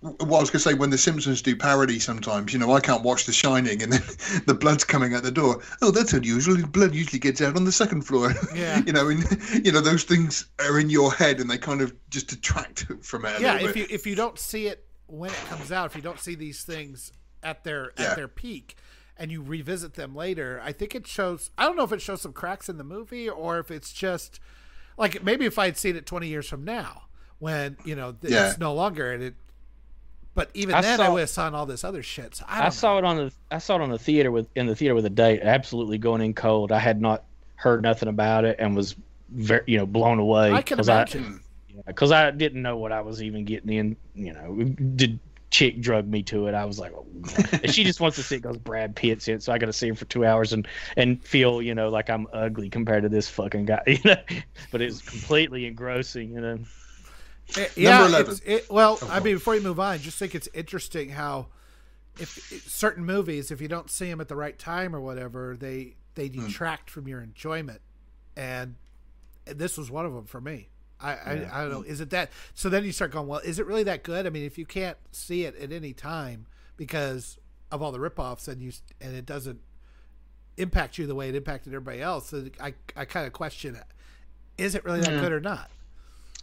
What I was going to say, when The Simpsons do parody sometimes, you know, I can't watch The Shining and then the blood's coming out the door. Oh, that's unusual. Blood usually gets out on the second floor. Yeah. you know, and, you know, those things are in your head and they kind of just detract from it yeah, if bit. you if you don't see it when it comes out, if you don't see these things at their Yeah. at their peak, and you revisit them later, I think it shows. I don't know if it shows some cracks in the movie or if it's just like maybe if I had seen it twenty years from now, when you know Yeah. it's no longer and it. But even I then, I saw- would have saw all this other shit. So I, I, saw it on the I saw it on the theater with in the theater with a date. Absolutely going in cold. I had not heard nothing about it and was very you know blown away. I can imagine. because I didn't know what I was even getting in. You know, did chick drug me to it? I was like, oh, and she just wants to see it because Brad Pitt's in, so I got to see him for two hours and and feel you know like I'm ugly compared to this fucking guy. You know, but it's completely engrossing. You know, It- yeah, Number 11. it's- It, well, Oh, I mean, before you move on, I just think it's interesting how if certain movies, if you don't see them at the right time or whatever, they they Hmm. detract from your enjoyment, and, and this was one of them for me. I, I I don't know. Is it that? So then you start going, well, is it really that good? I mean, if you can't see it at any time because of all the ripoffs, and you and it doesn't impact you the way it impacted everybody else, I I kind of question it. Is it really that Yeah. good or not?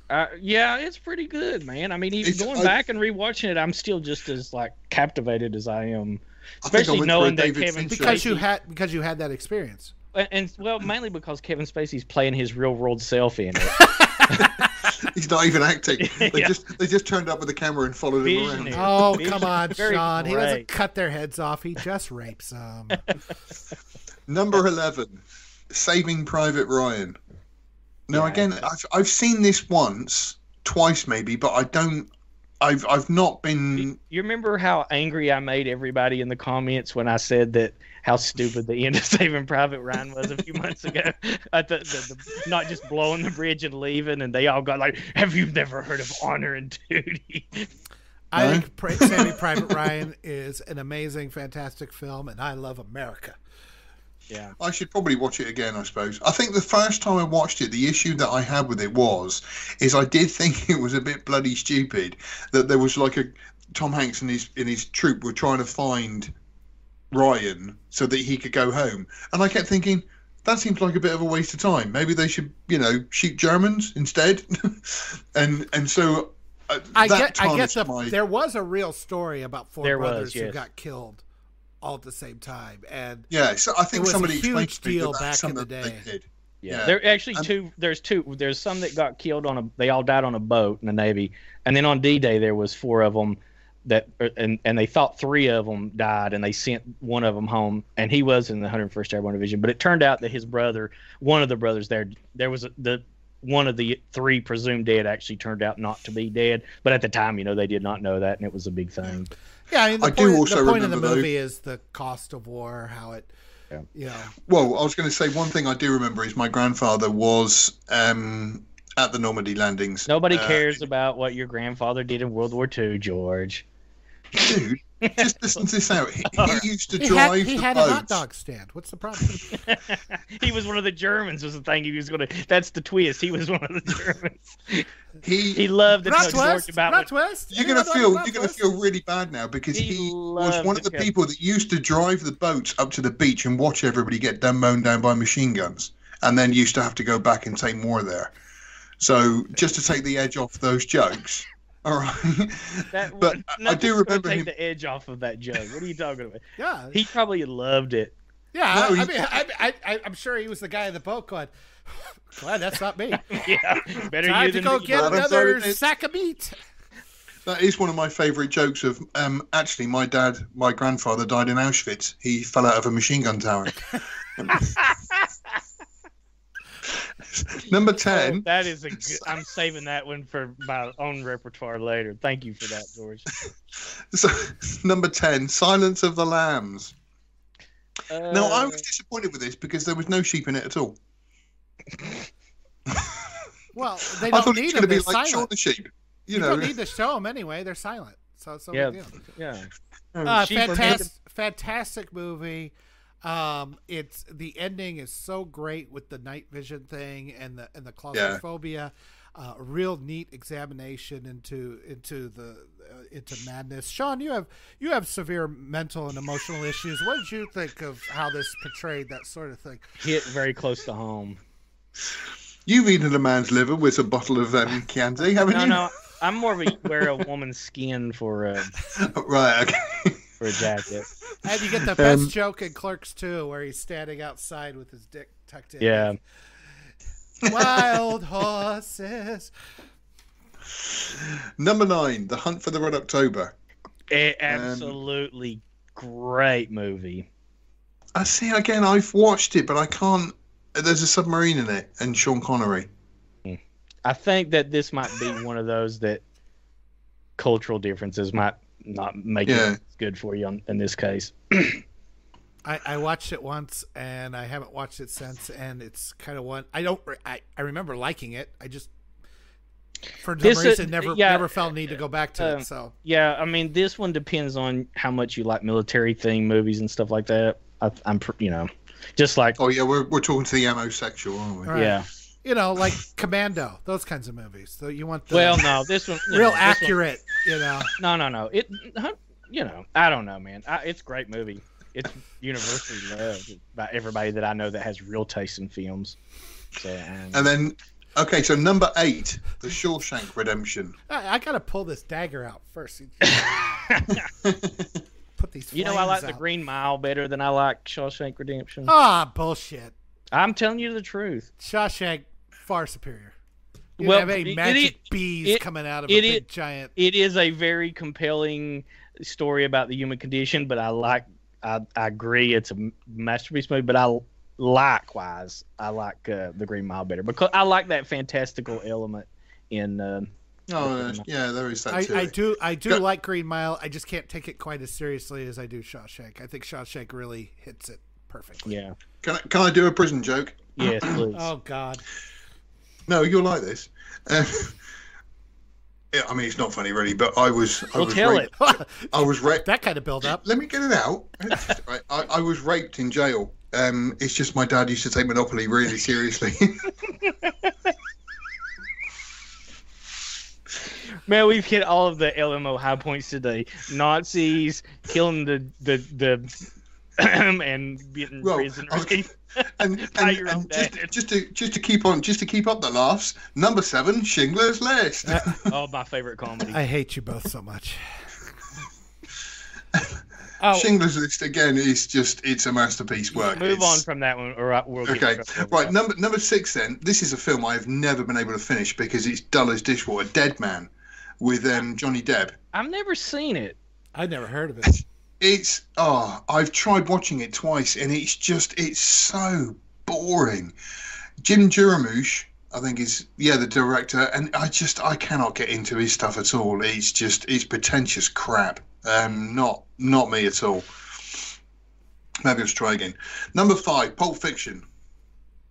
Uh, yeah, it's pretty good, man. I mean, even It's- going I- back and rewatching it, I'm still just as like captivated as I am. I I Especially went for a knowing that David Kevin Fincher. because you had because you had that experience. And, and well, mainly because Kevin Spacey's playing his real world self in it. He's not even acting. They Yeah. just they just turned up with the camera and followed him around. Visionary. Oh come on, Sean! He doesn't cut their heads off. He just rapes them. Number eleven, Saving Private Ryan. Now Yeah. again, I've I've seen this once, twice maybe, but I don't. I've I've not been. You remember how angry I made everybody in the comments when I said that how stupid the end of Saving Private Ryan was a few months ago? I thought the, the, not just blowing the bridge and leaving, and they all got like, "Have you never heard of honor and duty?" I No? think Saving Private Ryan is an amazing, fantastic film, and I love America. Yeah. I should probably watch it again, I suppose. I think the first time I watched it, the issue that I had with it was, is I did think it was a bit bloody stupid that there was like a Tom Hanks and his and his troop were trying to find Ryan so that he could go home, and I kept thinking that seems like a bit of a waste of time. Maybe they should, you know, shoot Germans instead, and and so. Uh, I that get, I get tarnished the. my- There was a real story about four There was, brothers who got killed all at the same time, and Yeah, so I think was somebody explained huge to me that deal back in the that they day. did. Yeah. Yeah. There actually I'm- two. There's two. There's some that got killed on a. They all died on a boat in the Navy, and then on D-Day there was four of them that, er, and and they thought three of them died, and they sent one of them home, and he was in the 101st Airborne Division. But it turned out that his brother, one of the brothers there, there was a, the one of the three presumed dead actually turned out not to be dead. But at the time, you know, they did not know that, and it was a big thing. yeah, I mean, the I do point, also the point of the remember, though- movie is the cost of war, how it, Yeah. you know, Well, I was going to say one thing I do remember is my grandfather was um, at the Normandy landings. Nobody Uh, cares about what your grandfather did in World War II, George. dude. Just listen to this out. He, he used to he drive had he the had boats. a hot dog stand. What's the problem? he was one of the Germans. Was the thing he was going to? That's the twist. He was one of the Germans. He, He loved the Not tell George about not what- twist. you're gonna feel you're gonna feel really bad now because He he, was one of the tell- people that used to drive the boats up to the beach and watch everybody get done mown down by machine guns, and then used to have to go back and take more there. So just to take the edge off those jokes, all right. That, but I- I do remember take him. the edge off of that joke. What are you talking about? Yeah, He probably loved it. yeah. No, I, I he- mean, I, I, I, I'm sure he was the guy in the boat going. Glad that's not me. Yeah, better Time you to than go me. get Glad I'm another sorry, sack of meat. That is one of my favourite jokes. Of um, actually, my dad, my grandfather died in Auschwitz. He fell out of a machine gun tower. Number Oh, ten. that is a good. I'm saving that one for my own repertoire later. Thank you for that, George. So, number ten. Silence of the Lambs. Now I Uh, was disappointed with this because there was no sheep in it at all. Well, they don't thought it need was going to be like Shaun silent. the Sheep. You, You, know. don't need to show them anyway. They're silent. So it's no Yeah. yeah. Uh, fantastic, fantastic movie. Um, it's the ending is so great with the night vision thing and the and the claustrophobia. Uh, a real neat examination into into the uh, into madness. Sean, you have you have severe mental and emotional issues. What did you think of how this portrayed that sort of thing? Hit very close to home. You've eaten a man's liver with a bottle of um, Chianti, haven't No, you? no. I'm more of a wear a woman's skin for a right. Okay. For a jacket. And you get the best Um, joke in Clerks too, where he's standing outside with his dick tucked in. Yeah. Wild horses. Number nine. The Hunt for the Red October. A- absolutely great movie. I see. Again, I've watched it, but I can't. There's a submarine in it, and Sean Connery. I think that this might be one of those that cultural differences might not make Yeah. it good for you on, in this case. I, I watched it once and I haven't watched it since, and it's kind of one I don't I, I remember liking it. I just for some This is- reason never yeah, never felt need to go back to um, it. So Yeah, I mean, this one depends on how much you like military theme movies and stuff like that. I, I'm, you know, just like Oh yeah, we're we're talking to the homosexual, aren't we? All right. yeah. You know, like Commando, those kinds of movies. So you want the Well, no, this one you real know, this one- accurate, you know. no, no, no. It, you know, I don't know, man. I, it's a great movie. It's universally loved by everybody that I know that has real taste in films. So, um, And then, okay, so number eight, The Shawshank Redemption. I, I gotta pull this dagger out first. Put these. you know, I like flames The. Green Mile better than I like Shawshank Redemption. Ah, bullshit. I'm telling you the truth. Shawshank far superior. You Well, have it- any it magic is- bees it- coming out of it a is- big giant. It is a very compelling story about the human condition, but I like, I, I agree, it's a masterpiece movie. But I likewise, I like uh, The Green Mile better because I like that fantastical element in. Uh, Oh yeah, there is that I, too. I do I do Go- like Green Mile. I just can't take it quite as seriously as I do Shawshank. I think Shawshank really hits it perfectly. yeah. Can I, can I do a prison joke? Yes, please. Oh God. No, you'll like this. Uh, yeah, I mean, it's not funny really, but I was. I Well, was tell raped. I was raped. that kind of build up. Let me get it out. I, I was raped in jail Um, it's just my dad used to take Monopoly really seriously. Man, we've hit all of the LMO high points today. Nazis killing the the the and getting Well, prison I was- rape. and, Tie and, and just, just to just to keep on just to keep up the laughs. Number seven, Schindler's List. Oh, my favorite comedy. I hate you both so much. oh, Schindler's List again is just it's a masterpiece work. Move It's- on from that one, or I- we'll get Okay, trouble. right. Number number six. Then this is a film I've never been able to finish because it's dull as dishwater. Dead Man, with um, Johnny Depp. I've never seen it. I never heard of it. It's oh, I've tried watching it twice, and it's just it's so boring. Jim Jarmusch, I think is yeah the director, and I just I cannot get into his stuff at all. It's just it's pretentious crap. Um, not not me at all. Maybe let's try again. Number five, Pulp Fiction.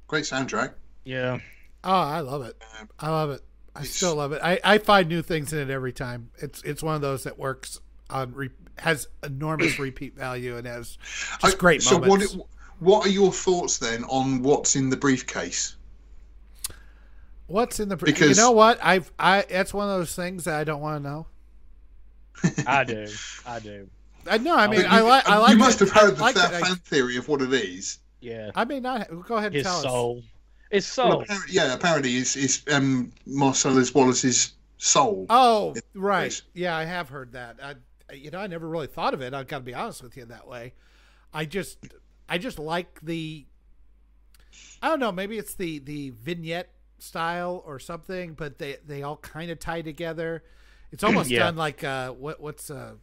Great soundtrack. Yeah. Oh, I love it. I love it. I It's- still love it. I, I find new things in it every time. It's it's one of those that works on re, has enormous repeat value and has just I- great so moments. what what are your thoughts then on what's in the briefcase? What's in the you Because- know what I've I that's one of those things that I don't want to know. I do. I do. I know. I mean, But I like. I like. you must it. have heard I the like that it. I- fan theory of what it is. Yeah. I may not. Go ahead and His tell us. soul. His Well, soul. apparently, yeah, apparently it's, it's um, Marcellus Wallace's soul. Oh, right. Yeah, I have heard that. I, you know, I never really thought of it. I've got to be honest with you that way. I just, I just like the. I don't know. Maybe it's the the vignette style or something, but they they all kind of tie together. It's almost Yeah. done like uh, what what's uh,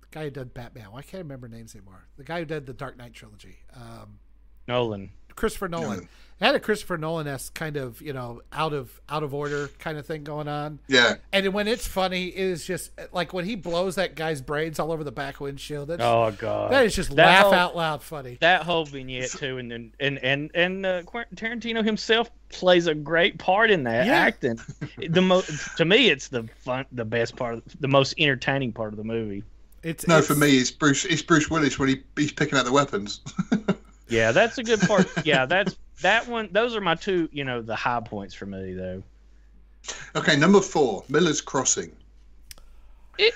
the guy who did Batman? Well, I can't remember names anymore. The guy who did the Dark Knight trilogy. Um, Nolan. Christopher Nolan. Nolan. It had a Christopher Nolan esque kind of you know out of out of order kind of thing going on. Yeah, And when it's funny, it is just like when he blows that guy's brains all over the back windshield. That's, Oh God. that is just That laugh whole- out loud funny. That whole vignette too, and then and and and uh, Quentin Tarantino himself plays a great part in that Yeah. acting. the most to me, it's the fun, the best part, of, the most entertaining part of the movie. It's no, it's- for me it's Bruce. It's Bruce Willis when he, he's picking out the weapons. Yeah, that's a good part. yeah, that's that one. Those are my two. You know, the high points for me though. okay, number four, Miller's Crossing. It,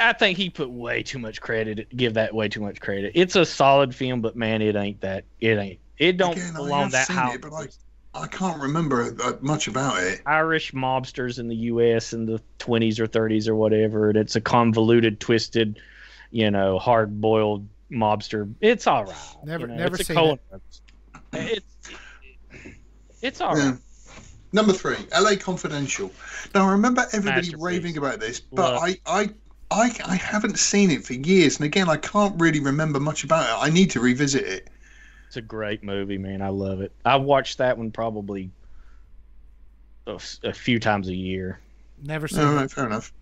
I think he put way too much credit. Give that way too much credit. It's a solid film, but man, it ain't that. It ain't. It don't Again, I belong have that seen high. it, but I I can't remember uh, much about it. Irish mobsters in the U.S. in the 20s or 30s or whatever, and it's a convoluted, twisted, you know, hard-boiled mobster. It's all right. Never- you know, never it's a seen Coen Brothers. It's it's all right. Yeah. Number three, L.A. Confidential. Now I remember everybody raving about this, but Love. I, I I I haven't seen it for years, and again I can't really remember much about it. I need to revisit it. It's a great movie, man. I love it. I watched that one probably a few times a year. never seen All it. fair enough.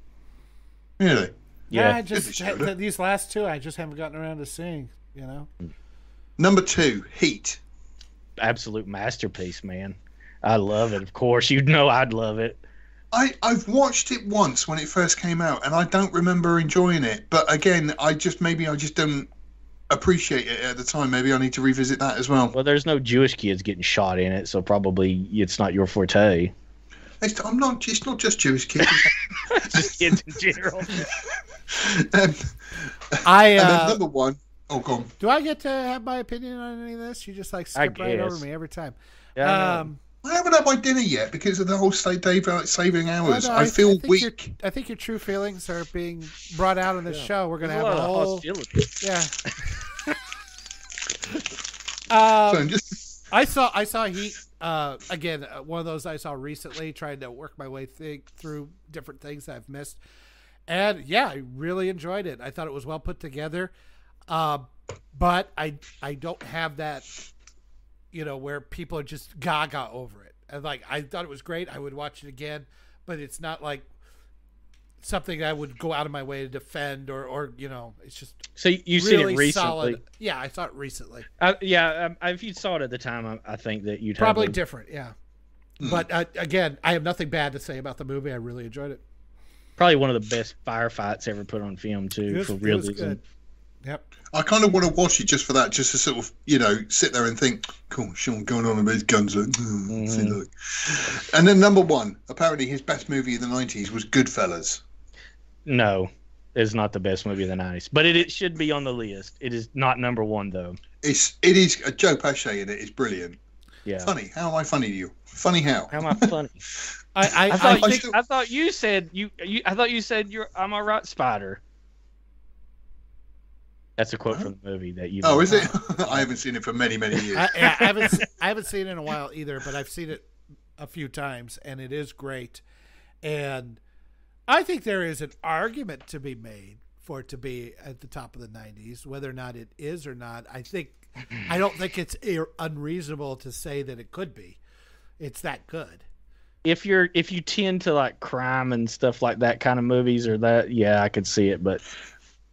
Really? Yeah, Yeah, I just Disney these last two, I just haven't gotten around to seeing. You know, Number two, Heat. absolute masterpiece, man. I love it. Of course, you know I'd love it. I, I've watched it once when it first came out, and I don't remember enjoying it. But again, I just maybe I just don't appreciate it at the time. Maybe I need to revisit that as well. Well, there's no Jewish kids getting shot in it, so probably it's not your forte. It's, I'm not. It's not just Jewish kids. Just kids in general. I and then uh, number one. Oh, go on. do. I get to have my opinion on any of this? You just like skip right over me every time. Yeah, I um, I haven't had my dinner yet because of the whole state daylight saving hours. no, I, feel think your- weak. I think your true feelings are being brought out on this Yeah. show. We're gonna There's have a a lot of whole hostility. yeah. um, So I'm just I saw I saw Heat uh, again. Uh, one of those I saw recently, trying to work my way th- through different things that I've missed, and yeah, I really enjoyed it. I thought it was well put together, uh, but I I don't have that, you know, where people are just gaga over it. And like I thought it was great. I would watch it again, but it's not like something I would go out of my way to defend or or you know, it's just So you've seen it recently. solid. Yeah, I saw it recently. Uh, yeah, um, if you saw it at the time, I, I think that you'd probably different yeah but uh, again i have nothing bad to say about the movie i really enjoyed it probably one of the best firefights ever put on film too was- for it real was reason. good. Yep. I kind of want to watch it just for that, just to sort of, you know, sit there and think, cool, Sean going on about his guns. Like, mm, see, look. And then number one, apparently his best movie of the 90s was Goodfellas. No, it's not the best movie of the '90s, but it, it should be on the list. It is not number one though. It's it is uh, Joe Pesci in it, it is brilliant. Yeah. Funny. How am I funny to you? Funny how? How am I funny? I I, I I, thought, I you, I thought you said you, you. I thought you said you're. I'm a right spider. That's a quote Huh? from the movie that you. Oh, is it? I haven't seen it for many, many years. I, I haven't I haven't seen it in a while either, but I've seen it a few times, and it is great. And I think there is an argument to be made for it to be at the top of the '90s, whether or not it is or not. I think I don't think it's unreasonable to say that it could be. It's that good. If you're if you tend to like crime and stuff like that kind of movies or that, yeah, I could see it. But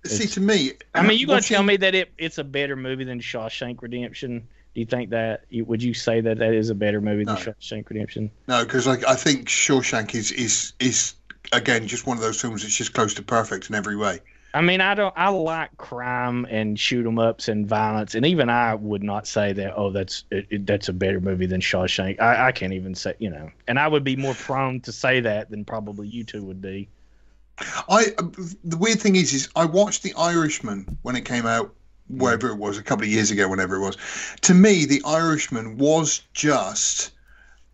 See, to me, I mean, you gonna tell me that it it's a better movie than Shawshank Redemption? Do you think that? You, would you say that that is a better movie than Shawshank Redemption? No, because I, I think Shawshank is is is again just one of those films that's just close to perfect in every way. I mean, I don't. I like crime and shoot 'em ups and violence, and even I would not say that. Oh, that's it, it- that's a better movie than Shawshank. I, I can't even say, you know, and I would be more prone to say that than probably you two would be. I the weird thing is, is I watched The Irishman when it came out, wherever it was, a couple of years ago, whenever it was. To me, The Irishman was just.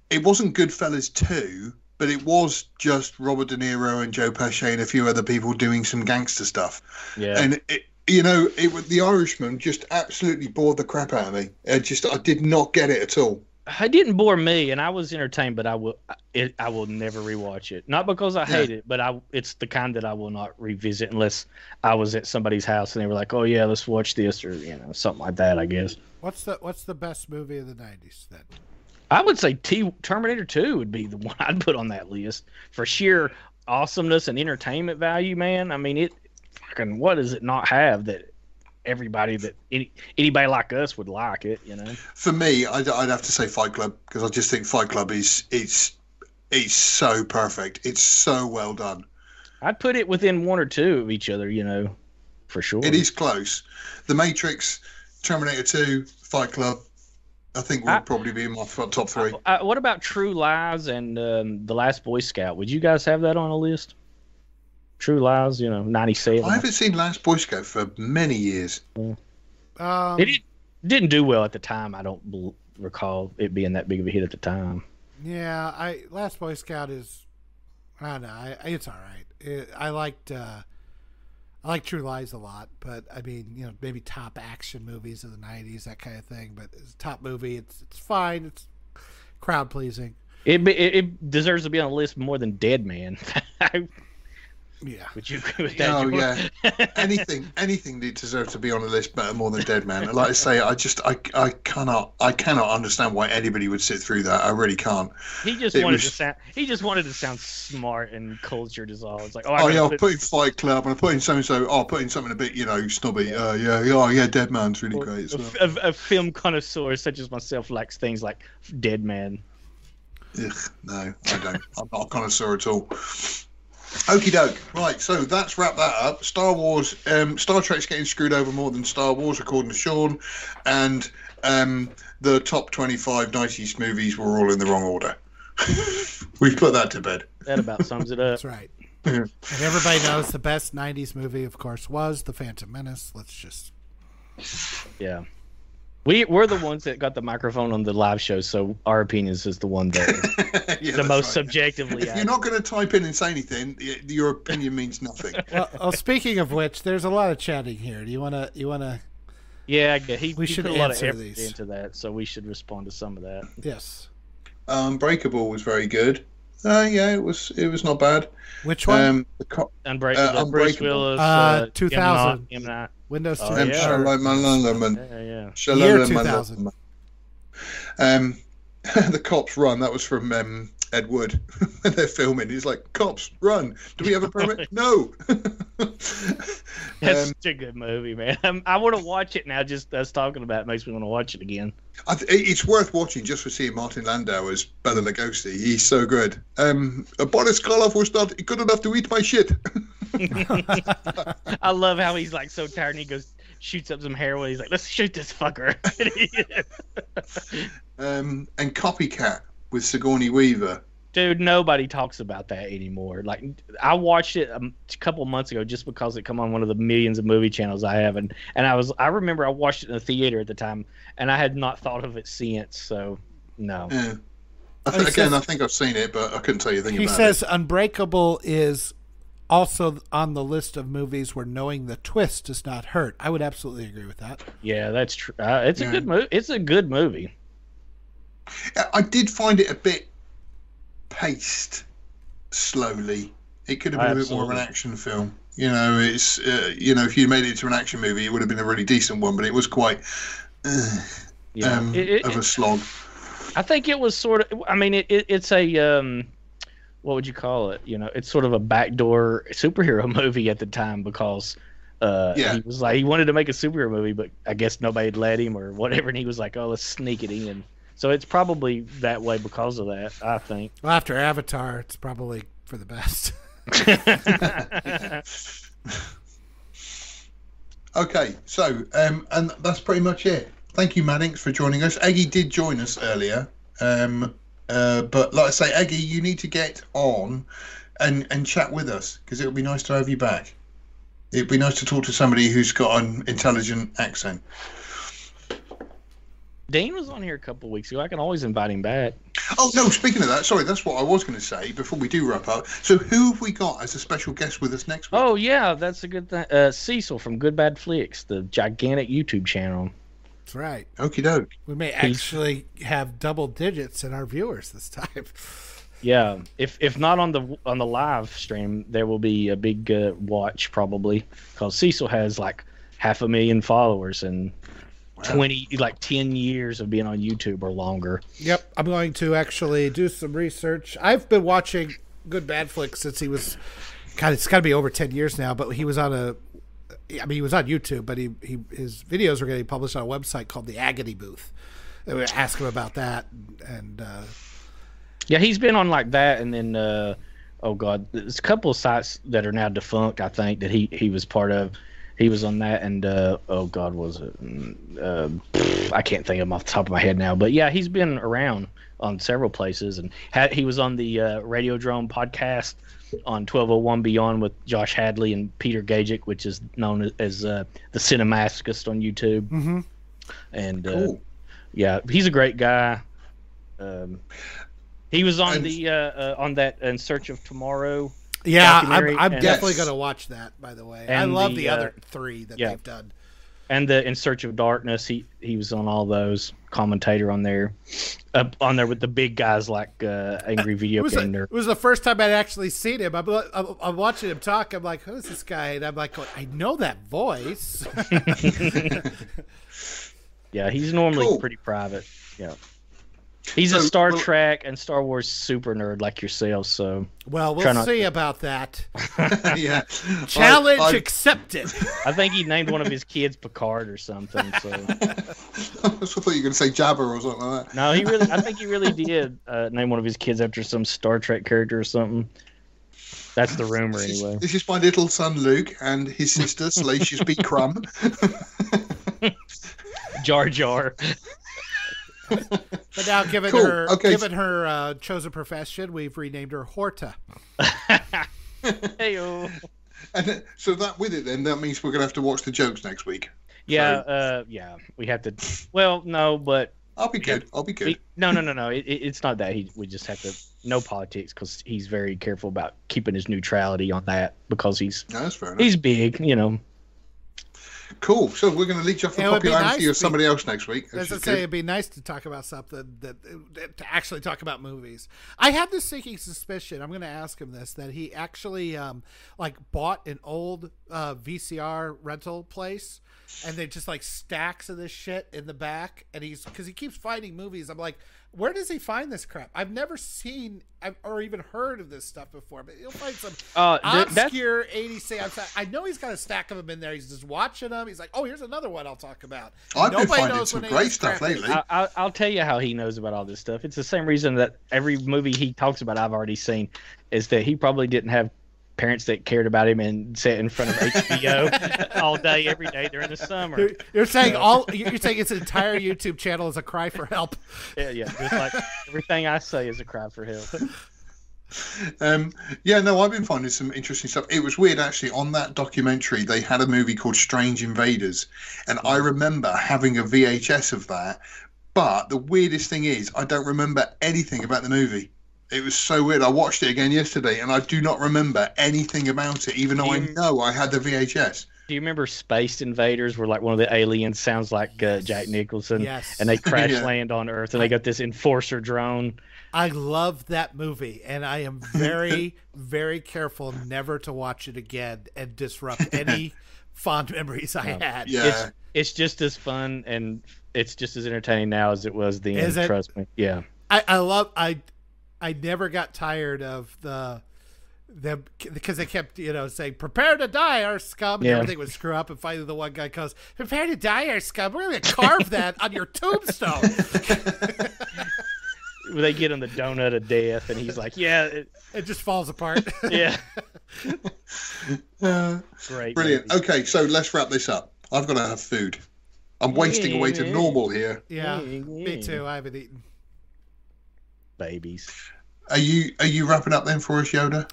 It wasn't Goodfellas two, but it was just Robert De Niro and Joe Pesci and a few other people doing some gangster stuff. Yeah, And it, you know, it was The Irishman just absolutely bored the crap out of me. I just I did not get it at all. it didn't bore me, and I was entertained, but I will. It, I will never rewatch it. Not because I hate it, but I. It's the kind that I will not revisit unless I was at somebody's house and they were like, "Oh yeah, let's watch this," or you know, something like that. I guess. What's the What's the best movie of the '90s then? I would say T Terminator 2 would be the one I'd put on that list for sheer awesomeness and entertainment value, man. I mean, it fucking what does it not have that everybody that any, anybody like us would like it, you know? For me, I'd, I'd have to say Fight Club because I just think Fight Club is it's it's so perfect. It's so well done. I'd put it within one or two of each other, you know, for sure. It is close. The Matrix, Terminator 2, Fight Club, I think would I- probably be in my top three. Uh, what about True Lies and um, The Last Boy Scout? Would you guys have that on a list? True Lies, you know, 97. I haven't seen Last Boy Scout for many years. Um, It did- didn't do well at the time. I don't bel recall it being that big of a hit at the time. Yeah, I Last Boy Scout is, I don't know, I, it's all right. It, I liked, uh, I like True Lies a lot, but I mean, you know, maybe top action movies of the '90s, that kind of thing. But it's a top movie, it's it's fine. It's crowd pleasing. It, it it deserves to be on the list more than Dead Man. Yeah, Would you agree with that? Oh yeah, anything anything that deserves to be on the list better more than Dead Man. Like I say, I just I, I cannot I cannot understand why anybody would sit through that. I really can't. He just It wanted was- to sound. He just wanted to sound smart and cultured as all. It's like, oh, I oh yeah, I'll put- put in Fight Club and I put in so and so. Oh, I'll put in something a bit you know snobby. Uh, yeah, yeah, oh, yeah. Dead Man's really great. as a, well. a- a film connoisseur such as myself likes things like Dead Man. Ugh, no, I don't. I'm not a connoisseur at all. Okie doke. Right, so that's wrap that up. Star Wars, um, Star Trek's getting screwed over more than Star Wars, according to Sean, and um, the top 25 90s movies were all in the wrong order. We've put that to bed. That about sums it up. that's right. and everybody knows the best '90s movie, of course, was The Phantom Menace. Let's just Yeah. We we're the ones that got the microphone on the live show, so our opinions is the one that Yeah, the most right. subjectively. If you're not going to type in and say anything, your opinion means nothing. well, well, speaking of which, there's a lot of chatting here. Do you want to? You want to? yeah, he, We he should put a lot of answer effort these. into that, so we should respond to some of that. Yes. Um, Unbreakable was very good. Uh, yeah, it was it was not bad. Which one? Um, the co- Unbreak- Uh, Bruce Unbreakable. Willis, Uh, 2000. Night- M. Night. Windows oh, 10. um, yeah. Shalalaman- Yeah, yeah. Shalalaman- 2000. Um, the cops run. That was from um, Ed Wood when they're filming. He's like, "Cops run! Do we have a permit? no." That's Um, such a good movie, man. Um, I want to watch it now. Just us talking about it makes me want to watch it again. I th- it's worth watching just for seeing Martin Landau as Bela Lugosi. He's so good. Um, Boris Karloff was not good enough to eat my shit. I love how he's like so tired and he goes, shoots up some heroin. He's like, let's shoot this fucker. Um, and Copycat with Sigourney Weaver. Dude, nobody talks about that anymore. Like, I watched it a couple months ago just because it come on one of the millions of movie channels I have, and and I was I remember I watched it in the theater at the time, and I had not thought of it since. So, no. Yeah. I th- again, says, I think I've seen it, but I couldn't tell you anything he about it. He says. Unbreakable is also on the list of movies where knowing the twist does not hurt. I would absolutely agree with that. Yeah, that's true. Uh, it's yeah. a good movie. It's a good movie. I did find it a bit paced slowly. It could have been a bit more of an action film. You know, it's uh, you know, if you made it to an action movie, it would have been a really decent one. But it was quite uh, yeah. um, it, it, of a slog. I think it was sort of. I mean, it, it's a um, what would you call it? You know, it's sort of a backdoor superhero movie at the time because uh, yeah. he was like he wanted to make a superhero movie, but I guess nobody had let him or whatever, and he was like, "Oh, let's sneak it in." So it's probably that way because of that. I think. Well, after Avatar, it's probably for the best. okay, so um, and that's pretty much it. Thank you, Mannix, for joining us. Eggy did join us earlier, um, uh, but like I say, Eggy, you need to get on and and chat with us because it would be nice to have you back. It'd be nice to talk to somebody who's got an intelligent accent. Dane was on here a couple weeks ago. I can always invite him back. Oh no! Speaking of that, sorry, that's what I was going to say before we do wrap up. So, who have we got as a special guest with us next week? Oh yeah, that's a good thing. Uh, Cecil from Good Bad Flicks, the gigantic YouTube channel. That's right. Okie doke. We may actually have double digits in our viewers this time. Yeah, if if not on the on the live stream, there will be a big uh, watch probably because Cecil has like half a million followers and 20 like 10 years of being on YouTube or longer. Yep, I'm going to actually do some research. I've been watching Good Bad Flicks since he was God, it's got to be over 10 years now, but he was on a I mean, he was on YouTube, but he, he his videos were getting published on a website called the Agony Booth. They would ask him about that, and uh, yeah, he's been on like that, and then uh, oh god, there's a couple of sites that are now defunct. I think that he he was part of he was on that, and uh, oh god, was it? Mm, uh, I can't think of him off the top of my head now, but yeah, he's been around on several places, and had, he was on the uh, Radiodrome podcast on 1201 Beyond with Josh Hadley and Peter Gajic, which is known as uh, the Cinemasochist on YouTube. Mm-hmm. And uh, yeah, he's a great guy. Um, he was on and, the uh, uh, on that In Search of Tomorrow yeah, I'm, I'm definitely going to watch that. By the way, I love the, the other uh, three that yeah. they've done. And the In Search of Darkness, he he was on all those. Commentator on there, uh, on there with the big guys like uh, Angry Video Game Nerd. It was the first time I'd actually seen him. I'm, I'm, I'm, watching him talk. I'm like, who's this guy? And I'm like, I know that voice. yeah, he's normally cool. pretty private. Yeah. He's so, a Star well, Trek and Star Wars super nerd like yourself, so well, we'll see to... about that. yeah, challenge I, I... accepted. I think he named one of his kids Picard or something. So I thought you were going to say Jabba or something like that. No, he really. I think he really did uh, name one of his kids after some Star Trek character or something. That's the rumor, this anyway. Is, this is my little son Luke and his sister Salacious B. Crumb. Jar Jar. But now, given cool. her okay. given her uh, chosen profession, we've renamed her Horta. hey And so that with it, then that means we're gonna have to watch the jokes next week. Yeah, so. uh, yeah, we have to. Well, no, but I'll be good. I'll be good. We, no, no, no, no. It, it's not that. He, we just have to no politics because he's very careful about keeping his neutrality on that because he's no, that's fair enough. he's big, you know. Cool. So we're going to leech off the popularity nice of somebody else next week. As I say, it'd be nice to talk about something that, that, to actually talk about movies. I have this sinking suspicion. I'm going to ask him this that he actually um, like bought an old uh, VCR rental place and they just like stacks of this shit in the back and he's because he keeps finding movies. I'm like where does he find this crap? I've never seen or even heard of this stuff before, but he'll find some uh, obscure 80s. I know he's got a stack of them in there. He's just watching them. He's like, oh, here's another one I'll talk about. I've Nobody been finding some great stuff lately. I, will tell you how he knows about all this stuff. It's the same reason that every movie he talks about I've already seen is that he probably didn't have parents that cared about him and sat in front of HBO all day, every day during the summer. You're, you're saying all you're saying its entire YouTube channel is a cry for help. Yeah, yeah. Just like everything I say is a cry for help. Um, yeah, no, I've been finding some interesting stuff. It was weird actually. On that documentary, they had a movie called Strange Invaders, and I remember having a VHS of that. But the weirdest thing is, I don't remember anything about the movie. It was so weird. I watched it again yesterday, and I do not remember anything about it, even though I know I had the VHS. Do you remember Spaced Invaders, where like one of the aliens sounds like uh, Jack Nicholson, Yes. and they crash Yeah. land on Earth, and they got this enforcer drone? I love that movie, and I am very, very careful never to watch it again and disrupt any fond memories I had. Yeah, It's it's just as fun and it's just as entertaining now as it was then. It? Trust me. Yeah. I, I love I I never got tired of the them because they kept you know saying prepare to die our scum and Yeah. everything would screw up and finally the one guy goes prepare to die our scum we're gonna carve that on your tombstone They get him the donut of death, and he's like, "Yeah, it, it just falls apart yeah, Uh, great, brilliant. movie. Okay, so let's wrap this up. I've got to have food. I'm wasting away to normal here. yeah me too I haven't eaten Babies. Are you are you wrapping up then for us, Yoda?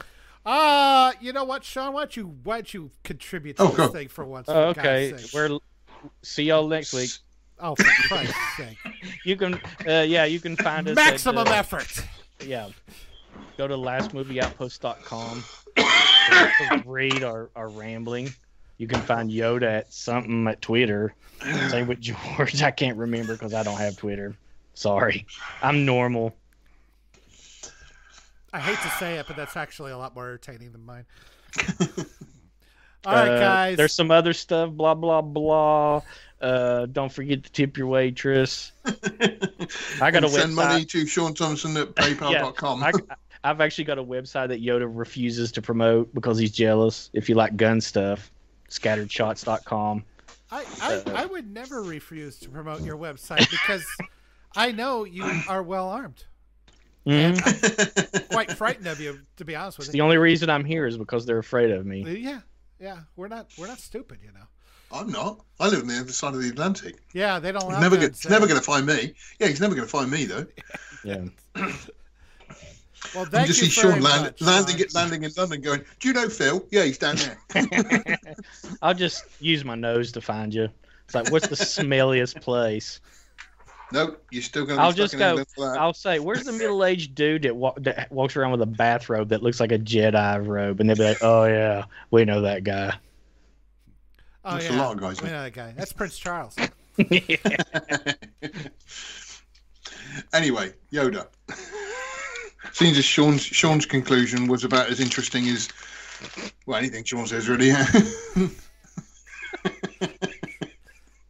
uh you know what Sean why don't you why don't you contribute to Oh, this go. thing for once Oh, for okay, sake. we're see y'all next week. oh for Christ's sake You can, uh, yeah, you can find us. maximum at, uh, effort Yeah, go to lastmovieoutpost.com to read our, our rambling. You can find Yoda at something at Twitter. Same with George. I can't remember because I don't have Twitter. Sorry, I'm normal. I hate to say it, but that's actually a lot more entertaining than mine. All right, Uh, guys. There's some other stuff. Blah blah blah. Uh, don't forget to tip your waitress. I got a And send website. money to Sean Thompson at PayPal.com. I, I've actually got a website that Yoda refuses to promote because he's jealous. If you like gun stuff, scatteredshots.com. I, I, I would never refuse to promote your website because I know you are well armed. Mhm. I'm quite frightened of you, to be honest with you. The only reason I'm here is because they're afraid of me. Yeah, yeah. We're not we're not stupid, you know. I'm not. I live on the other side of the Atlantic. Yeah, they don't allow never, guns gonna, never going to find me. Yeah, he's never going to find me though. Yeah. Well, You thank just you see very Sean land, much, landing, Sean. landing in London, going, "Do you know Phil? Yeah, he's down there." I'll just use my nose to find you. It's like, what's the smelliest place? No, you're still going to I'll stuck just go. England for that. I'll say, "Where's the middle-aged dude that, wa- that walks around with a bathrobe that looks like a Jedi robe?" And they'll be like, "Oh yeah, we know that guy." Oh, That's a yeah. lot of guys, We know that guy. That's Prince Charles. Anyway, Yoda. Seems as Sean's Sean's conclusion was about as interesting as well anything Sean says really.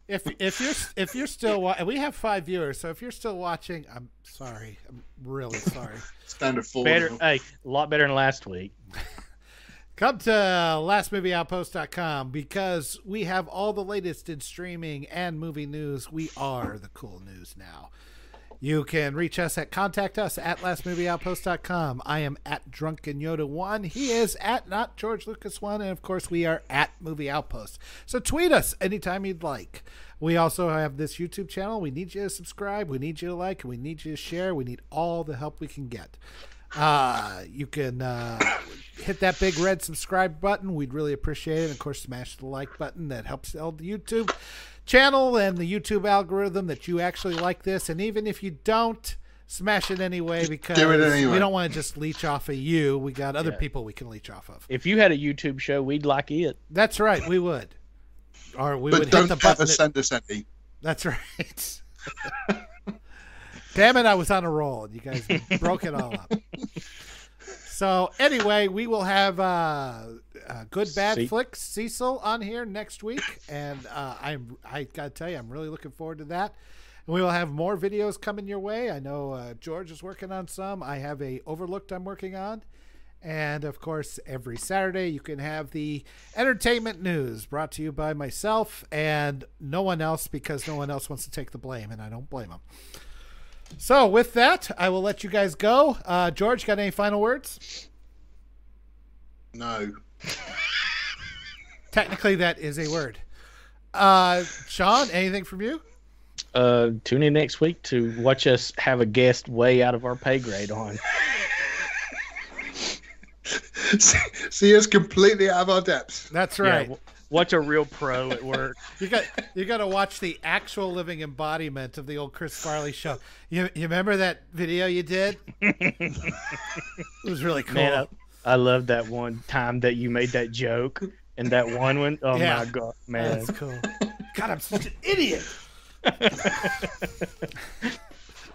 If if you're if you're still wa- we have five viewers, so if you're still watching, I'm sorry. I'm really sorry. Standard four. better, now. hey, a lot better than last week. Come to lastmovieoutpost.com because we have all the latest in streaming and movie news. We are the cool news now. You can reach us at contact us at lastmovieoutpost.com. I am at Drunken Yoda One. He is at not George Lucas One, and of course we are at Movie Outpost. So tweet us anytime you'd like. We also have this YouTube channel. We need you to subscribe. We need you to like. We need you to share. We need all the help we can get. Uh, you can uh, hit that big red subscribe button. We'd really appreciate it. And of course, smash the like button. That helps the YouTube channel and the YouTube algorithm that you actually like this. And even if you don't, smash it anyway because Do it anyway. we don't want to just leech off of you. We got other Yeah. people we can leech off of. If you had a YouTube show, we'd like it. That's right. We would. Or we but would hit don't the ever that- send us any. That's right. Damn it, I was on a roll and you guys broke it all up. So anyway, we will have uh, uh good bad See- flicks Cecil on here next week, and uh, I'm I gotta tell you, I'm really looking forward to that. And we will have more videos coming your way. I know uh, George is working on some. I have a overlooked I'm working on. And of course, every Saturday you can have the entertainment news brought to you by myself and no one else because no one else wants to take the blame, and I don't blame them. So, with that, I will let you guys go. Uh, George, got any final words? No. Technically, that is a word. Uh, Sean, anything from you? Uh, tune in next week to watch us have a guest way out of our pay grade on. See us completely out of our depths. That's right. Yeah, watch a real pro at work. you got you got to watch the actual living embodiment of the old Chris Farley show. You you remember that video you did? it was really cool. Man, I, I love that one time that you made that joke and that one one. Oh Yeah. my god, man! That's cool. God, I'm such an idiot.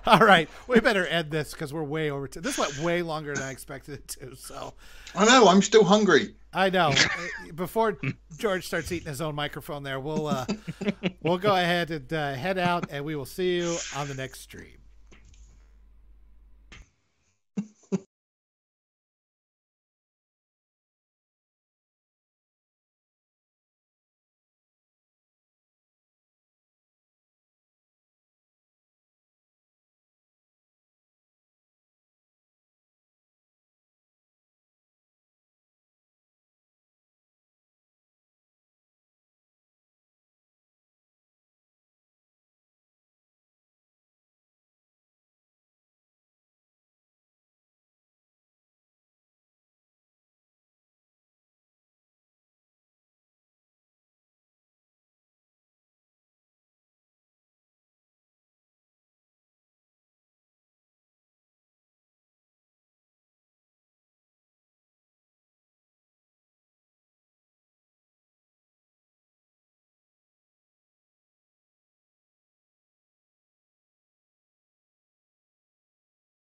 All right, we better end this because we're way over. To, this went way longer than I expected it to. So I know. I'm still hungry. I know. Before George starts eating his own microphone, there, we'll uh, we'll go ahead and uh, head out, and we will see you on the next stream.